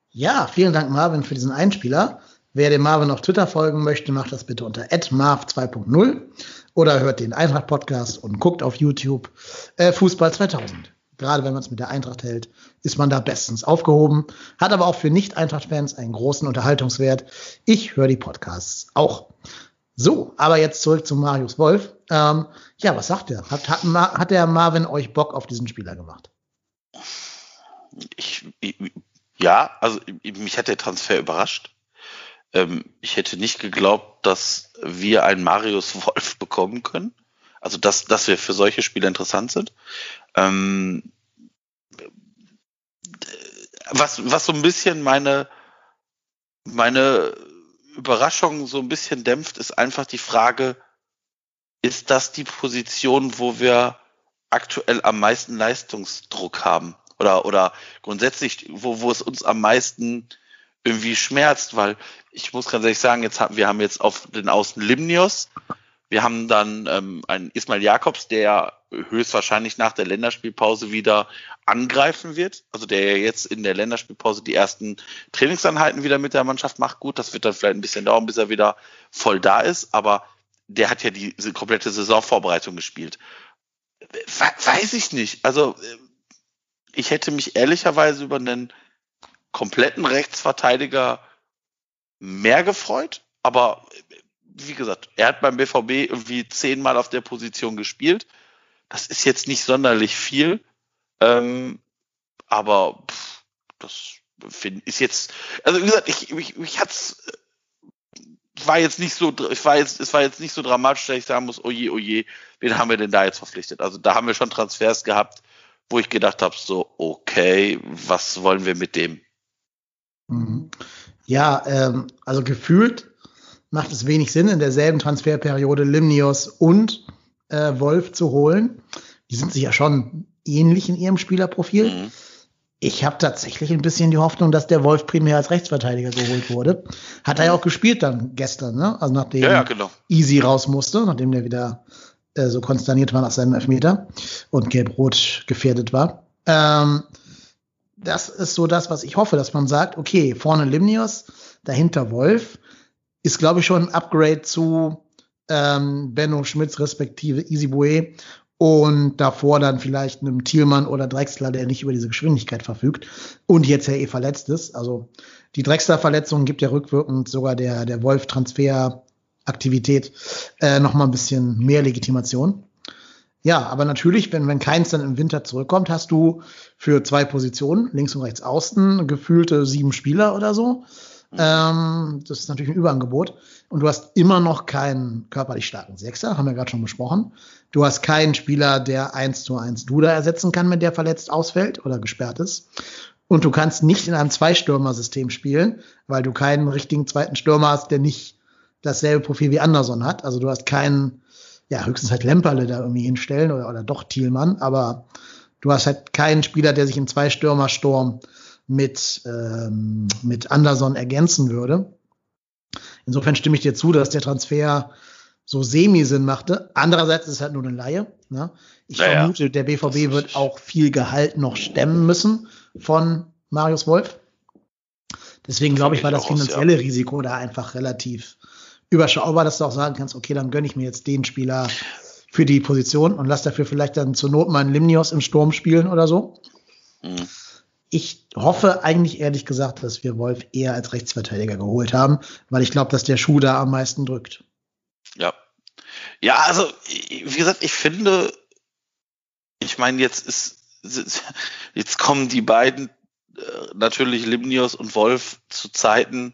Ja, vielen Dank, Marvin, für diesen Einspieler. Wer dem Marvin auf Twitter folgen möchte, macht das bitte unter marv 2.0 oder hört den Eintracht-Podcast und guckt auf YouTube äh, Fußball 2000 gerade wenn man es mit der Eintracht hält, ist man da bestens aufgehoben. Hat aber auch für Nicht-Eintracht-Fans einen großen Unterhaltungswert. Ich höre die Podcasts auch. So, aber jetzt zurück zu Marius Wolf. Ähm, ja, was sagt er? Hat, hat, hat der Marvin euch Bock auf diesen Spieler gemacht? Ich, ich, ja, also mich hat der Transfer überrascht. Ähm, ich hätte nicht geglaubt, dass wir einen Marius Wolf bekommen können. Also dass, dass wir für solche Spiele interessant sind. Ähm, was, was so ein bisschen meine, meine Überraschung so ein bisschen dämpft, ist einfach die Frage, ist das die Position, wo wir aktuell am meisten Leistungsdruck haben? Oder, oder grundsätzlich, wo, wo es uns am meisten irgendwie schmerzt, weil ich muss ganz ehrlich sagen, jetzt haben wir haben jetzt auf den Außen Limnios, wir haben dann ähm, einen Ismail Jakobs, der höchstwahrscheinlich nach der Länderspielpause wieder angreifen wird. Also der jetzt in der Länderspielpause die ersten Trainingseinheiten wieder mit der Mannschaft macht. Gut, das wird dann vielleicht ein bisschen dauern, bis er wieder voll da ist. Aber der hat ja die komplette Saisonvorbereitung gespielt. Weiß ich nicht. Also ich hätte mich ehrlicherweise über einen kompletten Rechtsverteidiger mehr gefreut. Aber wie gesagt, er hat beim BVB irgendwie zehnmal auf der Position gespielt. Das ist jetzt nicht sonderlich viel, ähm, aber pff, das find, ist jetzt, also wie gesagt, ich, ich, ich hat's, war jetzt nicht so, ich war jetzt, es war jetzt nicht so dramatisch, dass ich sagen muss, oje, oje, wen haben wir denn da jetzt verpflichtet? Also da haben wir schon Transfers gehabt, wo ich gedacht habe, so, okay, was wollen wir mit dem? Mhm. Ja, ähm, also gefühlt macht es wenig Sinn, in derselben Transferperiode Limnios und äh, Wolf zu holen. Die sind sich ja schon ähnlich in ihrem Spielerprofil. Mhm. Ich habe tatsächlich ein bisschen die Hoffnung, dass der Wolf primär als Rechtsverteidiger geholt wurde. Hat er ja auch gespielt dann gestern, ne? Also nachdem ja, ja, genau. Easy raus musste, nachdem der wieder äh, so konsterniert war nach seinem Elfmeter und gelb-rot gefährdet war. Ähm, das ist so das, was ich hoffe, dass man sagt, okay, vorne Limnios, dahinter Wolf, ist, glaube ich, schon ein Upgrade zu ähm, Benno Schmitz respektive Easy Bue und davor dann vielleicht einem Thielmann oder Drexler, der nicht über diese Geschwindigkeit verfügt und jetzt ja eh verletzt ist. Also die Drexler-Verletzung gibt ja rückwirkend sogar der, der Wolf-Transfer-Aktivität äh, noch mal ein bisschen mehr Legitimation. Ja, aber natürlich, wenn, wenn keins dann im Winter zurückkommt, hast du für zwei Positionen, links und rechts außen, gefühlte sieben Spieler oder so. Ähm, das ist natürlich ein Überangebot. Und du hast immer noch keinen körperlich starken Sechser, haben wir gerade schon besprochen. Du hast keinen Spieler, der eins zu eins Duda ersetzen kann, wenn der verletzt ausfällt oder gesperrt ist. Und du kannst nicht in einem Zweistürmer-System spielen, weil du keinen richtigen zweiten Stürmer hast, der nicht dasselbe Profil wie Anderson hat. Also du hast keinen, ja, höchstens halt Lemperle da irgendwie hinstellen oder, oder doch Thielmann, aber du hast halt keinen Spieler, der sich im Zweistürmer-Sturm mit, ähm, mit Anderson ergänzen würde. Insofern stimme ich dir zu, dass der Transfer so semi-Sinn machte. Andererseits ist es halt nur eine Laie. Ne? Ich naja, vermute, der BVB wird auch viel Gehalt noch stemmen müssen von Marius Wolf. Deswegen glaube ich, war das finanzielle aus, ja. Risiko da einfach relativ überschaubar, dass du auch sagen kannst, okay, dann gönne ich mir jetzt den Spieler für die Position und lass dafür vielleicht dann zur Not meinen Limnios im Sturm spielen oder so. Mhm ich hoffe eigentlich ehrlich gesagt, dass wir Wolf eher als Rechtsverteidiger geholt haben, weil ich glaube, dass der Schuh da am meisten drückt. Ja. Ja, also, wie gesagt, ich finde, ich meine, jetzt ist, jetzt kommen die beiden, äh, natürlich Limnios und Wolf zu Zeiten,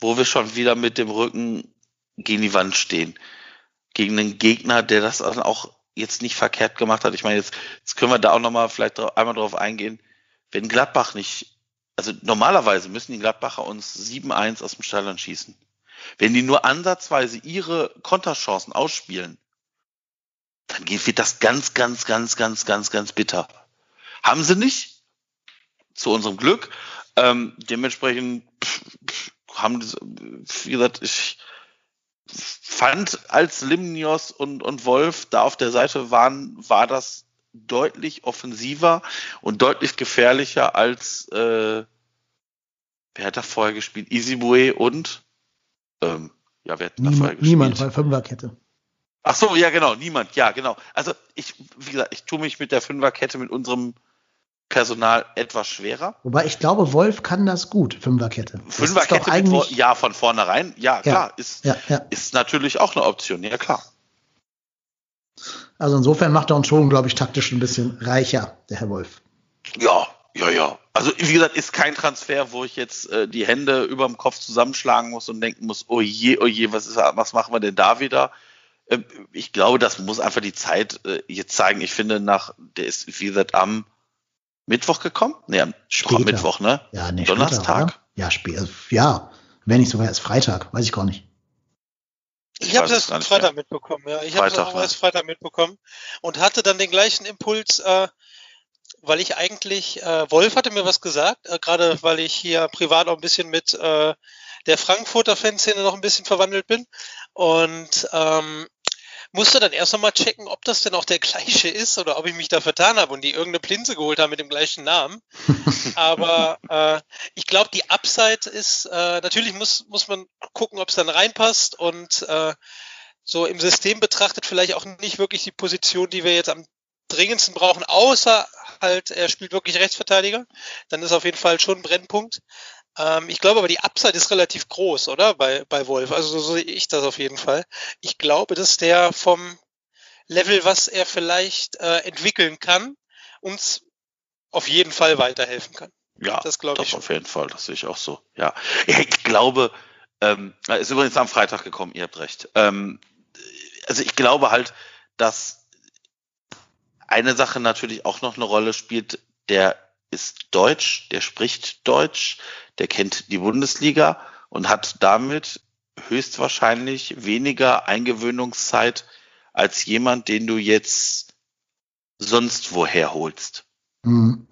wo wir schon wieder mit dem Rücken gegen die Wand stehen. Gegen einen Gegner, der das auch jetzt nicht verkehrt gemacht hat. Ich meine, jetzt, jetzt können wir da auch nochmal vielleicht einmal drauf eingehen wenn Gladbach nicht, also normalerweise müssen die Gladbacher uns 7-1 aus dem Stadion schießen. Wenn die nur ansatzweise ihre Konterchancen ausspielen, dann wird das ganz, ganz, ganz, ganz, ganz, ganz bitter. Haben sie nicht, zu unserem Glück. Ähm, dementsprechend haben, wie gesagt, ich fand, als Limnios und, und Wolf da auf der Seite waren, war das deutlich offensiver und deutlich gefährlicher als äh, wer hat da vorher gespielt? Easybue und ähm, ja, wer hat da vorher gespielt? Niemand, weil Fünferkette. Ach so, ja genau, niemand, ja genau. Also ich, wie gesagt, ich tue mich mit der Fünferkette mit unserem Personal etwas schwerer. Wobei ich glaube, Wolf kann das gut, Fünferkette. Das Fünferkette, eigentlich... ja, von vornherein, ja, klar, ist, ja, ja. ist natürlich auch eine Option, ja klar. Also insofern macht er uns schon, glaube ich, taktisch ein bisschen reicher, der Herr Wolf. Ja, ja, ja. Also wie gesagt, ist kein Transfer, wo ich jetzt äh, die Hände über dem Kopf zusammenschlagen muss und denken muss, oh je, oh je, was, ist, was machen wir denn da wieder? Äh, ich glaube, das muss einfach die Zeit äh, jetzt zeigen. Ich finde, nach, der ist, wie gesagt, am Mittwoch gekommen? Nee, am später. Mittwoch, ne? Ja, nee, Donnerstag? Später, ja, später. Ja, wenn nicht sogar erst Freitag, weiß ich gar nicht. Ich, ich habe das Freitag mehr. mitbekommen, ja. Ich habe es auch erst Freitag mitbekommen und hatte dann den gleichen Impuls, äh, weil ich eigentlich, äh, Wolf hatte mir was gesagt, äh, gerade weil ich hier privat auch ein bisschen mit äh, der Frankfurter Fanszene noch ein bisschen verwandelt bin. Und ähm, musste dann erst nochmal checken, ob das denn auch der gleiche ist oder ob ich mich da vertan habe und die irgendeine Plinze geholt haben mit dem gleichen Namen. Aber äh, ich glaube, die Upside ist, äh, natürlich muss, muss man gucken, ob es dann reinpasst und äh, so im System betrachtet vielleicht auch nicht wirklich die Position, die wir jetzt am dringendsten brauchen, außer halt, er spielt wirklich Rechtsverteidiger. Dann ist auf jeden Fall schon ein Brennpunkt. Ähm, ich glaube aber, die Upside ist relativ groß, oder? Bei, bei Wolf. Also so sehe ich das auf jeden Fall. Ich glaube, dass der vom Level, was er vielleicht äh, entwickeln kann, uns auf jeden Fall weiterhelfen kann. Ja, das glaube ich. Auf jeden Fall, das sehe ich auch so. Ja, ich glaube, ähm, ist übrigens am Freitag gekommen, ihr habt recht. Ähm, also ich glaube halt, dass eine Sache natürlich auch noch eine Rolle spielt, der ist Deutsch, der spricht Deutsch, der kennt die Bundesliga und hat damit höchstwahrscheinlich weniger Eingewöhnungszeit als jemand, den du jetzt sonst woher holst. Hm.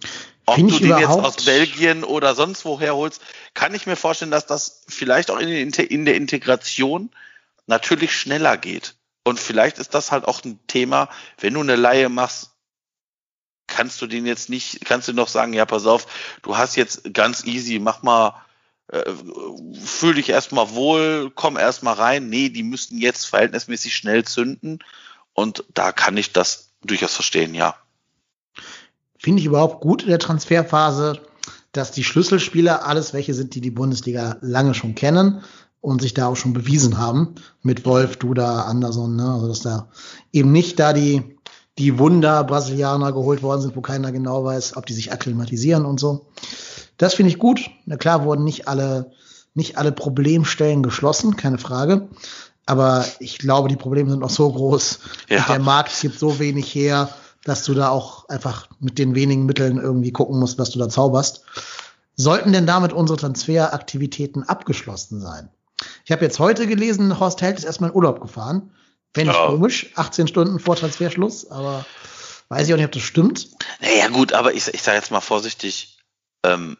Ob Find du den jetzt aus Belgien oder sonst woher holst, kann ich mir vorstellen, dass das vielleicht auch in, in der Integration natürlich schneller geht. Und vielleicht ist das halt auch ein Thema, wenn du eine Laie machst, kannst du den jetzt nicht, kannst du noch sagen, ja, pass auf, du hast jetzt ganz easy, mach mal, äh, fühl dich erstmal wohl, komm erstmal rein. Nee, die müssten jetzt verhältnismäßig schnell zünden. Und da kann ich das durchaus verstehen, ja. Finde ich überhaupt gut in der Transferphase, dass die Schlüsselspieler alles welche sind, die die Bundesliga lange schon kennen und sich da auch schon bewiesen haben. Mit Wolf, Duda, Anderson, ne? Also, dass da eben nicht da die, die Wunder Brasilianer geholt worden sind, wo keiner genau weiß, ob die sich akklimatisieren und so. Das finde ich gut. Na klar wurden nicht alle, nicht alle Problemstellen geschlossen, keine Frage. Aber ich glaube, die Probleme sind noch so groß. Ja. Der Markt gibt so wenig her, dass du da auch einfach mit den wenigen Mitteln irgendwie gucken musst, was du da zauberst. Sollten denn damit unsere Transferaktivitäten abgeschlossen sein? Ich habe jetzt heute gelesen, Horst Held ist erstmal in Urlaub gefahren. Wenn nicht Ja. komisch, 18 Stunden vor Transferschluss, aber weiß ich auch nicht, ob das stimmt. Naja, gut, aber ich, ich sage jetzt mal vorsichtig, ähm,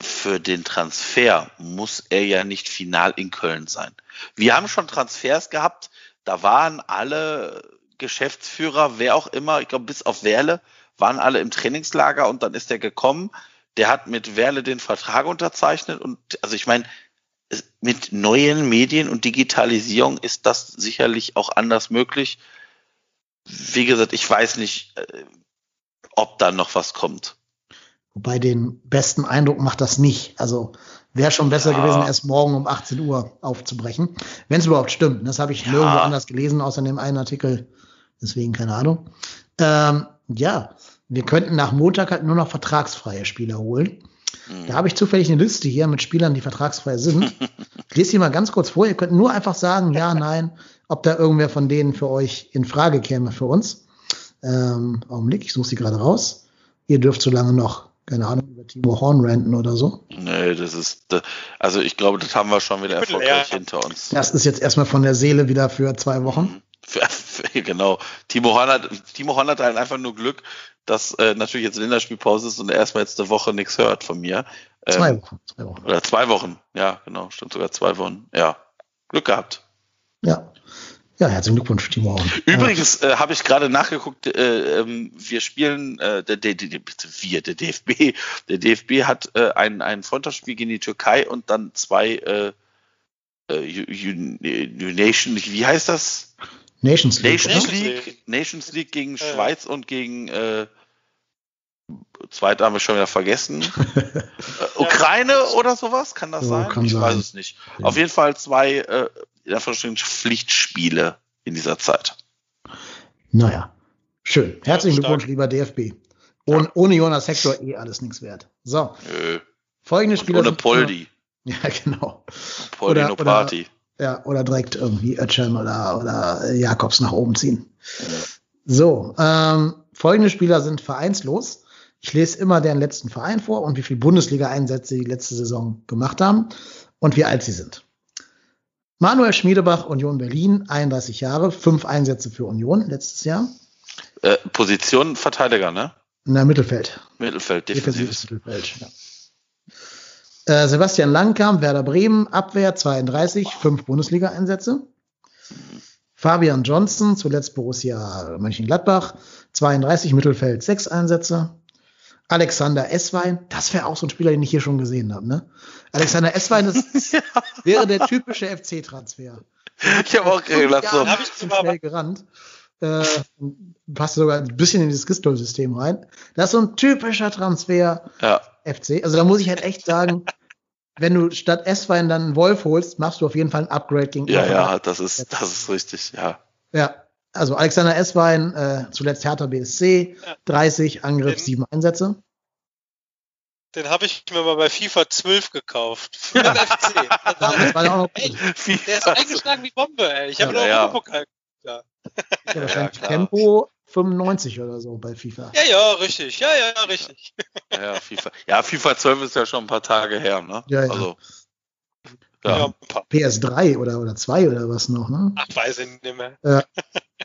für den Transfer muss er ja nicht final in Köln sein. Wir haben schon Transfers gehabt, da waren alle Geschäftsführer, wer auch immer, ich glaube bis auf Werle, waren alle im Trainingslager und dann ist er gekommen, der hat mit Werle den Vertrag unterzeichnet und also ich meine, mit neuen Medien und Digitalisierung ist das sicherlich auch anders möglich. Wie gesagt, ich weiß nicht, äh, ob da noch was kommt. Wobei den besten Eindruck macht das nicht. Also wäre schon besser Ja. gewesen, erst morgen um 18 Uhr aufzubrechen. Wenn es überhaupt stimmt. Das habe ich Ja. nirgendwo anders gelesen, außer in dem einen Artikel. Deswegen keine Ahnung. Ähm, ja, wir könnten nach Montag halt nur noch vertragsfreie Spieler holen. Hm. Da habe ich zufällig eine Liste hier mit Spielern, die vertragsfrei sind. Ich lese die mal ganz kurz vor. Ihr könnt nur einfach sagen, ja, nein, ob da irgendwer von denen für euch in Frage käme für uns. Ähm, Augenblick, ich suche sie gerade raus. Ihr dürft so lange noch, keine Ahnung, über Timo Horn ranten oder so. Nee, das ist, also ich glaube, das haben wir schon wieder erfolgreich ja. hinter uns. Das ist jetzt erstmal von der Seele wieder für zwei Wochen. Für, für, genau. Timo Horn hat, Timo Horn hat halt einfach nur Glück, dass äh, natürlich jetzt Länderspielpause ist und er erstmal jetzt eine Woche nichts hört von mir. Ähm, Zwei Wochen. Zwei Wochen. Oder zwei Wochen. Ja, genau. Stimmt sogar zwei Wochen. Ja. Glück gehabt. Ja. Ja, herzlichen Glückwunsch, Timo Horn. Übrigens äh, habe ich gerade nachgeguckt, äh, ähm, wir spielen, äh, der, der, der, wir, der DFB, der DFB hat äh, ein, ein Freundschaftsspiel gegen die Türkei und dann zwei äh, äh, Nation, wie heißt das? Nations League. Nations oder? League. Nations League gegen Ja. Schweiz und gegen äh, zweite haben wir schon wieder vergessen. äh, Ukraine oder sowas? Kann das Ja, sein? kann ich sein. weiß es nicht. Ja. Auf jeden Fall zwei äh, in Pflichtspiele in dieser Zeit. Naja. Schön. Herzlichen. Glückwunsch, lieber DFB. Ohne, ohne Jonas Hector eh alles nichts wert. So, Nö. folgende Und Spieler. ohne Poldi. Ja, genau. Poldi Oder- no oder- Party. Ja, oder direkt irgendwie Ötchem oder, oder Jakobs nach oben ziehen. So, ähm, folgende Spieler sind vereinslos. Ich lese immer deren letzten Verein vor und wie viele Bundesliga-Einsätze die letzte Saison gemacht haben und wie alt sie sind. Manuel Schmiedebach, Union Berlin, 31 Jahre, fünf Einsätze für Union letztes Jahr. Äh, Position Verteidiger, ne? Der Mittelfeld. Mittelfeld, Defensives defensives. Mittelfeld. Ja. Äh, Sebastian Langkamp, Werder Bremen, Abwehr 32, fünf Bundesliga-Einsätze. Fabian Johnson, zuletzt Borussia Mönchengladbach, 32 Mittelfeld, sechs Einsätze. Alexander Esswein, das wäre auch so ein Spieler, den ich hier schon gesehen habe. Ne? Alexander Esswein ist, wäre der typische FC-Transfer. Ich habe auch gedacht, so, Hab ich schnell gerannt. Äh, passt sogar ein bisschen in dieses Gistol-System rein. Das ist so ein typischer Transfer ja, FC. Also da muss ich halt echt sagen, wenn du statt S-Wein dann einen Wolf holst, machst du auf jeden Fall ein Upgrade gegen ja, ja, das ist, das ist richtig, ja. Ja, also Alexander Esswein, äh, zuletzt Hertha BSC, Ja. 30 Angriff, Den- 7 Einsätze. Den habe ich mir mal bei FIFA 12 gekauft. Für den FC. Ja, das war ja auch noch Ey, der ist eingeschlagen wie Bombe, ey. Ich habe Ja, nur ja. Europapokal. Ja, wahrscheinlich klar. Tempo 95 oder so bei FIFA. Ja, ja, richtig. Ja, ja, richtig. Ja, FIFA. Ja, FIFA 12 ist ja schon ein paar Tage her, ne? Ja, ja. Also, Ja. Ja, ein paar. PS3 oder, oder 2 oder was noch, ne? Ach, weiß ich nicht mehr. Ja.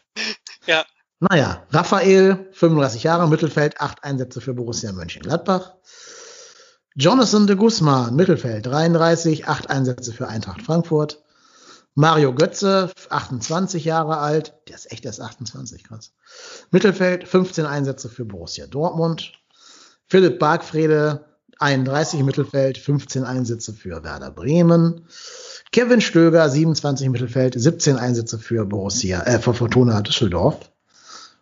ja, Naja, Raphael, 35 Jahre, Mittelfeld, 8 Einsätze für Borussia Mönchengladbach. Jonathan de Guzman, Mittelfeld, 33, 8 Einsätze für Eintracht Frankfurt. Mario Götze, 28 Jahre alt, der ist echt erst 28, krass. Mittelfeld, 15 Einsätze für Borussia Dortmund. Philipp Bargfrede, 31 im Mittelfeld, 15 Einsätze für Werder Bremen. Kevin Stöger, 27 im Mittelfeld, 17 Einsätze für Borussia, äh, für Fortuna Düsseldorf.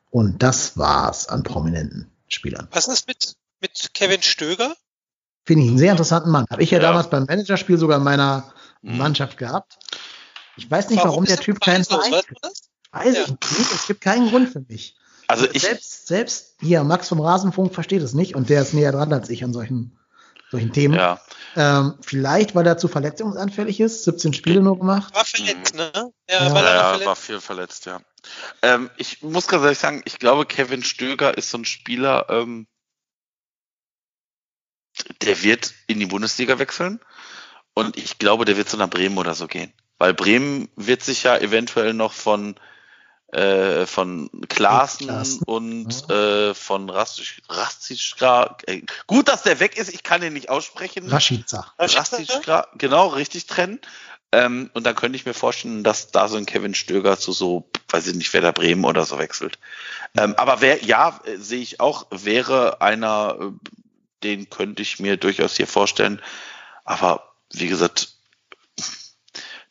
Und das war's an prominenten Spielern. was ist mit, mit Kevin Stöger? Finde ich einen sehr interessanten Mann. Habe ich ja, Ja. damals beim Managerspiel sogar in meiner Mhm. Mannschaft gehabt. Ich weiß nicht, warum, ist der er Typ keinen? Verein das? Weiß Ja. ich nicht. Es gibt keinen Grund für mich. Also ich, selbst, selbst hier, Max vom Rasenfunk versteht es nicht und der ist näher dran als ich an solchen, solchen Themen. ja, Ähm, vielleicht, weil er zu verletzungsanfällig ist, 17 Spiele nur gemacht. War verletzt, ne? Ja, Ja. war ja, verletzt. war viel verletzt, ja. Ähm, ich muss ganz ehrlich sagen, ich glaube, Kevin Stöger ist so ein Spieler, ähm, der wird in die Bundesliga wechseln und ich glaube, der wird so nach Bremen oder so gehen. Weil Bremen wird sich ja eventuell noch von äh, von Klaassen und äh, von Rastic, Rastic, äh, gut, dass der weg ist, ich kann den nicht aussprechen. Rashica. Rastic, genau, richtig trennen. Ähm, und dann könnte ich mir vorstellen, dass da so ein Kevin Stöger zu so, weiß ich nicht, Werder Bremen oder so wechselt. Ähm, aber wer, ja, äh, sehe ich auch, wäre einer, äh, den könnte ich mir durchaus hier vorstellen. Aber wie gesagt,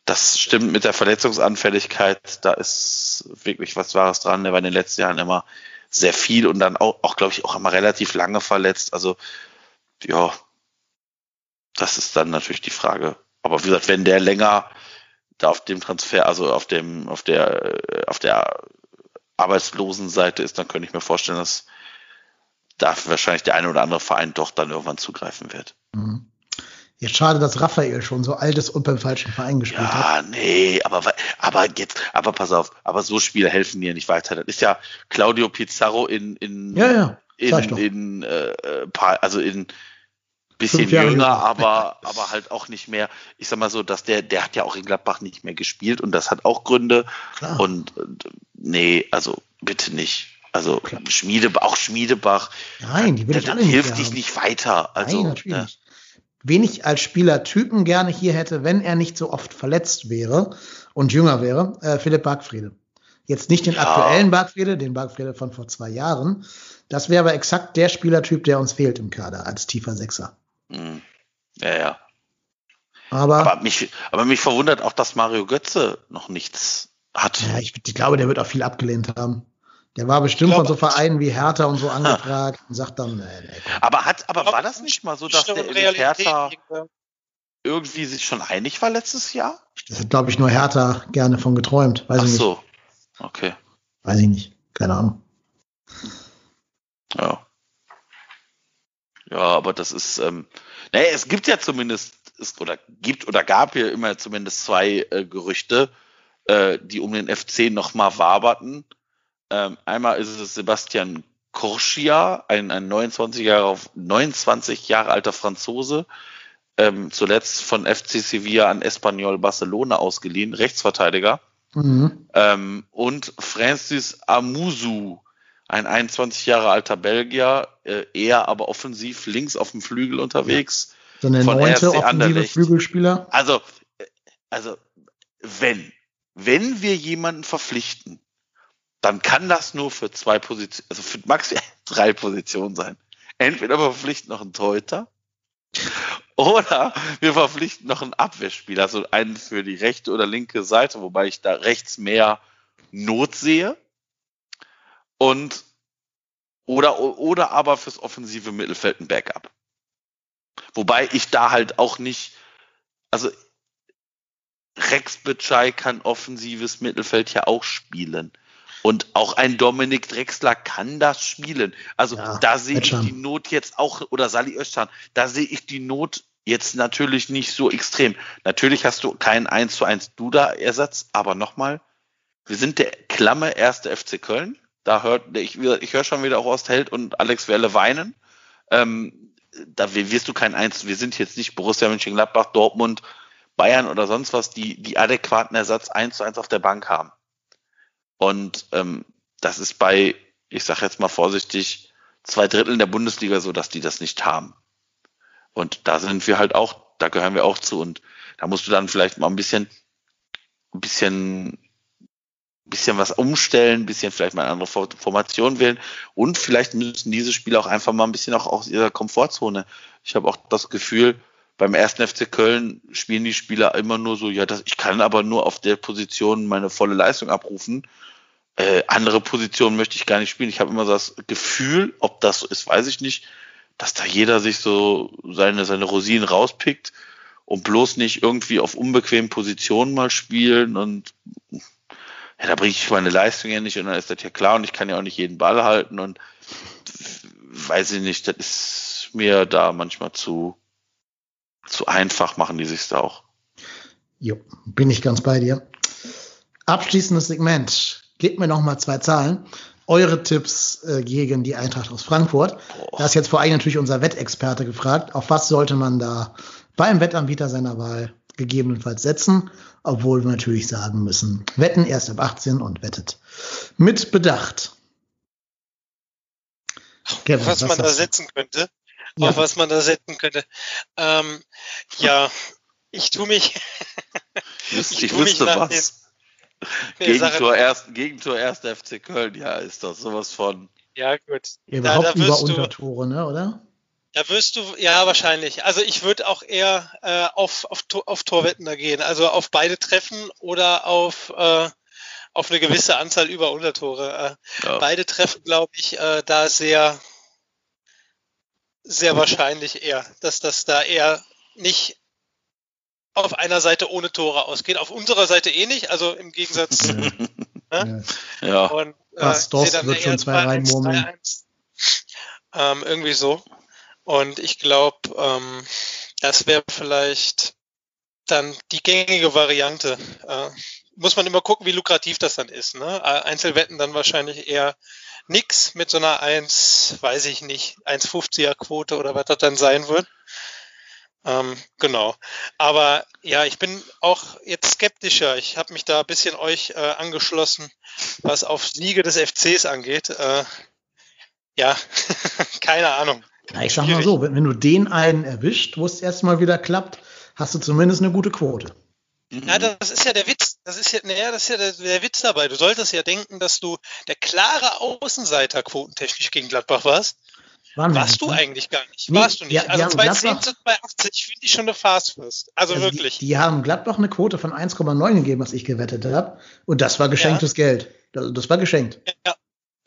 das stimmt mit der Verletzungsanfälligkeit. Da ist wirklich was Wahres dran. Der war in den letzten Jahren immer sehr viel und dann auch, auch glaube ich, auch immer relativ lange verletzt. Also, ja, das ist dann natürlich die Frage. Aber wie gesagt, wenn der länger da auf dem Transfer, also auf dem, auf der, äh, auf der Arbeitslosenseite ist, dann könnte ich mir vorstellen, dass da wahrscheinlich der eine oder andere Verein doch dann irgendwann zugreifen wird. Mhm. Jetzt schade, dass Raphael schon so alt ist und beim falschen Verein gespielt hat. Ja, nee, aber, aber jetzt, aber pass auf, aber so Spiele helfen dir nicht weiter. Das ist ja Claudio Pizarro in, in, Ja, ja, in, in äh, äh, also in bisschen jünger, aber, aber halt auch nicht mehr. Ich sag mal so, dass der, der hat ja auch in Gladbach nicht mehr gespielt und das hat auch Gründe. Klar. Und, nee, also bitte nicht. Also Klar. Schmiede, auch Schmiedebach, Nein, die will der, ich nicht hilft dich nicht weiter. Also, Nein, natürlich ne? Wen ich als Spielertypen gerne hier hätte, wenn er nicht so oft verletzt wäre und jünger wäre, äh, Philipp Bargfriede. Jetzt nicht den Ja. aktuellen Bargfriede, den Bargfriede von vor zwei Jahren. Das wäre aber exakt der Spielertyp, der uns fehlt im Kader als tiefer Sechser. Hm. Ja, ja. Aber, Aber mich, aber mich verwundert auch, dass Mario Götze noch nichts hat. ja, ich, ich glaube, der wird auch viel abgelehnt haben. Der war bestimmt Ich von so Hertha und so angefragt und sagt dann, nee, nee. Aber hat, aber war das nicht mal so, dass der mit Hertha irgendwie sich schon einig war letztes Jahr? das hat, glaube ich, nur Hertha gerne von geträumt. Weiß Ach ich nicht. so. Okay. Weiß ich nicht. Keine Ahnung. Ja. Ja, aber das ist, ähm, naja, es gibt ja zumindest, es, oder gibt oder gab hier immer zumindest zwei äh, Gerüchte, äh, die um den FC nochmal waberten. Ähm, einmal ist es Sebastian Korschia, ein, ein 29 Jahre, 29 Jahre alter Franzose, ähm, zuletzt von FC Sevilla an Espanyol Barcelona ausgeliehen, Rechtsverteidiger. Mhm. Ähm, und Francis Amusu, ein 21 Jahre alter Belgier, äh, eher aber offensiv links auf dem Flügel unterwegs. So eine Von neunte RC Anderlecht. Flügelspieler. Also, äh, also, wenn, wenn wir jemanden verpflichten, dann kann das nur für zwei Positionen, also für maximal drei Positionen sein. Entweder wir verpflichten noch einen Torhüter oder wir verpflichten noch einen Abwehrspieler, also einen für die rechte oder linke Seite, wobei ich da rechts mehr Not sehe. Und oder, oder aber fürs offensive Mittelfeld ein Backup. Wobei ich da halt auch nicht, also Rex Bitschei kann offensives Mittelfeld ja auch spielen. Und auch ein Dominik Drexler kann das spielen. Also Ja, da sehe ich die Not jetzt auch, oder Sali Özcan, da sehe ich die Not jetzt natürlich nicht so extrem. Natürlich hast du keinen 1 zu 1 Duda-Ersatz, aber nochmal, wir sind der klamme erste FC Köln. Da hört, ich, ich höre schon wieder auch Ostheld und Alex Werle weinen. Ähm, da wirst du kein Eins, wir sind jetzt nicht Borussia Mönchengladbach, Dortmund, Bayern oder sonst was, die die adäquaten Ersatz eins zu eins auf der Bank haben. Und ähm, das ist bei, ich sage jetzt mal vorsichtig, zwei Dritteln der Bundesliga so, dass die das nicht haben. Und da sind wir halt auch, da gehören wir auch zu. Und da musst du dann vielleicht mal ein bisschen, ein bisschen, ein bisschen was umstellen, ein bisschen vielleicht mal eine andere Formation wählen. Und vielleicht müssen diese Spieler auch einfach mal ein bisschen auch aus ihrer Komfortzone. Ich habe auch das Gefühl, beim ersten FC Köln spielen die Spieler immer nur so, ja, das, ich kann aber nur auf der Position meine volle Leistung abrufen. Äh, andere Positionen möchte ich gar nicht spielen. Ich habe immer so das Gefühl, ob das so ist, weiß ich nicht, dass da jeder sich so seine, seine Rosinen rauspickt und bloß nicht irgendwie auf unbequemen Positionen mal spielen und ja, da bringe ich meine Leistung ja nicht und dann ist das ja klar und ich kann ja auch nicht jeden Ball halten und weiß ich nicht, das ist mir da manchmal zu, zu einfach machen die sich da auch. Jo, bin ich ganz bei dir. Abschließendes Segment. Gebt mir noch mal zwei Zahlen. Eure Tipps äh, gegen die Eintracht aus Frankfurt. Boah. Da ist jetzt vor allem natürlich unser Wettexperte gefragt. Auf was sollte man da beim Wettanbieter seiner Wahl gegebenenfalls setzen? Obwohl wir natürlich sagen müssen, wetten erst ab 18 und wettet mit Bedacht. Kevin, was, was man da setzen könnte? Ja. Auf was man da setzen könnte. Ähm, ja, ich tue mich. ich, ich wüsste was. Gegentor, erst, Gegentor erster FC Köln, ja, ist doch sowas von. Ja, gut. Ja, überhaupt da, da über Untertore, ne, oder? Da wirst du, ja, wahrscheinlich. Also ich würde auch eher äh, auf, auf, auf Torwetten da gehen. Also auf beide Treffen oder auf, äh, auf eine gewisse Anzahl über Untertore. Äh, ja. Beide Treffen, glaube ich, äh, da sehr, sehr wahrscheinlich eher, dass das da eher nicht auf einer Seite ohne Tore ausgeht. Auf unserer Seite eh nicht, also im Gegensatz. ne? Ja. Und, äh, Was, Dost wird schon zwei reinmurmeln. Ähm, irgendwie so. Und ich glaube, ähm, das wäre vielleicht dann die gängige Variante. Äh, muss man immer gucken, wie lukrativ das dann ist. Ne? Äh, Einzelwetten dann wahrscheinlich eher nix mit so einer 1, weiß ich nicht, 1,50er Quote oder was das dann sein wird. Ähm, genau. Aber ja, ich bin auch jetzt skeptischer. Ich habe mich da ein bisschen euch äh, angeschlossen, was auf Siege des FCs angeht. Äh, ja, keine Ahnung. Ja, ich sag mal so, wenn, wenn du den einen erwischt, wo es erstmal wieder klappt, hast du zumindest eine gute Quote. Ja, das ist ja der Witz. Das ist ja, naja, das ist ja der, der, Witz dabei. Du solltest ja denken, dass du der klare Außenseiter quotentechnisch gegen Gladbach warst. Waren Warst du ne? eigentlich gar nicht. Nee, Warst du nicht. Ja, also 210 zu 280 finde ich schon eine Fast First. Also, also wirklich. Die, die, haben Gladbach eine Quote von 1,9 gegeben, was ich gewettet habe. Und das war geschenktes ja. Geld. Das, das, war geschenkt. Ja.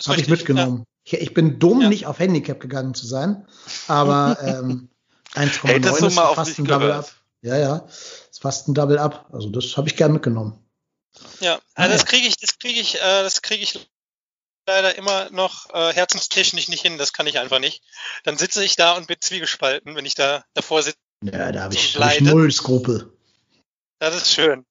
Habe ich mitgenommen. Ja. Ich, ich, bin dumm, ja. nicht auf Handicap gegangen zu sein. Aber ähm, 1,9 ist fast ein Double Up. Ja, ja. Ist fast ein Double Up. Also das habe ich gern mitgenommen. Ja, also das kriege ich, das kriege ich, äh, das kriege ich leider immer noch äh, herzenstechnisch nicht hin, das kann ich einfach nicht. Dann sitze ich da und bin zwiegespalten, wenn ich da davor sitze. Ja, da habe ich, hab ich null Skrupel. Das ist schön.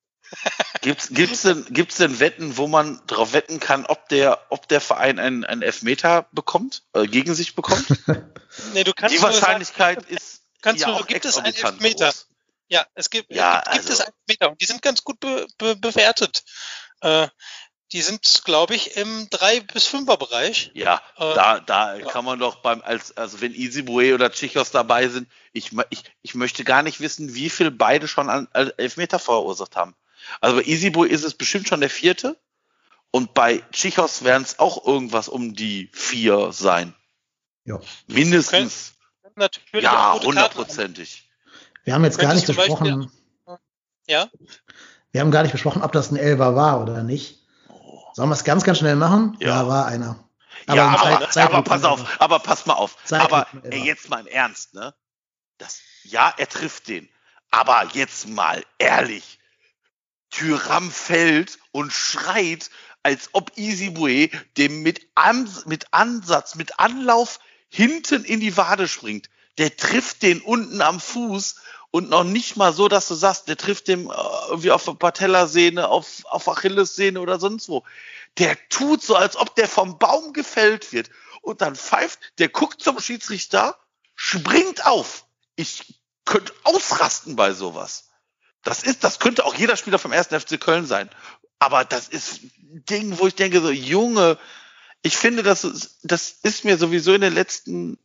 gibt's, gibt's denn, gibt's denn Wetten, wo man darauf wetten kann, ob der, ob der Verein einen, einen Elfmeter bekommt, äh, gegen sich bekommt? nee, du kannst Die Wahrscheinlichkeit sagen, ist kannst ja du, gibt es einen Elfmeter? Groß. Ja, es gibt, ja, gibt, gibt also, es einen Elfmeter und die sind ganz gut be, be, bewertet. Äh, die sind, glaube ich, im 3 bis 5er Bereich. Ja, äh, da, da ja. kann man doch beim, als, also wenn Easybue oder Chichos dabei sind, ich, ich, ich möchte gar nicht wissen, wie viel beide schon an Elfmeter verursacht haben. Also bei Easybue ist es bestimmt schon der vierte. Und bei Chichos werden es auch irgendwas um die vier sein. Ja. Mindestens. Natürlich ja, hundertprozentig. Wir haben jetzt gar nicht besprochen. Beispiel, ja. Wir haben gar nicht besprochen, ob das ein Elver war oder nicht. Sollen wir es ganz, ganz schnell machen? Ja, ja war einer. Aber ja, aber, Zeit, Zeit aber pass auf, aber pass mal auf. Zeit aber ey, jetzt mal im Ernst, ne? Das, ja, er trifft den. Aber jetzt mal ehrlich. Tyram fällt und schreit, als ob Easybue dem mit, An mit Ansatz, mit Anlauf hinten in die Wade springt. Der trifft den unten am Fuß und noch nicht mal so, dass du sagst, der trifft dem äh, irgendwie auf Patellasehne, auf, auf Achillessehne oder sonst wo. Der tut so, als ob der vom Baum gefällt wird und dann pfeift, der guckt zum Schiedsrichter, springt auf. Ich könnte ausrasten bei sowas. Das ist, das könnte auch jeder Spieler vom ersten FC Köln sein. Aber das ist ein Ding, wo ich denke, so, Junge, ich finde, das ist, das ist mir sowieso in den letzten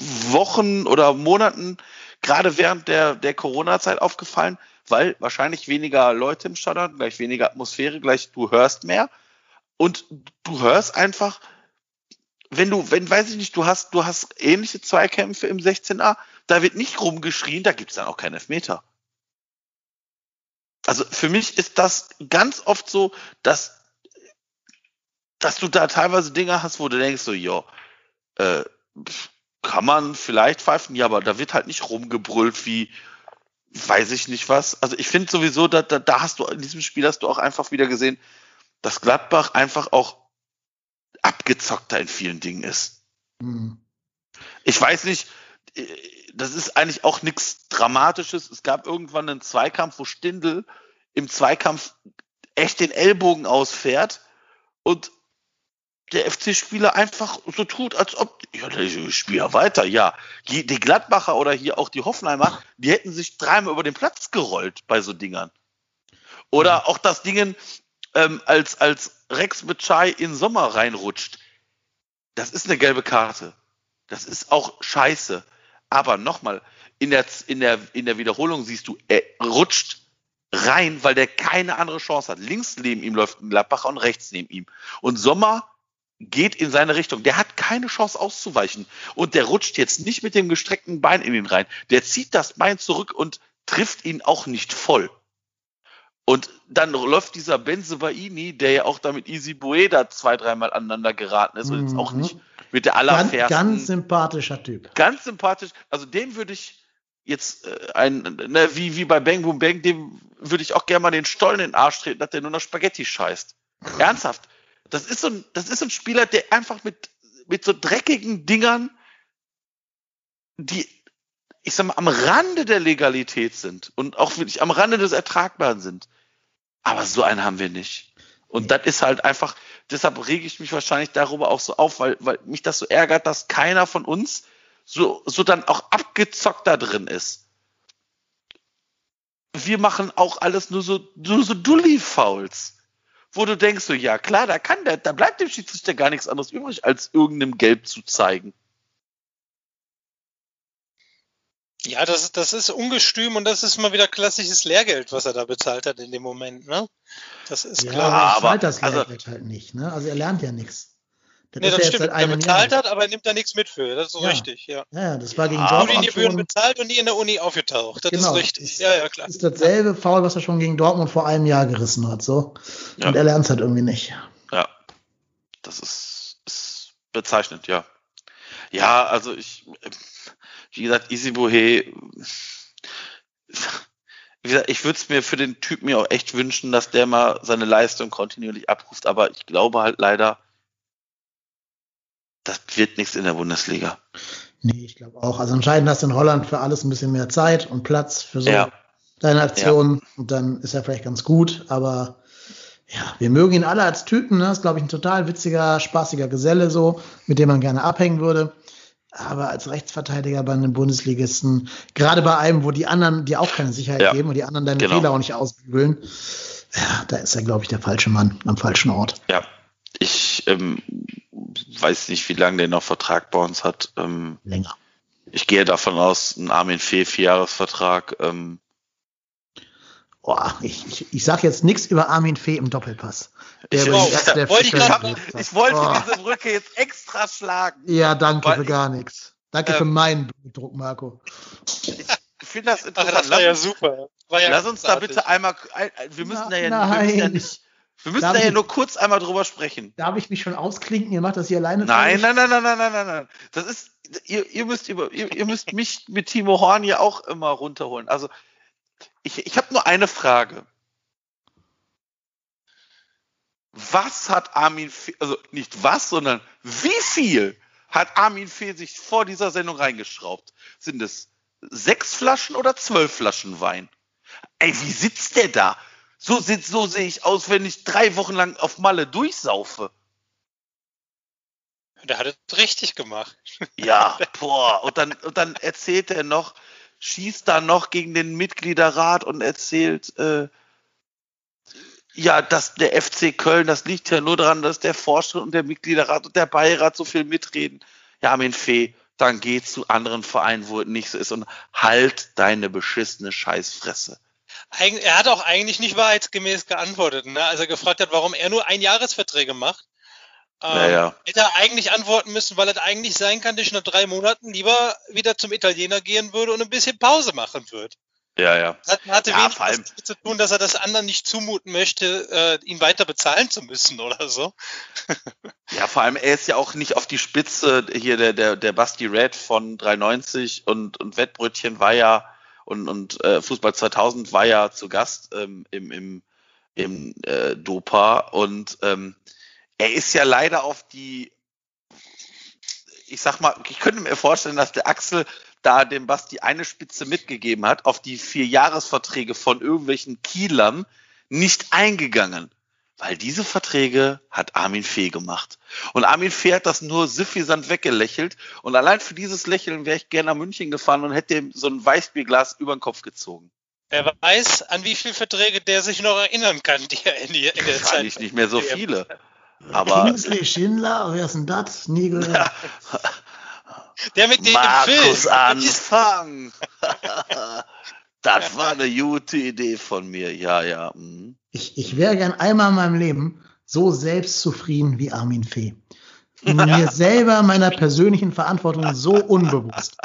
Wochen oder Monaten, gerade während der, der Corona-Zeit aufgefallen, weil wahrscheinlich weniger Leute im Stadion, gleich weniger Atmosphäre, gleich du hörst mehr. Und du hörst einfach, wenn du, wenn, weiß ich nicht, du hast, du hast ähnliche Zweikämpfe im 16a, da wird nicht rumgeschrien, da gibt es dann auch keinen Elfmeter. Also für mich ist das ganz oft so, dass, dass du da teilweise Dinge hast, wo du denkst, so, ja, äh, kann man vielleicht pfeifen, ja, aber da wird halt nicht rumgebrüllt wie, weiß ich nicht was. Also ich finde sowieso, da, da, da hast du, in diesem Spiel hast du auch einfach wieder gesehen, dass Gladbach einfach auch abgezockter in vielen Dingen ist. Mhm. Ich weiß nicht, äh, das ist eigentlich auch nichts Dramatisches. Es gab irgendwann einen Zweikampf, wo Stindl im Zweikampf echt den Ellbogen ausfährt und der FC-Spieler einfach so tut, als ob, ja, ich spiele ja weiter, ja. Die Gladbacher oder hier auch die Hoffenheimer, die hätten sich dreimal über den Platz gerollt bei so Dingern. Oder mhm. auch das Dingen, ähm, als, als Rex Bitschei in Sommer reinrutscht. Das ist eine gelbe Karte. Das ist auch scheiße. Aber nochmal, in der, in, der, in der Wiederholung siehst du, er rutscht rein, weil der keine andere Chance hat. Links neben ihm läuft ein Gladbacher und rechts neben ihm. Und Sommer geht in seine Richtung. Der hat keine Chance auszuweichen. Und der rutscht jetzt nicht mit dem gestreckten Bein in ihn rein. Der zieht das Bein zurück und trifft ihn auch nicht voll. Und dann läuft dieser Benzebaini, der ja auch damit Easy Bueda zwei, dreimal aneinander geraten ist und jetzt auch nicht mhm. mit der allerfährsten. Ganz, ganz sympathischer Typ. Ganz sympathisch. Also den würde ich jetzt äh, ein, ne, wie, wie bei Bang Boom Bang, dem würde ich auch gerne mal den Stollen in den Arsch treten, dass der nur noch Spaghetti scheißt. Ernsthaft. Das ist so ein, das ist so ein Spieler, der einfach mit, mit so dreckigen Dingern, die, ich sag mal, am Rande der Legalität sind und auch wirklich am Rande des Ertragbaren sind. Aber so einen haben wir nicht. Und das ist halt einfach, deshalb rege ich mich wahrscheinlich darüber auch so auf, weil, weil mich das so ärgert, dass keiner von uns so, so dann auch abgezockt da drin ist. Wir machen auch alles nur so, nur so Dulli-Fouls. Wo du denkst so, ja klar, da kann der, da bleibt dem Schiedsrichter gar nichts anderes übrig, als irgendeinem Gelb zu zeigen. Ja, das, das ist ungestüm und das ist mal wieder klassisches Lehrgeld, was er da bezahlt hat in dem Moment. Ne? Das ist ja, klar. Aber, aber das also Lehrgeld also, halt nicht. Ne? Also er lernt ja nichts. Das nee, das stimmt. Er bezahlt Jahr. hat, aber er nimmt da nichts mit für. Das ist so ja. richtig, ja. Ja, das war gegen Dortmund. Studiengebühren bezahlt und nie in der Uni aufgetaucht. Das genau. ist richtig. Ja, ja, klar. Das ist dasselbe Foul, was er schon gegen Dortmund vor einem Jahr gerissen hat. So. Ja. Und er lernt es halt irgendwie nicht. Ja. Das ist, ist bezeichnend, ja. Ja, also ich, wie gesagt, Isibohe, wie gesagt, ich würde es mir für den Typen mir auch echt wünschen, dass der mal seine Leistung kontinuierlich abruft, aber ich glaube halt leider, das wird nichts in der Bundesliga. Nee, ich glaube auch. Also entscheidend hast du in Holland für alles ein bisschen mehr Zeit und Platz für so ja. deine Aktionen. Ja. Und dann ist er vielleicht ganz gut. Aber ja, wir mögen ihn alle als Typen. Ne? Ist, glaube ich, ein total witziger, spaßiger Geselle so, mit dem man gerne abhängen würde. Aber als Rechtsverteidiger bei einem Bundesligisten, gerade bei einem, wo die anderen dir auch keine Sicherheit ja. geben und die anderen deine genau. Fehler auch nicht ausbügeln, ja, da ist er, glaube ich, der falsche Mann am falschen Ort. Ja, ich ähm, weiß nicht, wie lange der noch Vertrag bei uns hat. Ähm, Länger. Ich gehe davon aus, ein Armin Fee, Vierjahresvertrag. Ähm, Oh, ich, ich, ich sage jetzt nichts über Armin Fee im Doppelpass. Der ich, oh, der wollte ich, grad, ich wollte oh. diese Brücke jetzt extra schlagen. Ja, danke für gar nichts. Danke ähm, für meinen Druck, Marco. Ich finde das interessant. Ach, das war ja super. War ja Lass uns da bitte einmal, wir müssen Na, da ja, wir müssen ja nicht, wir müssen da ja nur kurz einmal drüber sprechen. Darf ich mich schon ausklinken? Ihr macht das hier alleine. Nein, nein, nein, nein, nein, nein, nein, nein. Das ist, ihr, ihr müsst über, ihr, ihr müsst mich mit Timo Horn ja auch immer runterholen. Also, ich, ich habe nur eine Frage. Was hat Armin, Fee, also nicht was, sondern wie viel hat Armin Fee sich vor dieser Sendung reingeschraubt? Sind es sechs Flaschen oder zwölf Flaschen Wein? Ey, wie sitzt der da? So, so sehe ich aus, wenn ich drei Wochen lang auf Malle durchsaufe. Der hat es richtig gemacht. Ja, boah. Und dann, und dann erzählt er noch, schießt da noch gegen den Mitgliederrat und erzählt, äh, ja, dass der FC Köln, das liegt ja nur daran, dass der Vorstand und der Mitgliederrat und der Beirat so viel mitreden. Ja, Armin Fee, dann geh zu anderen Vereinen, wo es nicht so ist und halt deine beschissene Scheißfresse. Er hat auch eigentlich nicht wahrheitsgemäß geantwortet, ne? als er gefragt hat, warum er nur Einjahresverträge macht. Ähm, Naja. Hätte er eigentlich antworten müssen, weil es eigentlich sein kann, dass ich nach drei Monaten lieber wieder zum Italiener gehen würde und ein bisschen Pause machen würde. Ja, ja. Hat, hatte Ja, wenig damit zu tun, dass er das anderen nicht zumuten möchte, äh, ihn weiter bezahlen zu müssen oder so. Ja, vor allem, er ist ja auch nicht auf die Spitze, hier der, der, der Basti Red von 390 und, und Wettbrötchen war ja, und, und äh, Fußball 2000 war ja zu Gast ähm, im, im, im äh, Dopa und ähm, er ist ja leider auf die, ich sag mal, ich könnte mir vorstellen, dass der Axel da dem Basti eine Spitze mitgegeben hat, auf die vier Jahresverträge von irgendwelchen Kielern nicht eingegangen. Weil diese Verträge hat Armin Fee gemacht. Und Armin Fee hat das nur süffisant weggelächelt. Und allein für dieses Lächeln wäre ich gerne nach München gefahren und hätte ihm so ein Weißbierglas über den Kopf gezogen. Wer weiß, an wie viele Verträge der sich noch erinnern kann, die er in, die, in der Zeit. Wahrscheinlich nicht mehr so viele. Aber Kingsley Schindler, wer ist denn das? Nie gehört. Der mit dem Markus Film. Anfang. das war eine gute Idee von mir. Ja, ja. mhm. Ich, ich wäre gern einmal in meinem Leben so selbstzufrieden wie Armin Fee. Mir selber meiner persönlichen Verantwortung so unbewusst.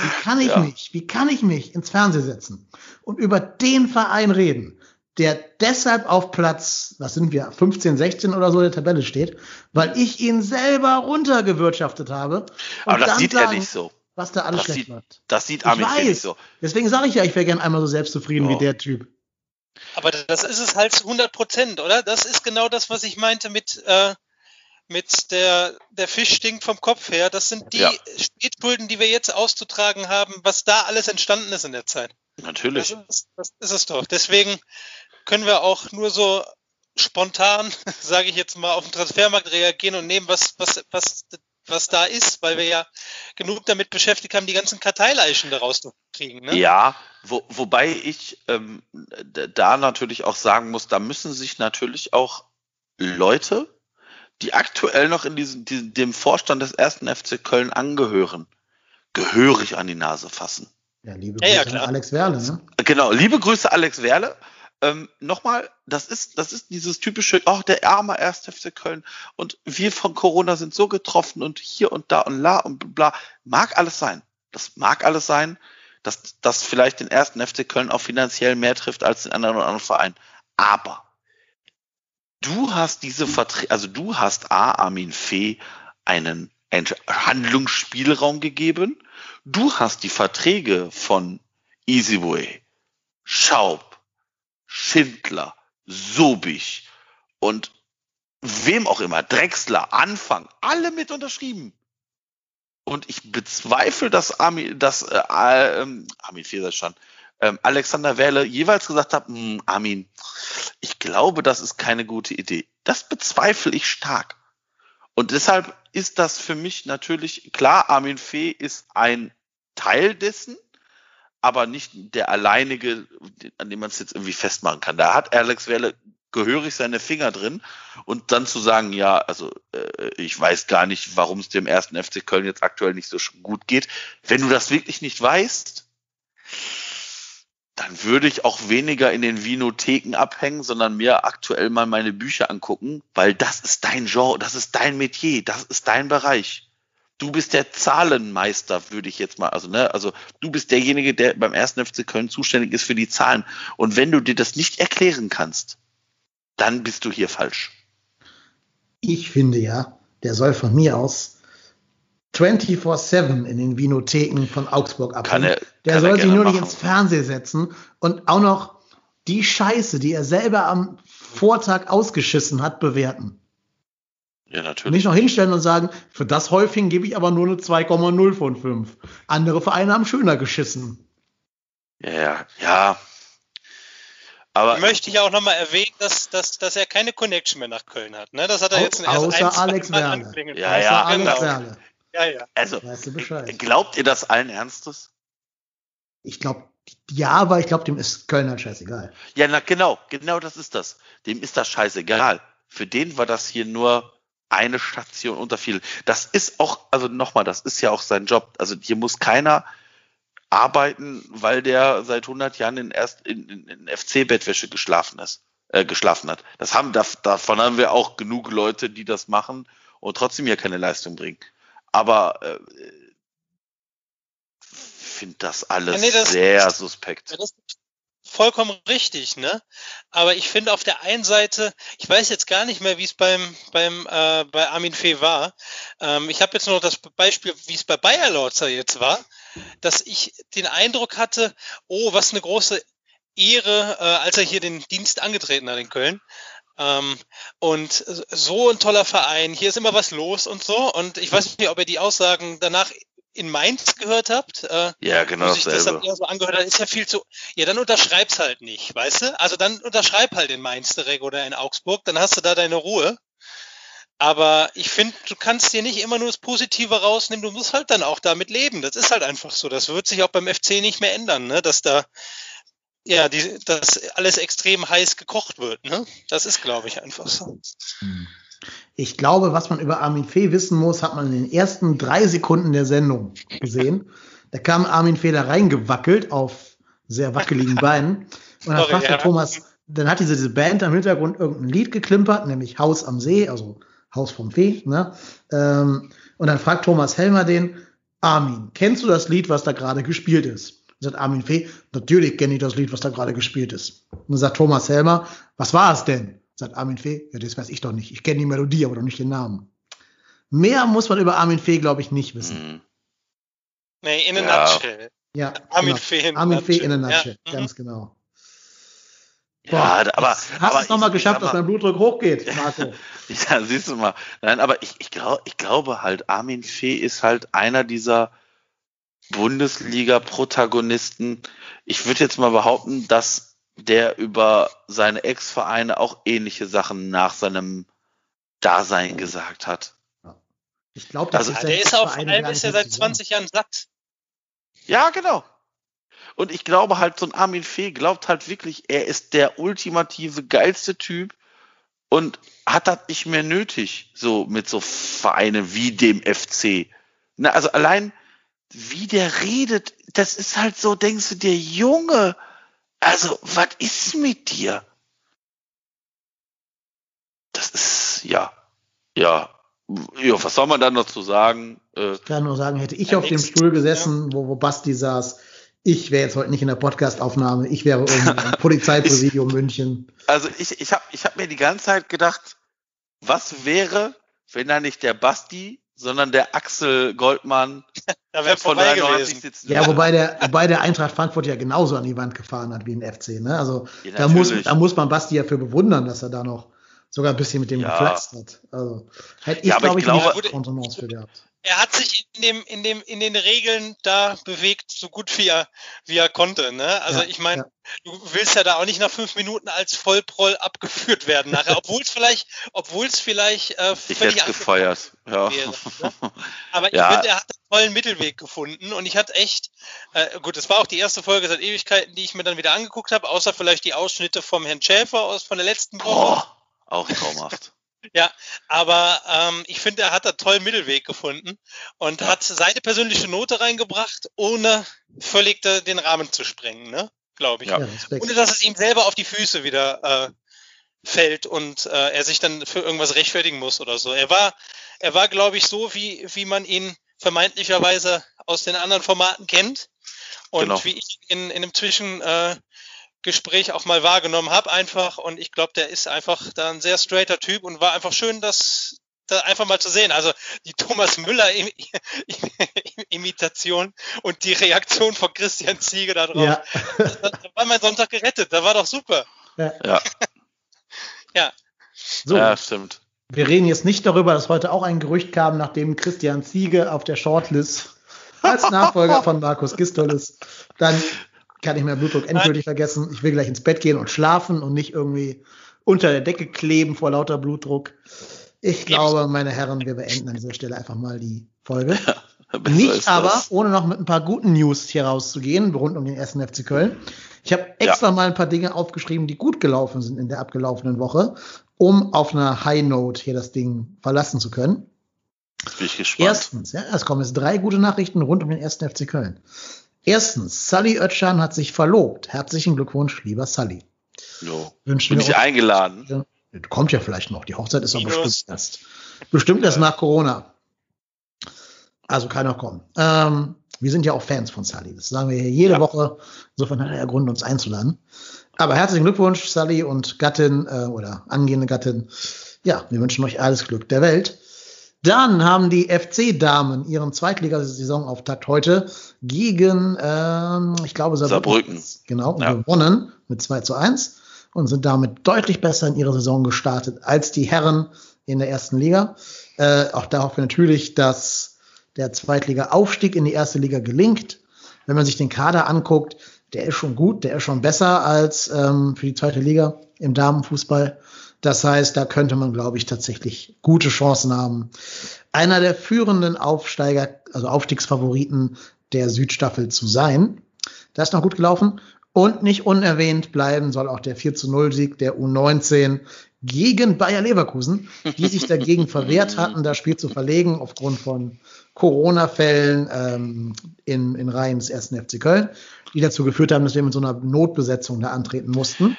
Wie kann ich Ja. mich, wie kann ich mich ins Fernsehen setzen und über den Verein reden, der deshalb auf Platz, was sind wir, 15, 16 oder so der Tabelle steht, weil ich ihn selber runtergewirtschaftet habe. Aber das sieht er sagen, nicht so. Was da alles Das schlecht sieht, läuft. das sieht Ich Armin Fee nicht so. Deswegen sage ich ja, ich wäre gern einmal so selbstzufrieden Ja. wie der Typ. Aber das ist es halt zu 100 Prozent, oder? Das ist genau das, was ich meinte mit, äh, mit der, der Fisch stinkt vom Kopf her. Das sind die Ja. Spätschulden, die wir jetzt auszutragen haben, was da alles entstanden ist in der Zeit. Das Natürlich. ist, das ist es doch. Deswegen können wir auch nur so spontan, sage ich jetzt mal, auf den Transfermarkt reagieren und nehmen, was, was, was, was da ist, weil wir ja genug damit beschäftigt haben, die ganzen Karteileichen daraus zu kriegen. Ne? Ja, wo, wobei ich ähm, da natürlich auch sagen muss, da müssen sich natürlich auch Leute, die aktuell noch in diesem, diesem, dem Vorstand des ersten FC Köln angehören, gehörig an die Nase fassen. Ja, liebe Ja, ja, Grüße an. Alex Werle, ne? Genau, liebe Grüße Alex Werle. Ähm, Nochmal, das ist, das ist dieses typische, ach, der arme 1. FC Köln und wir von Corona sind so getroffen und hier und da und la und bla. Mag alles sein. Das mag alles sein, dass das vielleicht den ersten FC Köln auch finanziell mehr trifft als den anderen oder anderen Verein. Aber du hast diese Verträge, also du hast A, Armin Fee einen Handlungsspielraum gegeben. Du hast die Verträge von Easyway, Schaub, Schindler, Sobich und wem auch immer, Drexler, Anfang, alle mit unterschrieben. Und ich bezweifle, dass Armin, dass äh, ähm, Armin Feser schon, ähm, Alexander Werle jeweils gesagt hat, "Hm, Armin, ich glaube, das ist keine gute Idee. Das bezweifle ich stark. Und deshalb ist das für mich natürlich klar, Armin Fee ist ein Teil dessen, aber nicht der alleinige, an dem man es jetzt irgendwie festmachen kann. Da hat Alex Werle gehörig seine Finger drin und dann zu sagen, ja, also äh, ich weiß gar nicht, warum es dem ersten FC Köln jetzt aktuell nicht so gut geht. Wenn du das wirklich nicht weißt, dann würde ich auch weniger in den Vinotheken abhängen, sondern mir aktuell mal meine Bücher angucken, weil das ist dein Genre, das ist dein Metier, das ist dein Bereich. Du bist der Zahlenmeister, würde ich jetzt mal, also ne, also du bist derjenige, der beim ersten FC Köln zuständig ist für die Zahlen. Und wenn du dir das nicht erklären kannst, dann bist du hier falsch. Ich finde ja, der soll von mir aus 24-7 in den Vinotheken von Augsburg Kann abhängen. er- Der kann soll sich nur nicht machen. ins Fernsehen setzen und auch noch die Scheiße, die er selber am Vortag ausgeschissen hat, bewerten. Ja, Und natürlich. nicht noch hinstellen und sagen, für das Häufchen gebe ich aber nur eine 2,0 von 5. Andere Vereine haben schöner geschissen. Ja, ja, ja. Aber Möchte ich auch nochmal erwähnen, dass, dass, dass er keine Connection mehr nach Köln hat. Ne? Das hat er Au- jetzt erst außer ein, zwei Alex anklingen Ja, ja, Außer Alex genau. Ja, ja. also, Weißt du Bescheid. glaubt ihr das allen Ernstes? Ich glaube, ja, aber ich glaube, dem ist Köln halt scheißegal. Ja, na genau, genau das ist das. Dem ist das scheißegal. Für den war das hier nur eine Station unter vielen. Das ist auch, also nochmal, das ist ja auch sein Job. Also hier muss keiner arbeiten, weil der seit 100 Jahren in, erst in, in, in FC-Bettwäsche geschlafen ist, äh, geschlafen hat. Das haben, davon haben wir auch genug Leute, die das machen und trotzdem hier keine Leistung bringen. Aber äh, finde das alles ja, nee, das, sehr suspekt. Ja, das vollkommen richtig, ne? Aber ich finde auf der einen Seite, ich weiß jetzt gar nicht mehr, wie es beim beim äh, bei Armin Fee war. Ähm, ich habe jetzt nur das Beispiel, wie es bei Bayer Lorzer jetzt war, dass ich den Eindruck hatte, oh, was eine große Ehre, äh, als er hier den Dienst angetreten hat in Köln. Ähm, und so ein toller Verein, hier ist immer was los und so. Und ich weiß nicht, ob er die Aussagen danach in Mainz gehört habt. Äh, ja, genau. Wo sich das dann eher so angehört hat, ist ja viel zu. Ja, dann unterschreib's halt nicht, weißt du? Also dann unterschreib halt in Mainz direkt oder in Augsburg, dann hast du da deine Ruhe. Aber ich finde, du kannst dir nicht immer nur das Positive rausnehmen, du musst halt dann auch damit leben. Das ist halt einfach so. Das wird sich auch beim FC nicht mehr ändern, ne? dass da ja, die, dass alles extrem heiß gekocht wird. Ne? Das ist, glaube ich, einfach so. Hm. Ich glaube, was man über Armin Fee wissen muss, hat man in den ersten drei Sekunden der Sendung gesehen. Da kam Armin Fee da reingewackelt auf sehr wackeligen Beinen. Und dann fragte ja. Thomas, dann hat diese, diese Band am Hintergrund irgendein Lied geklimpert, nämlich Haus am See, also Haus vom Fee. Ne? Ähm, und dann fragt Thomas Helmer den, Armin, kennst du das Lied, was da gerade gespielt ist? Und sagt Armin Fee, natürlich kenne ich das Lied, was da gerade gespielt ist. Und dann sagt Thomas Helmer, was war es denn? Sagt Armin Fee, ja, das weiß ich doch nicht. Ich kenne die Melodie, aber doch nicht den Namen. Mehr muss man über Armin Fee, glaube ich, nicht wissen. Mhm. Nee, in a ja. nutshell. Ja, Armin genau. Fee in Armin Fee in a nutshell, ja. ganz mhm. genau. Boah, ja, aber hast aber es nochmal geschafft, dass dein Blutdruck hochgeht, Marco. ja, siehst du mal. Nein, aber ich, ich, glaub, ich glaube halt, Armin Fee ist halt einer dieser Bundesliga-Protagonisten. Ich würde jetzt mal behaupten, dass der über seine Ex-Vereine auch ähnliche Sachen nach seinem Dasein gesagt hat. Ich glaube, also, ist der ist auf allem ist er seit 20 Jahren satt. Ja, genau. Und ich glaube halt, so ein Armin Fee glaubt halt wirklich, er ist der ultimative, geilste Typ und hat das nicht mehr nötig, so mit so Vereinen wie dem FC. Na, also allein, wie der redet, das ist halt so, denkst du dir, Junge, also, was ist mit dir? Das ist, ja, ja, ja, was soll man dann noch zu sagen? Äh, ich kann nur sagen, hätte ich auf dem Stuhl gesessen, ja. wo, wo Basti saß, ich wäre jetzt heute nicht in der Podcastaufnahme, ich wäre im Polizeipräsidium München. Also ich, ich habe ich hab mir die ganze Zeit gedacht, was wäre, wenn da nicht der Basti sondern der Axel Goldmann da wäre von 93 sitzen. Ja, wobei der, wobei der Eintracht Frankfurt ja genauso an die Wand gefahren hat wie ein FC. Ne? Also ja, da, muss, da muss man Basti ja für bewundern, dass er da noch sogar ein bisschen mit dem ja. geflatzt hat. Also hätte ich, ja, glaub ich, glaube, nicht Kontenance für gehabt er hat sich in dem in dem in den Regeln da bewegt so gut wie er wie er konnte ne also ja, ich meine ja. du willst ja da auch nicht nach fünf Minuten als Vollproll abgeführt werden nachher obwohl es vielleicht obwohl es vielleicht äh, völlig ich gefeuert ja. Wäre, ne? aber ich ja. finde er hat einen tollen Mittelweg gefunden und ich hatte echt äh, gut das war auch die erste Folge seit Ewigkeiten die ich mir dann wieder angeguckt habe außer vielleicht die Ausschnitte vom Herrn Schäfer aus von der letzten Woche oh, auch traumhaft ja, aber ähm, ich finde, er hat da tollen Mittelweg gefunden und ja. hat seine persönliche Note reingebracht, ohne völlig da, den Rahmen zu sprengen, ne? Glaube ich. Ja, ohne dass es ihm selber auf die Füße wieder äh, fällt und äh, er sich dann für irgendwas rechtfertigen muss oder so. Er war, er war, glaube ich, so, wie, wie man ihn vermeintlicherweise aus den anderen Formaten kennt. Und genau. wie ich in, in einem Zwischen, äh, Gespräch auch mal wahrgenommen habe einfach und ich glaube, der ist einfach da ein sehr straighter Typ und war einfach schön, das da einfach mal zu sehen. Also die Thomas Müller Imitation und die Reaktion von Christian Ziege darauf. Ja. Da, da war mein Sonntag gerettet, da war doch super. Ja. Ja. ja. So. ja, stimmt. Wir reden jetzt nicht darüber, dass heute auch ein Gerücht kam, nachdem Christian Ziege auf der Shortlist als Nachfolger von Markus Gistol ist. Dann kann ich meinen Blutdruck endgültig vergessen. Ich will gleich ins Bett gehen und schlafen und nicht irgendwie unter der Decke kleben vor lauter Blutdruck. Ich glaube, meine Herren, wir beenden an dieser Stelle einfach mal die Folge. Besser Nicht aber, ohne noch mit ein paar guten News hier rauszugehen, rund um den ersten FC Köln. Ich habe extra mal ein paar Dinge aufgeschrieben, die gut gelaufen sind in der abgelaufenen Woche, um auf einer High Note hier das Ding verlassen zu können. Bin ich gespannt. Erstens, ja, es kommen jetzt drei gute Nachrichten rund um den ersten FC Köln. Erstens, Sully Oetschan hat sich verlobt. Herzlichen Glückwunsch, lieber Sully. Jo. Wünschen Bin wir ich eingeladen? Kommt ja vielleicht noch. Die Hochzeit ist aber bestimmt erst. Bestimmt erst nach Corona. Also kann noch kommen. Ähm, wir sind ja auch Fans von Sully. Das sagen wir hier jede Ja. Woche. Insofern hat er ja Grund, uns einzuladen. Aber herzlichen Glückwunsch, Sully und Gattin äh, oder angehende Gattin. Ja, wir wünschen euch alles Glück der Welt. Dann haben die FC-Damen ihren Zweitligasaisonauftakt heute gegen, ähm, ich glaube, Saarbrücken. Genau, Ja. gewonnen mit 2 zu 1 und sind damit deutlich besser in ihre Saison gestartet als die Herren in der ersten Liga. Äh, auch da hoffen wir natürlich, dass der Zweitliga-Aufstieg in die erste Liga gelingt. Wenn man sich den Kader anguckt, der ist schon gut, der ist schon besser als ähm, für die zweite Liga im Damenfußball. Das heißt, da könnte man, glaube ich, tatsächlich gute Chancen haben. Einer der führenden Aufsteiger, also Aufstiegsfavoriten der Südstaffel zu sein. Das ist noch gut gelaufen. Und nicht unerwähnt bleiben soll auch der 4 zu 0 Sieg der U19 gegen Bayer Leverkusen, die sich dagegen verwehrt hatten, das Spiel zu verlegen aufgrund von Corona-Fällen ähm, in, in Reihen des ersten FC Köln, die dazu geführt haben, dass wir mit so einer Notbesetzung da antreten mussten.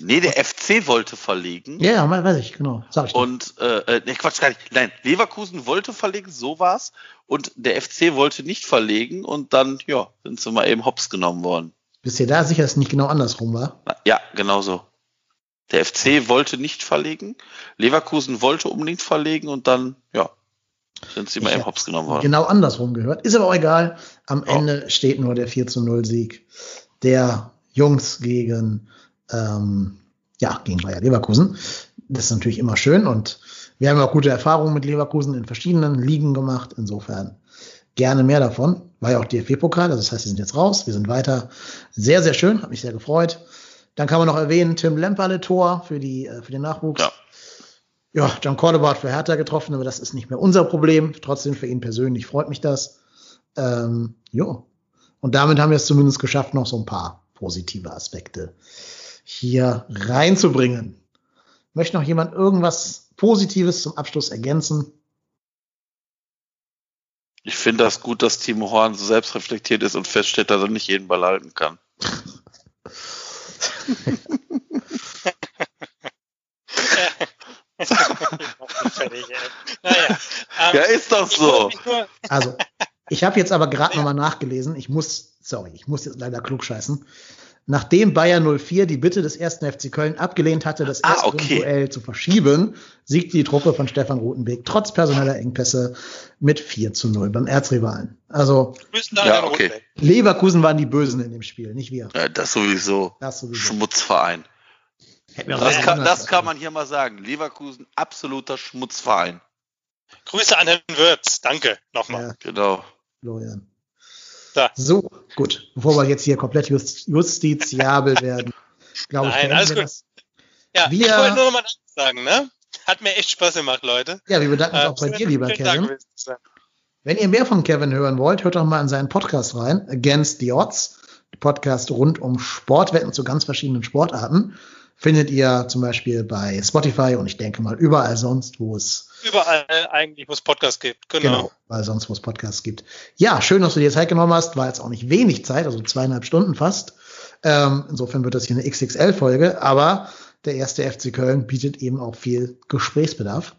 Nee, der FC wollte verlegen. Ja, ja, weiß ich, genau. Sag ich. Und, äh, äh, nee, Quatsch, gar nicht. Nein, Leverkusen wollte verlegen, so war's. Und der FC wollte nicht verlegen und dann, ja, sind sie mal eben hops genommen worden. Bist du da sicher, dass es nicht genau andersrum war? Ja, genau so. Der FC wollte nicht verlegen, Leverkusen wollte unbedingt verlegen und dann, ja, sind sie mal eben hops genommen worden. Genau andersrum gehört. Ist aber auch egal. Am Ja. Ende steht nur der 4 zu 0 Sieg der Jungs gegen, ähm, ja, gegen Bayer Leverkusen. Das ist natürlich immer schön und wir haben ja auch gute Erfahrungen mit Leverkusen in verschiedenen Ligen gemacht. Insofern gerne mehr davon. War ja auch DFB-Pokal, also das heißt, wir sind jetzt raus. Wir sind weiter. Sehr, sehr schön. Hat mich sehr gefreut. Dann kann man noch erwähnen, Tim Lemperle Tor für die, äh, für den Nachwuchs. Ja. Ja, John Cordoba hat für Hertha getroffen, aber das ist nicht mehr unser Problem. Trotzdem für ihn persönlich freut mich das. Ähm, jo. Und damit haben wir es zumindest geschafft, noch so ein paar positive Aspekte hier reinzubringen. Möchte noch jemand irgendwas Positives zum Abschluss ergänzen? Ich finde das gut, dass Timo Horn so selbstreflektiert ist und feststellt, dass er nicht jeden Ball halten kann. Fertig, ey. Naja. ähm, Ja, ist doch ich so. Also, ich habe jetzt aber gerade nochmal nachgelesen. Ich muss, sorry, ich muss jetzt leider klug scheißen. Nachdem Bayer 04 die Bitte des ersten FC Köln abgelehnt hatte, das Ah, erste okay. Duell zu verschieben, siegte die Truppe von Stefan Rutenbeek trotz personeller Engpässe mit 4 zu 0 beim Erzrivalen. Also Ja, okay. Leverkusen waren die Bösen in dem Spiel, nicht wir. Ja, das sowieso. Das sowieso. Schmutzverein. Das kann, das kann man hier mal sagen. Leverkusen, absoluter Schmutzverein. Grüße an Herrn Würz. Danke nochmal. Ja, Genau. Florian. Da. So, gut. Bevor wir jetzt hier komplett just, justiziabel werden, glaube ich, Nein, alles wir gut. das. Ja, Wir- ich wollte nur noch mal sagen, ne? Hat mir echt Spaß gemacht, Leute. Ja, wir bedanken uns Äh, auch bei dir, lieber Kevin. Wenn ihr mehr von Kevin hören wollt, hört doch mal in seinen Podcast rein, Against the Odds. Podcast rund um Sportwetten zu ganz verschiedenen Sportarten. Findet ihr zum Beispiel bei Spotify und ich denke mal überall sonst, wo es Überall eigentlich, wo es Podcasts gibt. Genau. Genau, weil sonst wo es Podcasts gibt. Ja, schön, dass du dir Zeit genommen hast. War jetzt auch nicht wenig Zeit, also zweieinhalb Stunden fast. Ähm, insofern wird das hier eine XXL-Folge, aber der erste FC Köln bietet eben auch viel Gesprächsbedarf.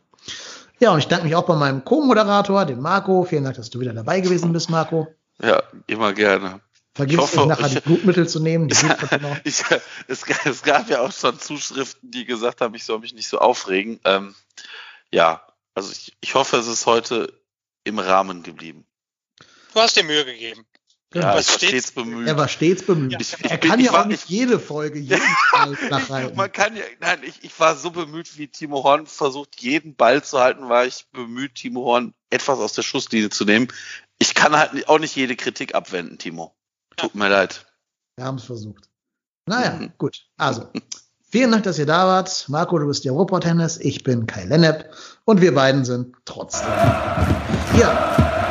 Ja, und ich danke mich auch bei meinem Co-Moderator, dem Marco. Vielen Dank, dass du wieder dabei gewesen bist, Marco. Ja, immer gerne. Vergiss nicht, nachher ich- die Blutmittel zu nehmen. Noch. Ich, es, es gab ja auch schon Zuschriften, die gesagt haben, ich soll mich nicht so aufregen. Ähm, ja, also ich, ich hoffe, es ist heute im Rahmen geblieben. Du hast dir Mühe gegeben. Genau. Ja, war stets bemüht. Er war stets bemüht. Ich- ich er bin- kann ich ja war- auch nicht ich- jede Folge jeden Fall nachhalten. Man kann ja, nein, ich, ich war so bemüht, wie Timo Horn versucht, jeden Ball zu halten, war ich bemüht, Timo Horn etwas aus der Schusslinie zu nehmen. Ich kann halt auch nicht jede Kritik abwenden, Timo. Tut mir leid. Wir haben es versucht. Naja, Mhm. gut. Also, vielen Dank, dass ihr da wart. Marco, du bist der Ruhrpott-Hennes. Ich bin Kai Lennep. Und wir beiden sind trotzdem. Ja,